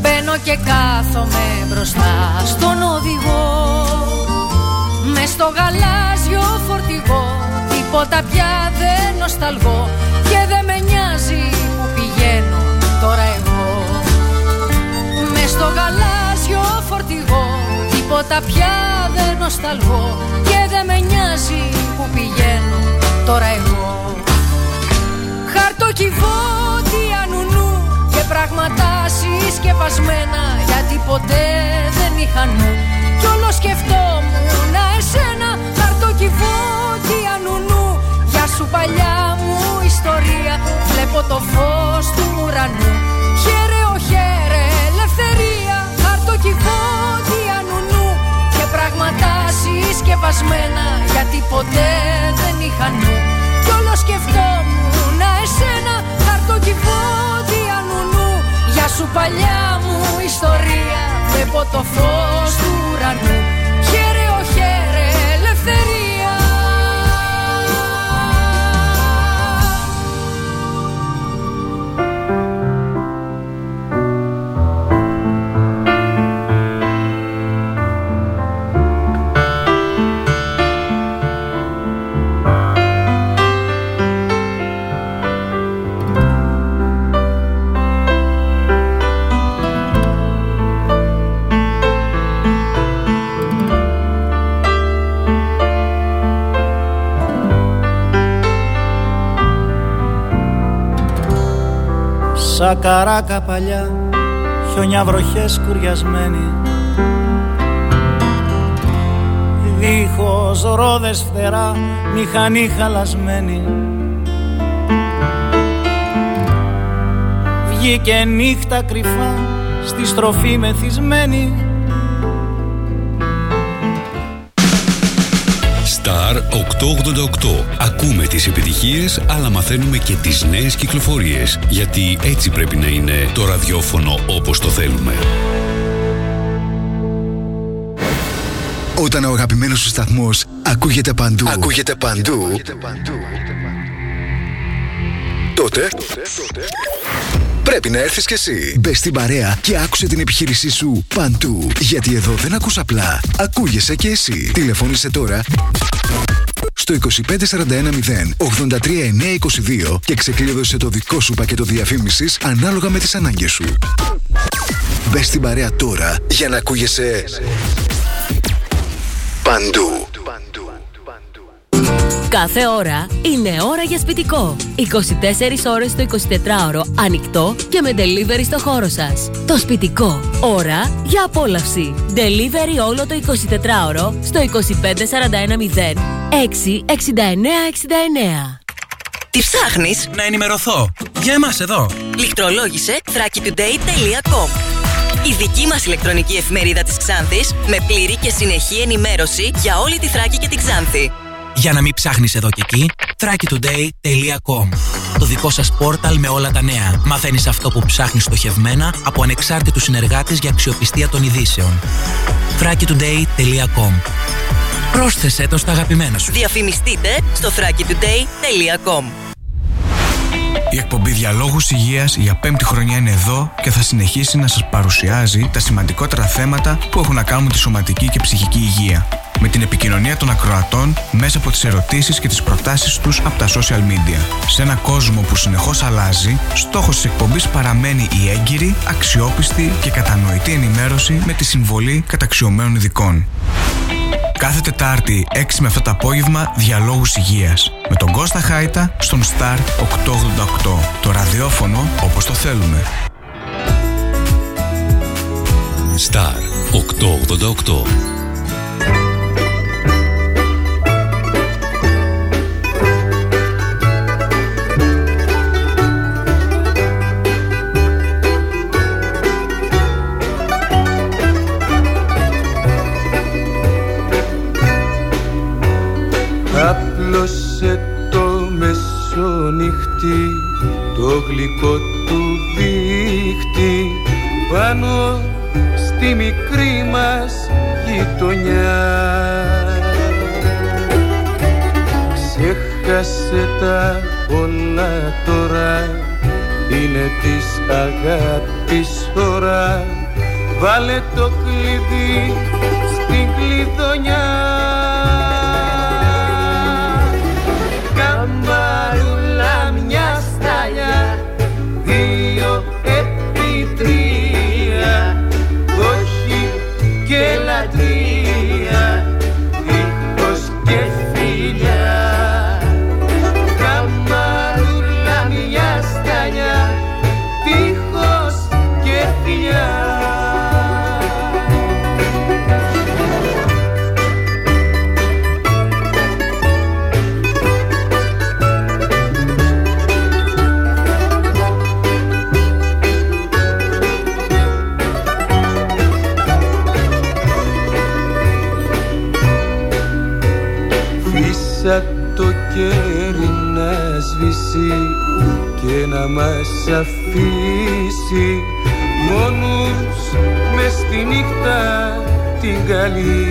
[SPEAKER 1] Μπαίνω και κάθομαι μπροστά στον οδηγό. Μες στο γαλάζιο φορτηγό Τίποτα πια δεν νοσταλγώ Και δεν με νοιάζει που πηγαίνω τώρα εγώ. Μες στο γαλάζιο φορτηγό Τίποτα πια δεν νοσταλγώ Και δεν με νοιάζει που πηγαίνω τώρα εγώ Χαρτοκιβώτια νου και πράγματα συσκευασμένα γιατί ποτέ δεν είχα νου. Κι όλο σκεφτόμουν εσένα χαρτοκιβώτια νου Γεια σου παλιά μου ιστορία βλέπω το φως του ουρανού. Χαίρε ο χαίρε ελευθερία χαρτοκιβώτια νου και πράγματα συσκευασμένα γιατί ποτέ δεν είχα νου. κι όλο σκεφτόμουν εσένα χαρτοκιβώτια νου Γεια σου παλιά μου ιστορία Βλέπω το φως του ουρανού
[SPEAKER 25] Σαν καράκα παλιά, χιονιά βροχές κουριασμένοι Δίχως ρόδες φτερά, μηχανή χαλασμένη. Βγήκε νύχτα κρυφά, στη στροφή μεθυσμένη
[SPEAKER 2] 888. Ακούμε τις επιτυχίες, αλλά μαθαίνουμε και τις νέες κυκλοφορίες. Γιατί έτσι πρέπει να είναι το ραδιόφωνο όπως το θέλουμε.
[SPEAKER 3] Όταν ο αγαπημένος σου σταθμός ακούγεται παντού. Ακούγεται παντού. τότε πρέπει να έρθεις κι εσύ. Μπε στην παρέα και άκουσε την επιχείρησή σου παντού. Γιατί εδώ δεν ακούς απλά. Ακούγεσαι κι εσύ. Τηλεφώνησε τώρα στο 25410 83922 και ξεκλείδωσε το δικό σου πακέτο διαφήμισης ανάλογα με τις ανάγκες σου. Μπες στην παρέα τώρα για να ακούγεσαι παντού.
[SPEAKER 26] Κάθε ώρα είναι ώρα για σπιτικό. 24 ώρες το 24ωρο ανοιχτό και με delivery στο χώρο σας. Το σπιτικό. Ώρα για απόλαυση. Delivery όλο το 24ωρο στο 25410 66969.
[SPEAKER 14] Τι ψάχνεις;
[SPEAKER 15] Να ενημερωθώ. Για εμάς εδώ.
[SPEAKER 14] Λιχτρολόγησε thrakitoday.com Η δική μας ηλεκτρονική εφημερίδα της Ξάνθης με πλήρη και συνεχή ενημέρωση για όλη τη Θράκη και την Ξάνθη.
[SPEAKER 15] Για να μην ψάχνεις εδώ και εκεί, thrakitoday.com Το δικό σας πόρταλ με όλα τα νέα. Μαθαίνεις αυτό που ψάχνεις στοχευμένα από ανεξάρτητους συνεργάτες για αξιοπιστία των ειδήσεων. thrakitoday.com Πρόσθεσέ το στα αγαπημένα σου.
[SPEAKER 14] Διαφημιστείτε στο thrakitoday.com
[SPEAKER 27] Η εκπομπή Διαλόγους Υγείας για πέμπτη χρονιά είναι εδώ και θα συνεχίσει να σας παρουσιάζει τα σημαντικότερα θέματα που έχουν να κάνουν με τη σωματική και ψυχική υγεία. Με την επικοινωνία των ακροατών μέσα από τις ερωτήσεις και τις προτάσεις τους από τα social media. Σε ένα κόσμο που συνεχώς αλλάζει, στόχος της εκπομπής παραμένει η έγκυρη, αξιόπιστη και κατανοητή ενημέρωση με τη συμβολή καταξιωμένων ειδικών. Κάθε Τετάρτη 6 με 7 το απόγευμα Διαλόγους Υγείας με τον Κώστα Χάιτα στον Star 888. Το ραδιόφωνο όπως το θέλουμε.
[SPEAKER 2] Star 888
[SPEAKER 11] Άπλωσε το μεσονύχτη το γλυκό του δίχτυ. Πάνω στη μικρή μας γειτονιά. Ξέχασε τα όλα τώρα είναι της αγάπης ώρα. Βάλε το κλειδί στην κλειδονιά να μας αφήσει μόνους μες στη νύχτα την καλή.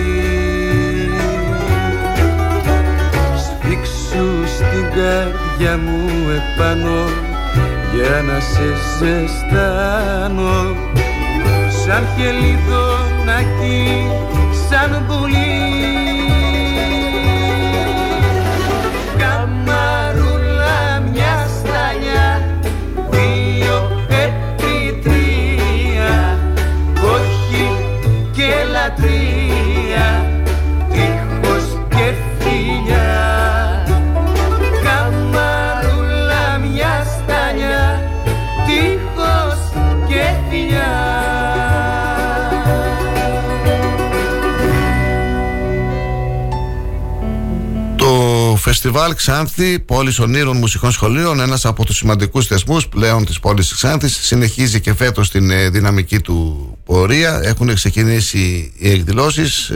[SPEAKER 11] Σφίξου στην καρδιά μου επάνω για να σε ζεστάνω. Σαν χελιδονάκι, σαν πουλί
[SPEAKER 9] φεστιβάλ Ξάνθη, πόλης ονείρων μουσικών σχολείων, ένας από τους σημαντικούς θεσμούς πλέον της πόλης τη Ξάνθης, συνεχίζει και φέτος την ε, δυναμική του πορεία. Έχουν ξεκινήσει οι εκδηλώσεις.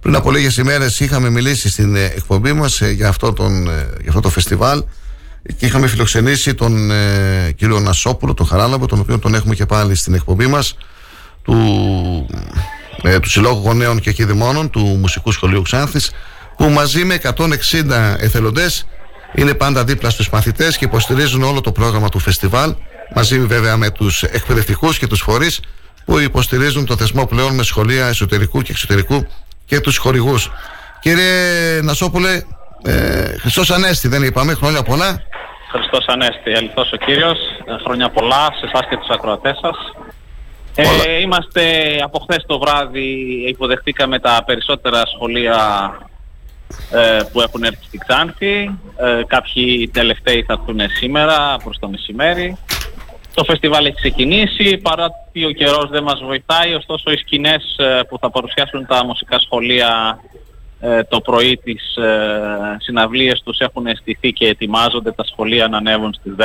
[SPEAKER 9] πριν από λίγες ημέρες είχαμε μιλήσει στην ε, εκπομπή μας για, αυτό τον, ε, για αυτό το φεστιβάλ και είχαμε φιλοξενήσει τον ε, κύριο Νασόπουλο, τον Χαράλαμπο, τον οποίο τον έχουμε και πάλι στην εκπομπή μας του, ε, του Συλλόγου Γονέων και Κιδημόνων του Μουσικού Σχολείου Ξάνθης που μαζί με 160 εθελοντές είναι πάντα δίπλα στους μαθητές και υποστηρίζουν όλο το πρόγραμμα του φεστιβάλ μαζί βέβαια με τους εκπαιδευτικούς και τους φορείς που υποστηρίζουν το θεσμό πλέον με σχολεία εσωτερικού και εξωτερικού και τους χορηγούς. Κύριε Νασόπουλε, ε, Χριστός Ανέστη δεν είπαμε, χρόνια πολλά.
[SPEAKER 28] Χριστός Ανέστη, αληθώς ο κύριος. Ε, Χρόνια πολλά σε εσάς και τους ακροατές σας. Ε, είμαστε από χθες το βράδυ υποδεχτήκαμε τα περισσότερα σχολεία ε, που έχουν έρθει στη Ξάνθη. Ε, κάποιοι τελευταίοι θα έρθουν σήμερα προς το μεσημέρι. Το φεστιβάλ έχει ξεκινήσει, παρά ότι ο καιρός δεν μας βοηθάει, ωστόσο οι σκηνές ε, που θα παρουσιάσουν τα μουσικά σχολεία ε, το πρωί τις ε, συναυλίες τους έχουν στηθεί και ετοιμάζονται τα σχολεία να ανέβουν στις 10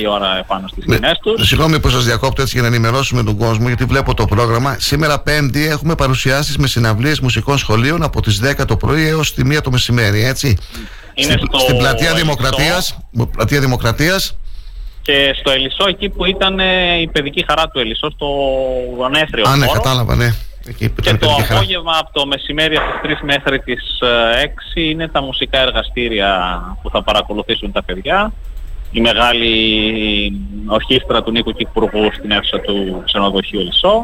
[SPEAKER 28] η ώρα επάνω στις σκηνές τους.
[SPEAKER 9] Συγγνώμη που σας διακόπτω έτσι για να ενημερώσουμε τον κόσμο γιατί βλέπω το πρόγραμμα. Σήμερα Πέμπτη έχουμε παρουσιάσεις με συναυλίες μουσικών σχολείων από τις 10 το πρωί έως τη 1 το μεσημέρι, έτσι.
[SPEAKER 28] Είναι
[SPEAKER 9] Στην,
[SPEAKER 28] στο
[SPEAKER 9] στην πλατεία
[SPEAKER 28] Ελισσό.
[SPEAKER 9] Δημοκρατίας, πλατεία Δημοκρατίας
[SPEAKER 28] Και στο Ελισσό εκεί που ήταν ε, η παιδική χαρά του Ελισσό, στο ανέφριο
[SPEAKER 9] Α, ναι,
[SPEAKER 28] χώρο.
[SPEAKER 9] κατάλαβα, ναι. Εκεί που
[SPEAKER 28] Και
[SPEAKER 9] ήταν
[SPEAKER 28] το
[SPEAKER 9] παιδική χαρά.
[SPEAKER 28] απόγευμα από το μεσημέρι από τις 3 μέχρι τις ε, 6 είναι τα μουσικά εργαστήρια που θα παρακολουθήσουν τα παιδιά. Η μεγάλη ορχήστρα του Νίκου Κυπουργού στην αίθουσα του ξενοδοχείου Ελισσό.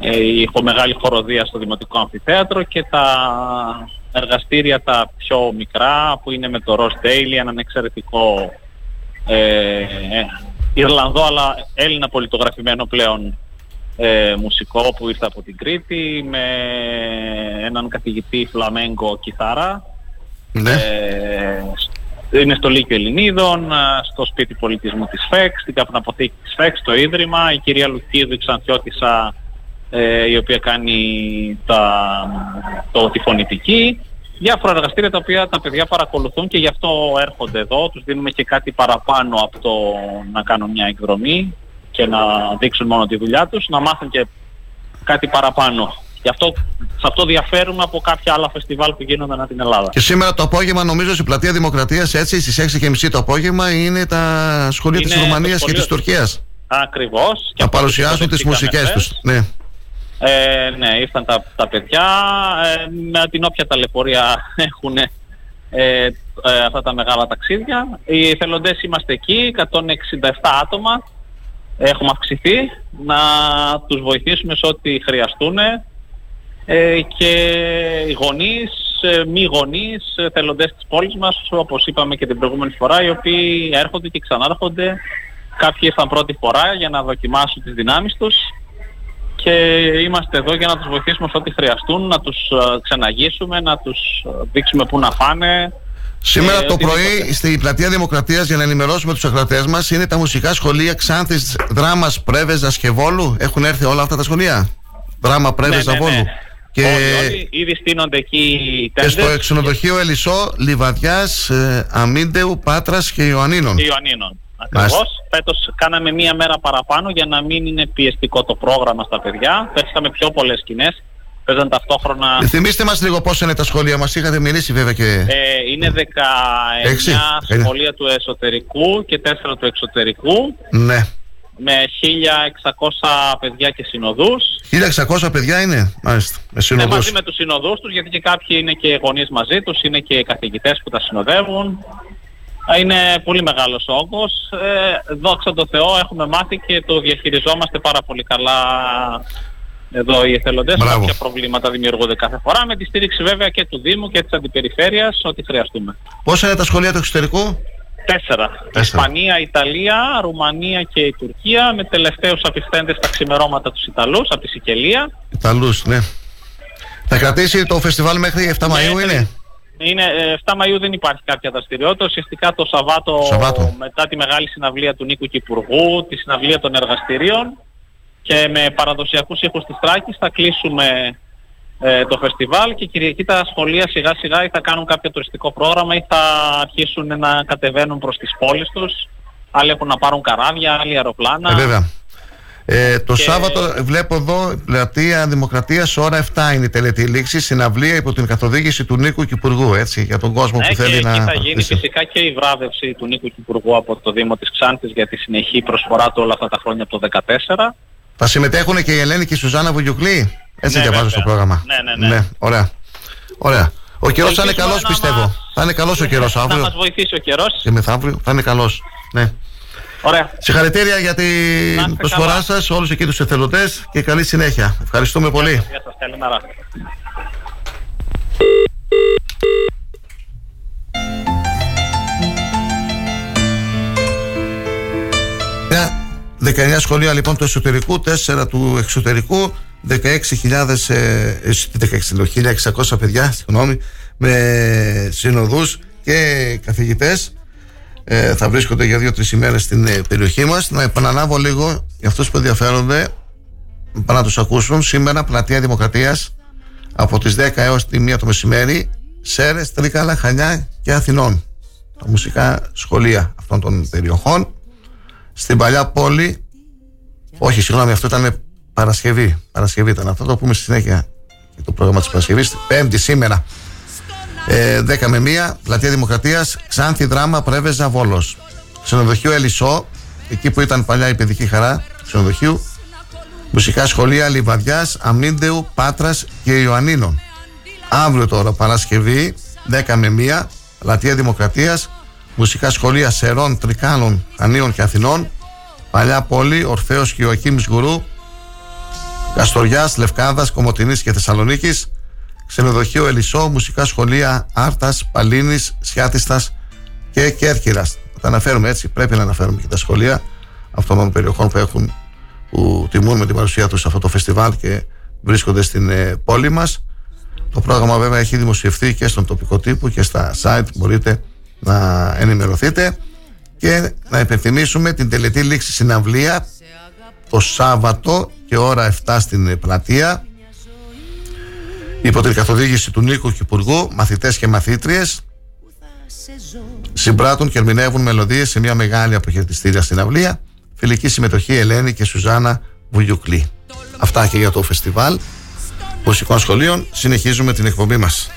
[SPEAKER 28] Ε, η χο- μεγάλη χοροδία στο Δημοτικό Αμφιθέατρο και τα εργαστήρια τα πιο μικρά που είναι με το Ross Daily, έναν εξαιρετικό ε, ε, Ιρλανδό αλλά Έλληνα πολιτογραφημένο πλέον ε, μουσικό που ήρθε από την Κρήτη με έναν καθηγητή φλαμέγκο κιθάρα.
[SPEAKER 9] Ναι.
[SPEAKER 28] Ε, είναι στο Λύκειο Ελληνίδων, α, στο σπίτι πολιτισμού της ΦΕΚ, στην καπναποθήκη της ΦΕΚ, στο Ίδρυμα, η κυρία Λουκίδου, η Ξανθιώτισσα, ε, η οποία κάνει τα, το, τη φωνητική. Διάφορα εργαστήρια τα οποία τα παιδιά παρακολουθούν και γι' αυτό έρχονται εδώ. Τους δίνουμε και κάτι παραπάνω από το να κάνουν μια εκδρομή και να δείξουν μόνο τη δουλειά τους, να μάθουν και κάτι παραπάνω. Γι' αυτό, σε αυτό διαφέρουμε από κάποια άλλα φεστιβάλ που γίνονται ανά την Ελλάδα.
[SPEAKER 9] Και σήμερα το απόγευμα, νομίζω, στην πλατεία Δημοκρατίας, έτσι, στις 6.30 το απόγευμα, είναι τα σχολεία
[SPEAKER 28] Είναι
[SPEAKER 9] της Ρουμανίας
[SPEAKER 28] το
[SPEAKER 9] και
[SPEAKER 28] σχολείο-
[SPEAKER 9] της Τουρκίας.
[SPEAKER 28] Ακριβώς. Και
[SPEAKER 9] Θα
[SPEAKER 28] από
[SPEAKER 9] παρουσιάσουν
[SPEAKER 28] ό,τι
[SPEAKER 9] τις μουσικές
[SPEAKER 28] χθες,
[SPEAKER 9] τους. Ναι.
[SPEAKER 28] Ε, ναι, ήρθαν τα, τα παιδιά ε, με την όποια ταλαιπωρία έχουν ε, ε, αυτά τα μεγάλα ταξίδια. Οι εθελοντές είμαστε εκεί, 167 άτομα. Έχουμε αυξηθεί να τους βοηθήσουμε σε ό,τι χρειαστούν ε, και οι γονείς, ε, μη γονείς, εθελοντές της πόλης μας, όπως είπαμε και την προηγούμενη φορά, οι οποίοι έρχονται και ξανάρχονται. Κάποιοι ήρθαν πρώτη φορά για να δοκιμάσουν τις δυνάμεις τους και είμαστε εδώ για να τους βοηθήσουμε σε ό,τι χρειαστούν, να τους ε, ξεναγήσουμε, να τους ε, δείξουμε πού να φάνε.
[SPEAKER 9] Σήμερα
[SPEAKER 28] Ε,
[SPEAKER 9] το
[SPEAKER 28] οτιδήποτε.
[SPEAKER 9] πρωί στην πλατεία Δημοκρατίας για να ενημερώσουμε τους ακροατές μας είναι τα μουσικά σχολεία Ξάνθης, Δράμας, Πρέβεζας και Βόλου. Έχουν έρθει όλα αυτά τα σχολεία; Δράμα, Πρέβεζα,
[SPEAKER 28] Ναι, ναι, ναι.
[SPEAKER 9] Βόλου. Και,
[SPEAKER 28] Όλοι, όλοι, ήδη στείνονται εκεί οι
[SPEAKER 9] και στο
[SPEAKER 28] τέντες.
[SPEAKER 9] εξονοδοχείο Ελισσό, Λιβαδιάς, ε, Αμίντεου, Πάτρας και Ιωαννίνων.
[SPEAKER 28] Ιωαννίνων. Ακριβώς. Φέτος κάναμε μία μέρα παραπάνω για να μην είναι πιεστικό το πρόγραμμα στα παιδιά. Πέρσι είχαμε πιο πολλές σκηνές. Παίζαν ταυτόχρονα...
[SPEAKER 9] Ε, Θυμήστε μας λίγο πώς είναι τα σχολεία μας. Είχατε μιλήσει βέβαια και...
[SPEAKER 28] Ε, είναι 19
[SPEAKER 9] Έξι, δεκαεννιά.
[SPEAKER 28] σχολεία του εσωτερικού και 4 του εξωτερικού
[SPEAKER 9] Ναι.
[SPEAKER 28] με 1.600 παιδιά και συνοδούς.
[SPEAKER 9] 1600 παιδιά είναι, μάλιστα, με
[SPEAKER 28] Ε,
[SPEAKER 9] συνοδούς.
[SPEAKER 28] μαζί με τους συνοδούς τους, γιατί και κάποιοι είναι και γονείς μαζί τους, είναι και καθηγητές που τα συνοδεύουν. Ε, Είναι πολύ μεγάλος όγκος. Ε, δόξα τω Θεώ έχουμε μάθει και το διαχειριζόμαστε πάρα πολύ καλά εδώ οι εθελοντές.
[SPEAKER 9] Μπράβο.
[SPEAKER 28] Κάποια προβλήματα δημιουργούνται κάθε φορά με τη στήριξη βέβαια και του Δήμου και της Αντιπεριφέρειας, ό,τι χρειαστούμε.
[SPEAKER 9] Πόσα είναι τα σχολεία του εξωτερικού;
[SPEAKER 28] Τέσσερα. Ισπανία, Ιταλία, Ρουμανία και η Τουρκία με τελευταίους απιστέντες στα ξημερώματα τους Ιταλούς από τη Σικελία.
[SPEAKER 9] Ιταλούς, ναι. Θα κρατήσει το φεστιβάλ μέχρι 7 Μαΐου είναι;
[SPEAKER 28] Είναι, ε, 7 Μαΐου δεν υπάρχει κάποια δραστηριότητα. Ουσιαστικά το Σαββάτο,
[SPEAKER 9] Σαββάτο.
[SPEAKER 28] μετά τη μεγάλη συναυλία του Νίκου Κυπουργού, τη συναυλία των εργαστηρίων και με παραδοσιακούς ήχους της Τράκης θα κλείσουμε ε, το φεστιβάλ και Κυριακή τα σχολεία σιγά σιγά ή θα κάνουν κάποιο τουριστικό πρόγραμμα ή θα αρχίσουν να κατεβαίνουν προς τις πόλεις τους. Άλλοι έχουν να πάρουν καράβια, άλλοι αεροπλάνα.
[SPEAKER 9] Ε, βέβαια. Ε, το
[SPEAKER 28] Και-
[SPEAKER 9] Σάββατο βλέπω εδώ πλατεία Δημοκρατίας ώρα 7 είναι η τελετή λήξη συναυλία υπό την καθοδήγηση του Νίκου Κυπουργού έτσι, για τον κόσμο
[SPEAKER 28] Ναι,
[SPEAKER 9] που
[SPEAKER 28] και
[SPEAKER 9] θέλει
[SPEAKER 28] εκεί
[SPEAKER 9] να.
[SPEAKER 28] θα γίνει
[SPEAKER 9] πατήσει.
[SPEAKER 28] φυσικά και η βράβευση του Νίκου Κυπουργού από το Δήμο της Ξάνθης για τη συνεχή προσφορά του όλα αυτά τα χρόνια από το 2014.
[SPEAKER 9] Θα συμμετέχουν και η Ελένη και η Σουζάννα Βουγιουκλή; Έτσι
[SPEAKER 28] Ναι,
[SPEAKER 9] διαβάζω
[SPEAKER 28] βέβαια.
[SPEAKER 9] στο πρόγραμμα.
[SPEAKER 28] Ναι, ναι, ναι.
[SPEAKER 9] ωραία. ωραία. Ο Ο καιρός θα είναι
[SPEAKER 28] Ελπίζουμε
[SPEAKER 9] καλός,
[SPEAKER 28] να
[SPEAKER 9] πιστεύω.
[SPEAKER 28] μας-
[SPEAKER 9] Θα είναι καλός ο καιρός
[SPEAKER 28] Να
[SPEAKER 9] αύριο.
[SPEAKER 28] μας βοηθήσει ο καιρός.
[SPEAKER 9] Και μεθαύριο θα είναι καλός. Ναι.
[SPEAKER 28] Ωραία.
[SPEAKER 9] Συγχαρητήρια για
[SPEAKER 28] Να
[SPEAKER 9] την
[SPEAKER 28] είστε
[SPEAKER 9] προσφορά
[SPEAKER 28] καλά.
[SPEAKER 9] σας, όλους εκεί τους εθελοντές και καλή συνέχεια. Ευχαριστούμε πολύ.
[SPEAKER 28] Γεια σας, καλημέρα.
[SPEAKER 9] 19 σχολεία λοιπόν του εσωτερικού, 4 του εξωτερικού, 16.000, ε, ε, 16, 1.600 παιδιά, συγγνώμη, με συνοδούς και καθηγητές ε, θα βρίσκονται για 2-3 ημέρες στην ε, περιοχή μας. Να επαναλάβω λίγο για αυτούς που ενδιαφέρονται πάνε να τους ακούσουν. Σήμερα πλατεία Δημοκρατίας από τις 10 έως τη 1 το μεσημέρι Σέρες, Τρίκαλα, Χανιά και Αθηνών. Τα μουσικά σχολεία αυτών των περιοχών στην παλιά πόλη. Όχι, συγγνώμη, αυτό ήταν Παρασκευή. Παρασκευή ήταν αυτό. Το πούμε στη συνέχεια για το πρόγραμμα της Παρασκευής. Πέμπτη σήμερα. Ε, 10 με 1, Πλατεία Δημοκρατίας, Ξάνθη Δράμα, Πρέβεζα, Βόλος. Ξενοδοχείο Ελισό, εκεί που ήταν παλιά η παιδική χαρά του ξενοδοχείου. Μουσικά σχολεία Λιβαδιάς, Αμίντεου, Πάτρας και Ιωαννίνων. Αύριο τώρα, Παρασκευή, 10 με 1, Πλατεία Δημοκρατίας, μουσικά σχολεία Σερών, Τρικάλων, Χανίων και Αθηνών, Παλιά Πόλη, Ορφαίος και Ιωακήμης Γουρού, Καστοριάς, Λευκάδας, Κομωτινής και Θεσσαλονίκης, Ξενοδοχείο Ελισό, μουσικά σχολεία Άρτας, Παλίνης, Σιάτιστας και Κέρκυρας. Τα αναφέρουμε έτσι, πρέπει να αναφέρουμε και τα σχολεία αυτών των περιοχών που έχουν που τιμούν με την παρουσία τους σε αυτό το φεστιβάλ και βρίσκονται στην ε, πόλη μας. Το πρόγραμμα βέβαια έχει δημοσιευθεί και στον τοπικό τύπο και στα site μπορείτε να ενημερωθείτε και να υπενθυμίσουμε την τελετή λήξη συναυλία το Σάββατο και ώρα 7 στην ε, πλατεία. Υπό την καθοδήγηση του Νίκου Κυπουργού μαθητές και μαθήτριες συμπράττουν και ερμηνεύουν μελωδίες σε μια μεγάλη αποχαιρετιστήρια συναυλία φιλική συμμετοχή Ελένη και Σουζάνα Βουγιουκλή. Αυτά και για το φεστιβάλ μουσικών σχολείων. Συνεχίζουμε την εκπομπή μας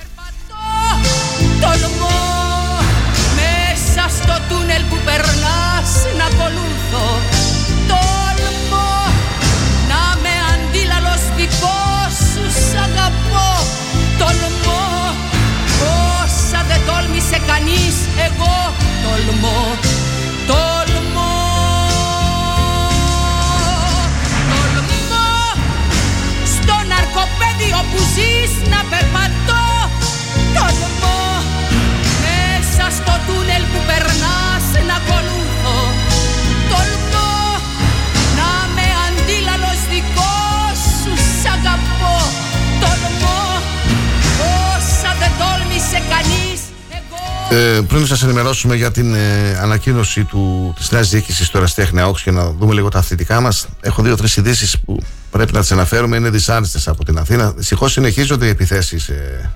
[SPEAKER 9] Ε, πριν σας ενημερώσουμε για την ε, ανακοίνωση του, της νέας διοίκησης του Εραστέχνη ΑΟΚΣ και να δούμε λίγο τα αθλητικά μας έχω δύο-τρεις ειδήσεις που πρέπει να τις αναφέρουμε είναι δυσάρεστες από την Αθήνα. Δυστυχώς συνεχίζονται οι επιθέσεις ε,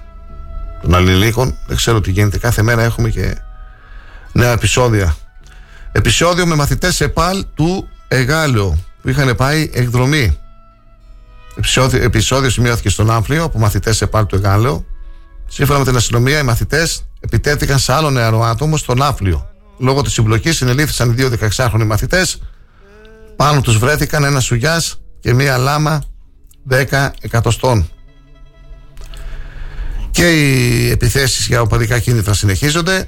[SPEAKER 9] των αλληλίκων. Δεν ξέρω τι γίνεται. Κάθε μέρα έχουμε και νέα επεισόδια. Επεισόδιο με μαθητές ΕΠΑΛ του Εγάλεο που είχαν πάει εκδρομή. Επεισόδιο, επεισόδιο σημειώθηκε στον Άμφλιο από μαθητές ΕΠΑΛ του Εγάλεο. Σύμφωνα με την αστυνομία, οι μαθητές επιτέθηκαν σε άλλο νεαρό άτομο στον Άφλιο. Λόγω της συμπλοκής συνελήφθησαν οι δύο 16χρονοι μαθητές. Πάνω τους βρέθηκαν ένα σουγιάς και μία λάμα 10 εκατοστών. Και οι επιθέσεις για οπαδικά κίνητρα συνεχίζονται.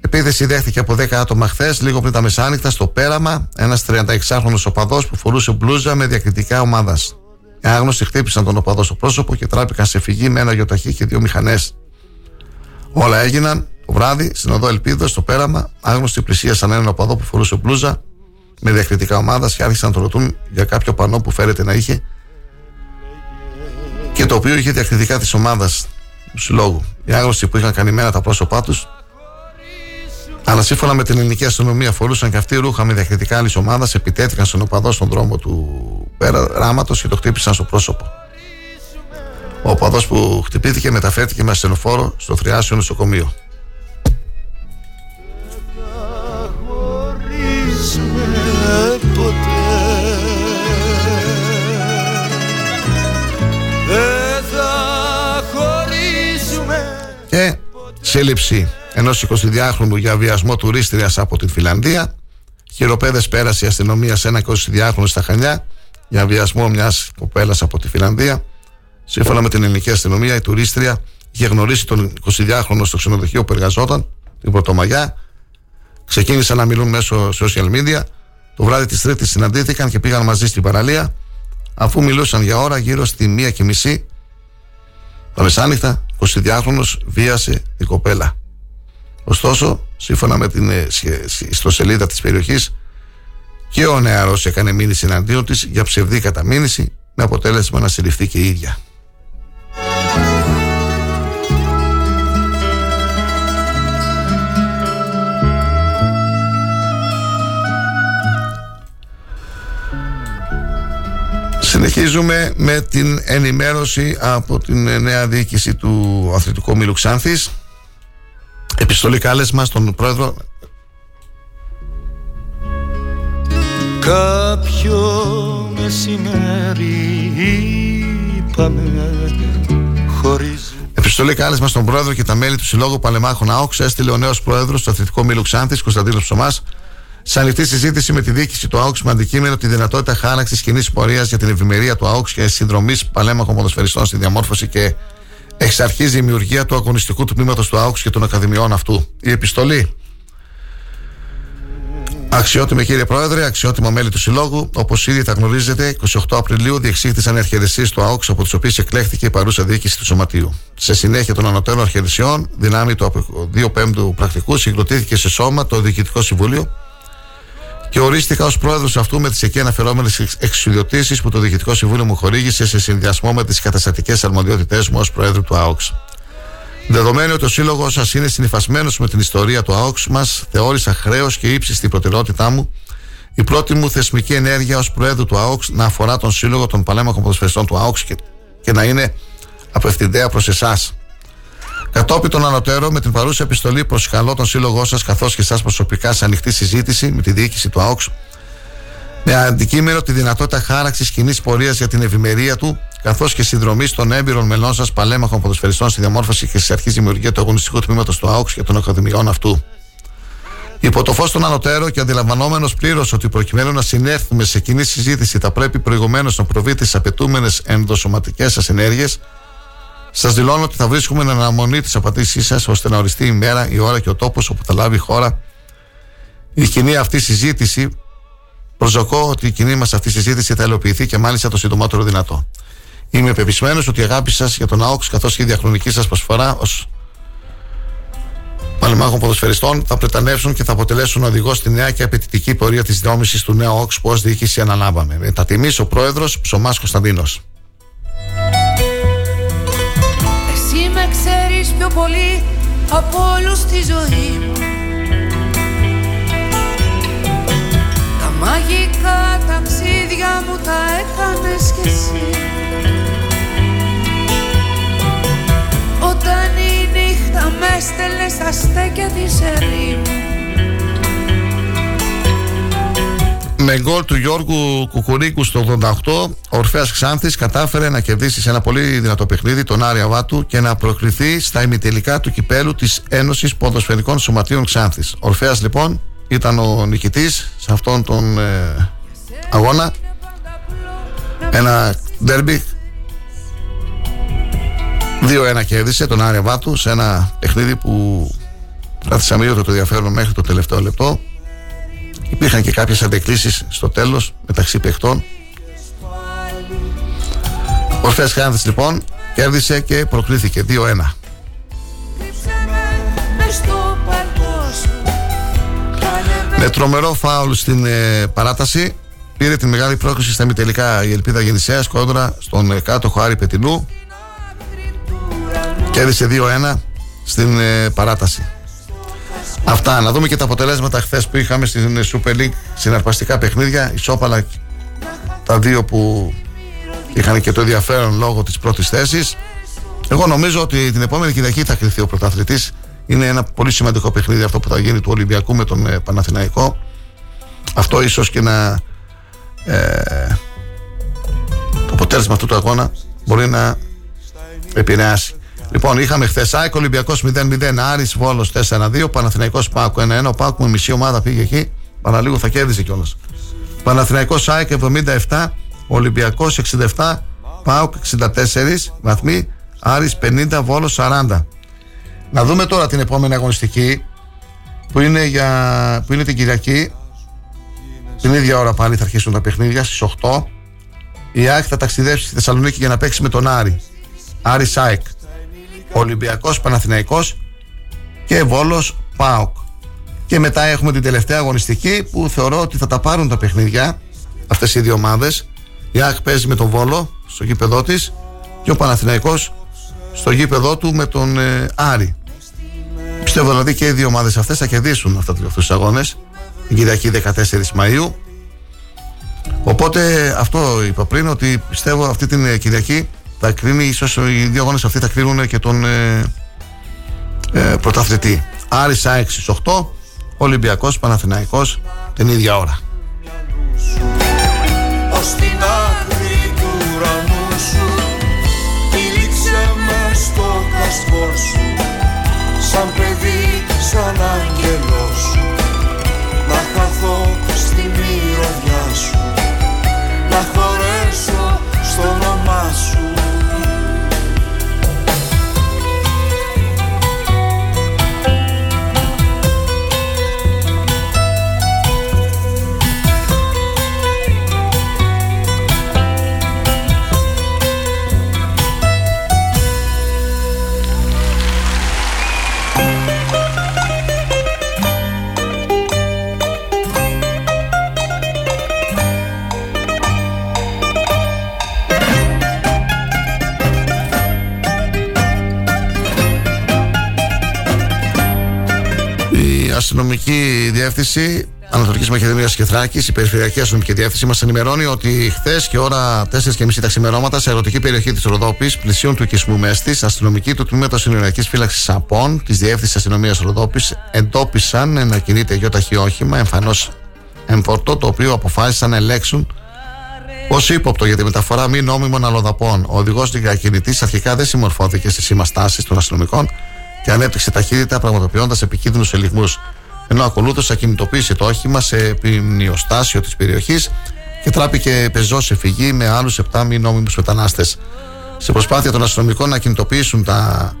[SPEAKER 9] Επίθεση δέχτηκε από 10 άτομα χθες, λίγο πριν τα μεσάνυχτα, στο πέραμα. Ένας 36χρονο οπαδός που φορούσε μπλούζα με διακριτικά ομάδας. Οι άγνωστοι χτύπησαν τον οπαδό στο πρόσωπο και τράπηκαν σε φυγή με ένα γιοταχή και δύο μηχανές. Όλα έγιναν το βράδυ στην οδό Ελπίδα, στο πέραμα. Άγνωστοι πλησίασαν έναν οπαδό που φορούσε μπλούζα με διακριτικά ομάδα και άρχισαν να το ρωτούν για κάποιο πανό που φέρεται να είχε και το οποίο είχε διακριτικά της ομάδας του συλλόγου. Οι άγνωστοι που είχαν κανημένα τα πρόσωπά τους, αλλά σύμφωνα με την ελληνική αστυνομία φορούσαν και αυτοί ρούχα με διακριτικά άλλης ομάδας, επιτέθηκαν στον οπαδό στον δρόμο του πέραματος και το χτύπησαν στο πρόσωπο. Ο οπαδό που χτυπήθηκε μεταφέρθηκε με ασθενοφόρο στο θριάσιο νοσοκομείο.
[SPEAKER 11] Δεν θα χωρίσουμε
[SPEAKER 9] Και σύλληψη ενός 22χρονου για βιασμό τουρίστριας από την Φιλανδία. Χειροπέδες πέρασε η αστυνομία σε ένα 22χρονο στα Χανιά για βιασμό μιας κοπέλας από τη Φιλανδία. Σύμφωνα με την ελληνική αστυνομία, η τουρίστρια Είχε γνωρίσει τον 22χρονο στο ξενοδοχείο που εργαζόταν, την Πρωτομαγιά. Ξεκίνησαν να μιλούν μέσω social media. Το βράδυ της Τρίτης συναντήθηκαν και πήγαν μαζί στην παραλία. Αφού μιλούσαν για ώρα, γύρω στη μία και μισή, τα μεσάνυχτα, 22χρονο βίασε την κοπέλα. Ωστόσο, σύμφωνα με την ε, ιστοσελίδα της περιοχής, και ο νεαρός έκανε μήνυση εναντίον της για ψευδή καταμήνυση, με αποτέλεσμα να συλληφθεί και η ίδια. Συνεχίζουμε με την ενημέρωση από την νέα διοίκηση του Αθλητικού Μήλου Ξάνθης. Επιστολή κάλεσμα στον πρόεδρο.
[SPEAKER 11] Κάποιο μεσημέρι είπαμε χωρίς
[SPEAKER 9] Επιστολή κάλεσμα στον πρόεδρο και τα μέλη του Συλλόγου Παλεμάχων ΑΟΚΣ έστειλε ο νέος πρόεδρος του Αθλητικού Μήλου Ξάνθης, Κωνσταντίνος Ψωμάς, σε ανοιχτή συζήτηση με τη διοίκηση του ΑΟΚΣ με αντικείμενο τη δυνατότητα χάραξη κοινής πορείας για την ευημερία του ΑΟΚΣ και συνδρομής παλέμαχων ποδοσφαιριστών στη διαμόρφωση και εξ αρχής δημιουργία του αγωνιστικού τμήματος του ΑΟΚΣ και των ακαδημιών αυτού. Η επιστολή. Αξιότιμη κύριε Πρόεδρε, αξιότιμα μέλη του Συλλόγου, όπως ήδη θα γνωρίζετε, 28 Απριλίου διεξήχθησαν αρχαιρεσίε του ΑΟΚΣ, από τις οποίες εκλέχθηκε η παρούσα διοίκηση του Σωματείου. Σε συνέχεια των ανωτέρων αρχαιρεσιών, δυνάμει του 2 Πέμπτου πρακτικού, συγκροτήθηκε σε σώμα το Διοικητικό Συμβούλιο και ορίστηκα ως πρόεδρος αυτού με τις εκεί αναφερόμενες εξουσιοδοτήσεις που το Διοικητικό Συμβούλιο μου χορήγησε σε συνδυασμό με τις καταστατικές αρμοδιότητές μου ως πρόεδρο του ΑΟΚΣ. Δεδομένου ότι ο σύλλογος σας είναι συνυφασμένος με την ιστορία του ΑΟΚΣ μας, θεώρησα χρέος και ύψιστη προτεραιότητά μου η πρώτη μου θεσμική ενέργεια ως Προέδρου του ΑΟΚΣ να αφορά τον Σύλλογο των Παλέμαχων Ποδοσφαιριστών του ΑΟΚΣ και, και να είναι απευθυντέα προς εσάς. Κατόπιν των ανωτέρων, με την παρούσα επιστολή προσκαλώ τον σύλλογό σας καθώς και εσά προσωπικά σε ανοιχτή συζήτηση με τη διοίκηση του ΑΟΚΣ με αντικείμενο τη δυνατότητα χάραξης κοινής πορείας για την ευημερία του, καθώς και συνδρομή των έμπειρων μελών σας παλέμαχων ποδοσφαιριστών στη διαμόρφωση και στις αρχή δημιουργία του αγωνιστικού τμήματος του ΑΟΚΣ και των ακαδημιών αυτού. Υπό το φως των ανωτέρων και αντιλαμβανόμενος πλήρως ότι προκειμένου να συνέρθουμε σε κοινή συζήτηση θα πρέπει προηγουμένως να προβεί τις απαιτούμενες ενδοσωματικές σας ενέργειες, Σας δηλώνω ότι θα βρίσκουμε εν αναμονή τη απαντήσή σας ώστε να οριστεί η μέρα, η ώρα και ο τόπος όπου θα λάβει η χώρα η κοινή αυτή συζήτηση. Προσδοκώ ότι η κοινή μας αυτή συζήτηση θα υλοποιηθεί και μάλιστα το συντομότερο δυνατό. Είμαι πεπισμένος ότι η αγάπη σας για τον ΑΟΚΣ καθώς και η διαχρονική σας προσφορά ως παλαιμάχων ποδοσφαιριστών θα πρετανεύσουν και θα αποτελέσουν οδηγό στη νέα και απαιτητική πορεία της δόμηση του νέου ΑΟΚΣ που ως διοίκηση αναλάβαμε. Με τα τιμή ο πρόεδρος Ψωμάς Κωνσταντίνος.
[SPEAKER 22] Πιο πολύ από όλους στη ζωή. Μου Τα μαγικά ταξίδια μου τα έκανες κι εσύ. Όταν η νύχτα με στέλνες στα στέκια της ερήμου
[SPEAKER 9] με γκολ του Γιώργου Κουκουρίκου στο 88, ο Ορφαία Ξάνθης κατάφερε να κερδίσει σε ένα πολύ δυνατό παιχνίδι τον Άρια Βάτου και να προκριθεί στα ημιτελικά του κυπέλου της Ένωσης Ποδοσφαιρικών Σωματείων Ξάνθης. Ο Ορφαία λοιπόν ήταν ο νικητής σε αυτόν τον ε, αγώνα. Ένα ντέρμπι 2-1 κέρδισε τον Άρια Βάτου σε ένα παιχνίδι που κράτησε αμύωτο το ενδιαφέρον μέχρι το τελευταίο λεπτό. Υπήρχαν και κάποιες αντεκκλήσεις στο τέλος μεταξύ παιχτών. Ο Ορφέας Χάνθης λοιπόν κέρδισε και προκρίθηκε 2-1. Με τρομερό φάουλ στην ε, παράταση πήρε τη μεγάλη πρόκληση στα τελικά η Ελπίδα Γεννησέας κόντρα στον ε, κάτω Άρη Πετινού κέρδισε 2-1 στην ε, παράταση. Αυτά. Να δούμε και τα αποτελέσματα χθες που είχαμε στην Super League συναρπαστικά παιχνίδια. Ισόπαλα τα δύο που είχαν και το ενδιαφέρον λόγω της πρώτης θέσης. Εγώ νομίζω ότι την επόμενη Κυριακή θα κρυθεί ο πρωταθλητής. Είναι ένα πολύ σημαντικό παιχνίδι αυτό που θα γίνει του Ολυμπιακού με τον ε, Παναθηναϊκό. Αυτό ίσως και να. Ε, το αποτέλεσμα αυτού του αγώνα μπορεί να επηρεάσει. Λοιπόν, είχαμε χθες ΑΕΚ Ολυμπιακός 0-0, Άρης Βόλος 4-2, Παναθηναϊκός Πάκου 1-1. Ο Πάκου με μισή ομάδα πήγε εκεί, παραλίγο θα κέρδισε κιόλας. Παναθηναϊκός ΑΕΚ 77, Ολυμπιακός 67, Πάουκ 64 βαθμοί, Άρης 50, Βόλος 40. Να δούμε τώρα την επόμενη αγωνιστική που είναι, για, που είναι την Κυριακή. Την ίδια ώρα πάλι θα αρχίσουν τα παιχνίδια στις 8. Η ΑΕΚ θα ταξιδέψει στη Θεσσαλονίκη για να παίξει με τον Άρη. Άρης Σάικ. Ολυμπιακός Παναθηναϊκός και Βόλος ΠΑΟΚ. Και μετά έχουμε την τελευταία αγωνιστική που θεωρώ ότι θα τα πάρουν τα παιχνίδια αυτές οι δύο ομάδες. Η ΑΕΚ παίζει με τον Βόλο στο γήπεδό της και ο Παναθηναϊκός στο γήπεδό του με τον ε, Άρη. Πιστεύω δηλαδή και οι δύο ομάδες αυτές θα κερδίσουν αυτά τους αγώνες την Κυριακή 14 Μαΐου. Οπότε αυτό είπα πριν ότι πιστεύω αυτή την ε, Κυριακή θα κρίνει, ίσως οι δύο αγώνες αυτοί θα κρίνουν και τον ε, ε, πρωταθλητή. Άρης ΑΕΚ στις 8, Ολυμπιακός Παναθηναϊκός την ίδια ώρα.
[SPEAKER 11] Ως την άκρη του
[SPEAKER 9] αστυνομική διεύθυνση Ανατολικής Μακεδονίας και Θράκης, η Περιφερειακή Αστυνομική Διεύθυνση, μας ενημερώνει ότι χθες και ώρα 4.30 τα ξημερώματα σε ερωτική περιοχή της Ροδόπης, πλησίων του οικισμού Μέστη, αστυνομικοί του τμήματος Συνοριακή Φύλαξης Σαπών της Διεύθυνσης Αστυνομίας Ροδόπης εντόπισαν ένα κινείται γιοταχή όχημα εμφανώς εμφορτό, το οποίο αποφάσισαν να ελέγξουν ως ύποπτο για τη μεταφορά μη νόμιμων αλλοδαπών. Ο οδηγός διακινητή αρχικά δεν συμμορφώθηκε στις σήμαστάσει των αστυνομικών και ανέπτυξε ταχύτητα πραγματοποιώντας επικίνδυνους ελιγμούς. Ενώ ακολούθως ακινητοποίησε το όχημα σε επιμνιοστάσιο της περιοχής και τράπηκε πεζό σε φυγή με άλλους 7 μη νόμιμους μετανάστες. Σε προσπάθεια των αστυνομικών να κινητοποιήσουν τα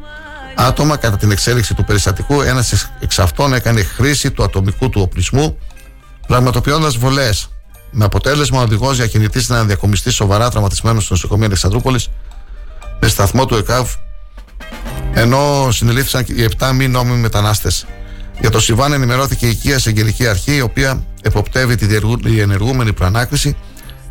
[SPEAKER 9] άτομα κατά την εξέλιξη του περιστατικού, ένας εξ αυτών έκανε χρήση του ατομικού του οπλισμού, πραγματοποιώντας βολές. Με αποτέλεσμα ο οδηγός διακινητής να διακομιστεί σοβαρά τραυματισμένος στο νοσοκομείο Αλεξανδρούπολης με σταθμό του ΕΚΑΒ ενώ συνελήφθησαν και οι 7 μη νόμιμοι μετανάστες. Για το Σιβάν ενημερώθηκε η οικία Εγγελική Αρχή, η οποία εποπτεύει τη διενεργούμενη προανάκριση,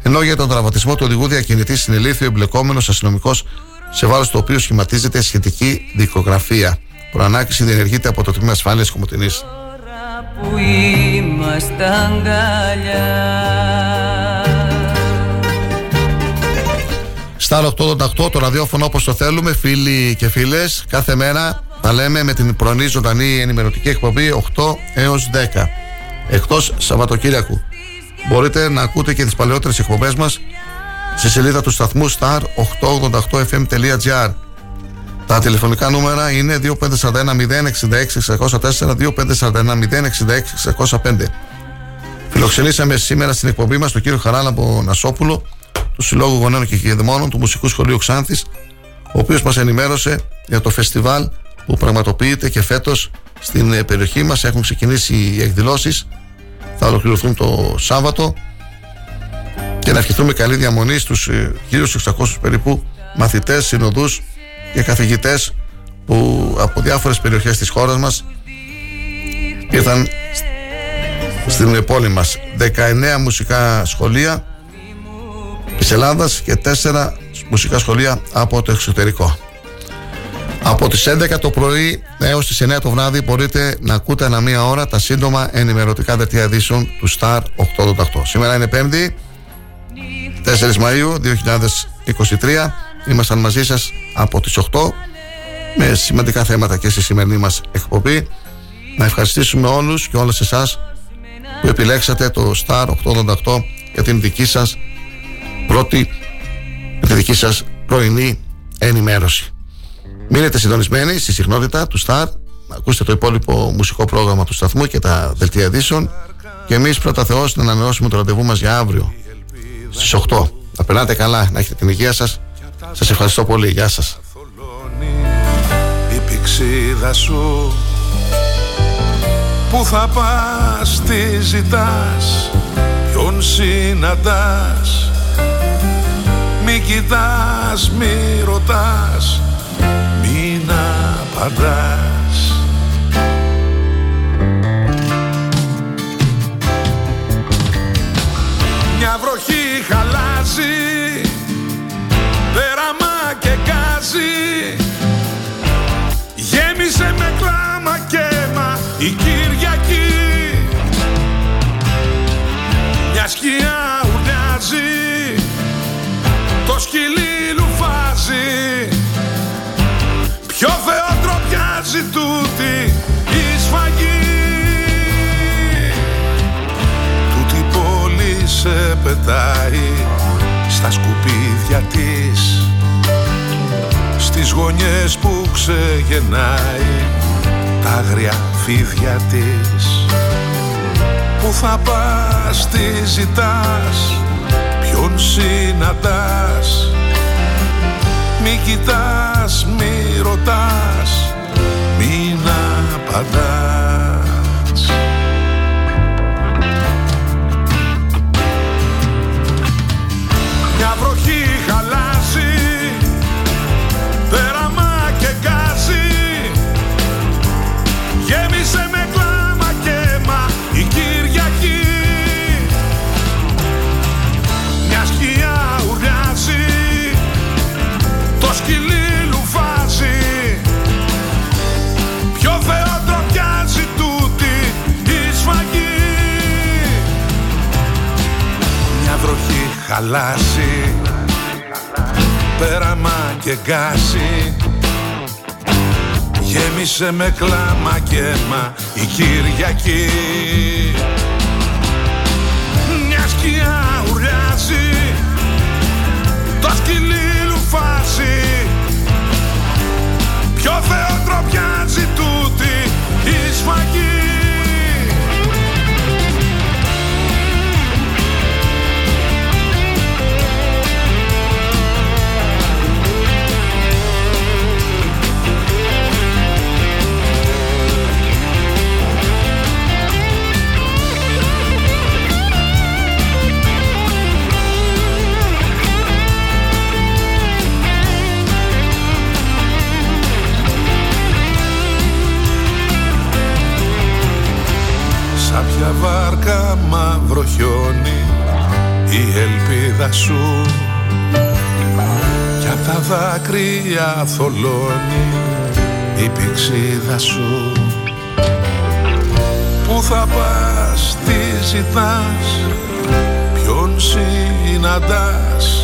[SPEAKER 9] ενώ για τον τραυματισμό του οδηγού διακινητή συνελήφθη ο εμπλεκόμενος αστυνομικός, σε βάρος του οποίου σχηματίζεται σχετική δικογραφία. Προανάκριση διενεργείται από το Τμήμα Ασφάλειας Κομωτινής.
[SPEAKER 29] που είμαστε αγκαλιά
[SPEAKER 9] Σταρ 888, το ραδιόφωνο όπως το θέλουμε, φίλοι και φίλες. Κάθε μέρα τα λέμε με την πρωινή ζωντανή ενημερωτική εκπομπή 8 έως 10. Εκτός Σαββατοκύριακου. Μπορείτε να ακούτε και τις παλαιότερες εκπομπές μας στη σελίδα του σταθμού star888fm.gr. Τα τηλεφωνικά νούμερα είναι 2541 066 604 2541 066 605. Φιλοξενήσαμε σήμερα στην εκπομπή μας τον κύριο Χαράλαμπο Νασόπουλο, του Συλλόγου Γονέων και Κηδεμόνων του Μουσικού Σχολείου Ξάνθης, ο οποίος μας ενημέρωσε για το φεστιβάλ που πραγματοποιείται και φέτος στην ε, περιοχή μας. Έχουν ξεκινήσει οι εκδηλώσεις, θα ολοκληρωθούν το Σάββατο. Και να ευχηθούμε καλή διαμονή στους 1.600 περίπου μαθητές, συνοδούς και καθηγητές που από διάφορες περιοχές της χώρας μας ήρθαν στην πόλη μας. 19 μουσικά σχολεία της Ελλάδας και 4 μουσικά σχολεία από το εξωτερικό. Από τις 11 το πρωί έως τις 9 το βράδυ μπορείτε να ακούτε ανά μία ώρα τα σύντομα ενημερωτικά δελτία ειδήσεων του Star 888. Σήμερα είναι 5η, 4 Μαΐου 2023. Ήμασταν μαζί σας από τις 8 με σημαντικά θέματα και στη σημερινή μας εκπομπή. Να ευχαριστήσουμε όλους και όλες εσάς που επιλέξατε το Star 888 για την δική σας πρώτη για τη δική σας πρωινή ενημέρωση. Μείνετε συντονισμένοι στη συχνότητα του Star να ακούσετε το υπόλοιπο μουσικό πρόγραμμα του σταθμού και τα δελτία ειδήσεων και εμείς πρώτα Θεός να ανανεώσουμε το ραντεβού μας για αύριο στις 8. Να περνάτε καλά, να έχετε την υγεία σας. Σας ευχαριστώ πολύ. Γεια σας.
[SPEAKER 8] πηξίδα σου Πού θα πας, τι ζητάς, ποιον συναντάς Μη κοιτάς, μη ρωτάς, μην απαντάς. Μια βροχή χαλάζει, πετάει Στα σκουπίδια της Στις γωνιές που ξεγεννάει τα άγρια φίδια της. Πού θα πας, τι ζητάς, ποιον συναντάς. Μη κοιτάς, μη ρωτάς, μην απαντάς χαλάσει. Πέραμα και γκάζει Γέμισε με κλάμα και αίμα η Κυριακή. Μια σκιά ουρλιάζει. Το σκυλί λουφάζει. Ποιο Θεό Σαν πια βάρκα μαύρο χιόνι η ελπίδα σου. Κι απ' τα δάκρυα θολώνει η πηξίδα σου. Πού θα πας, τι ζητάς, ποιον συναντάς.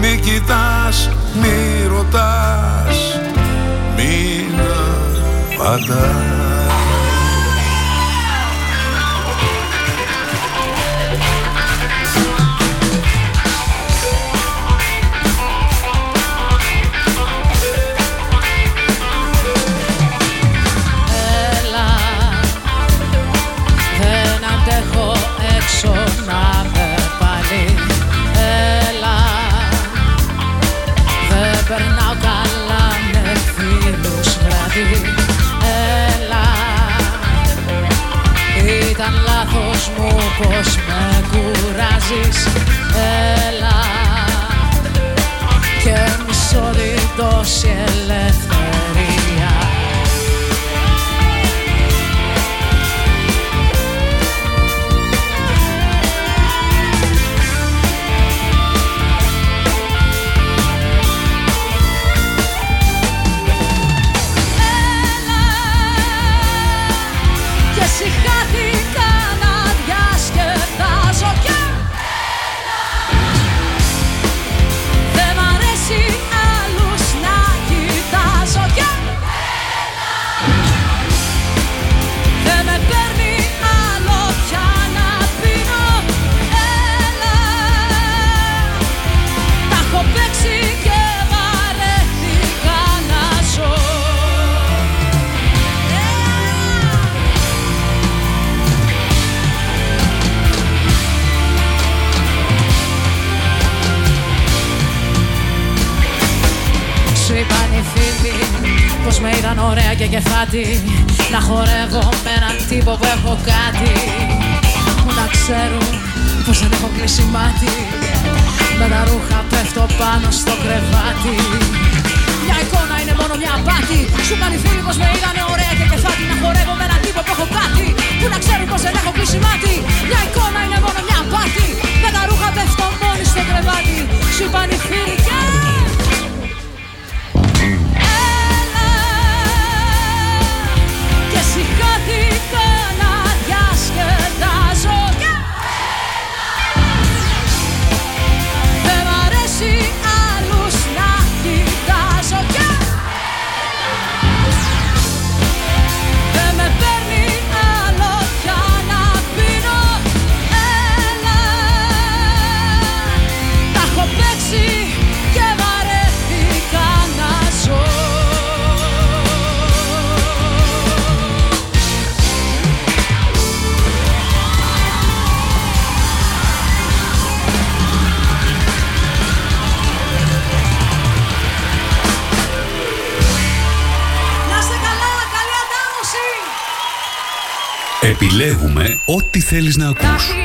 [SPEAKER 8] Μη κοιτάς, μη ρωτάς, μην απαντάς
[SPEAKER 1] Επιλέγουμε ό,τι θέλεις να ακούς.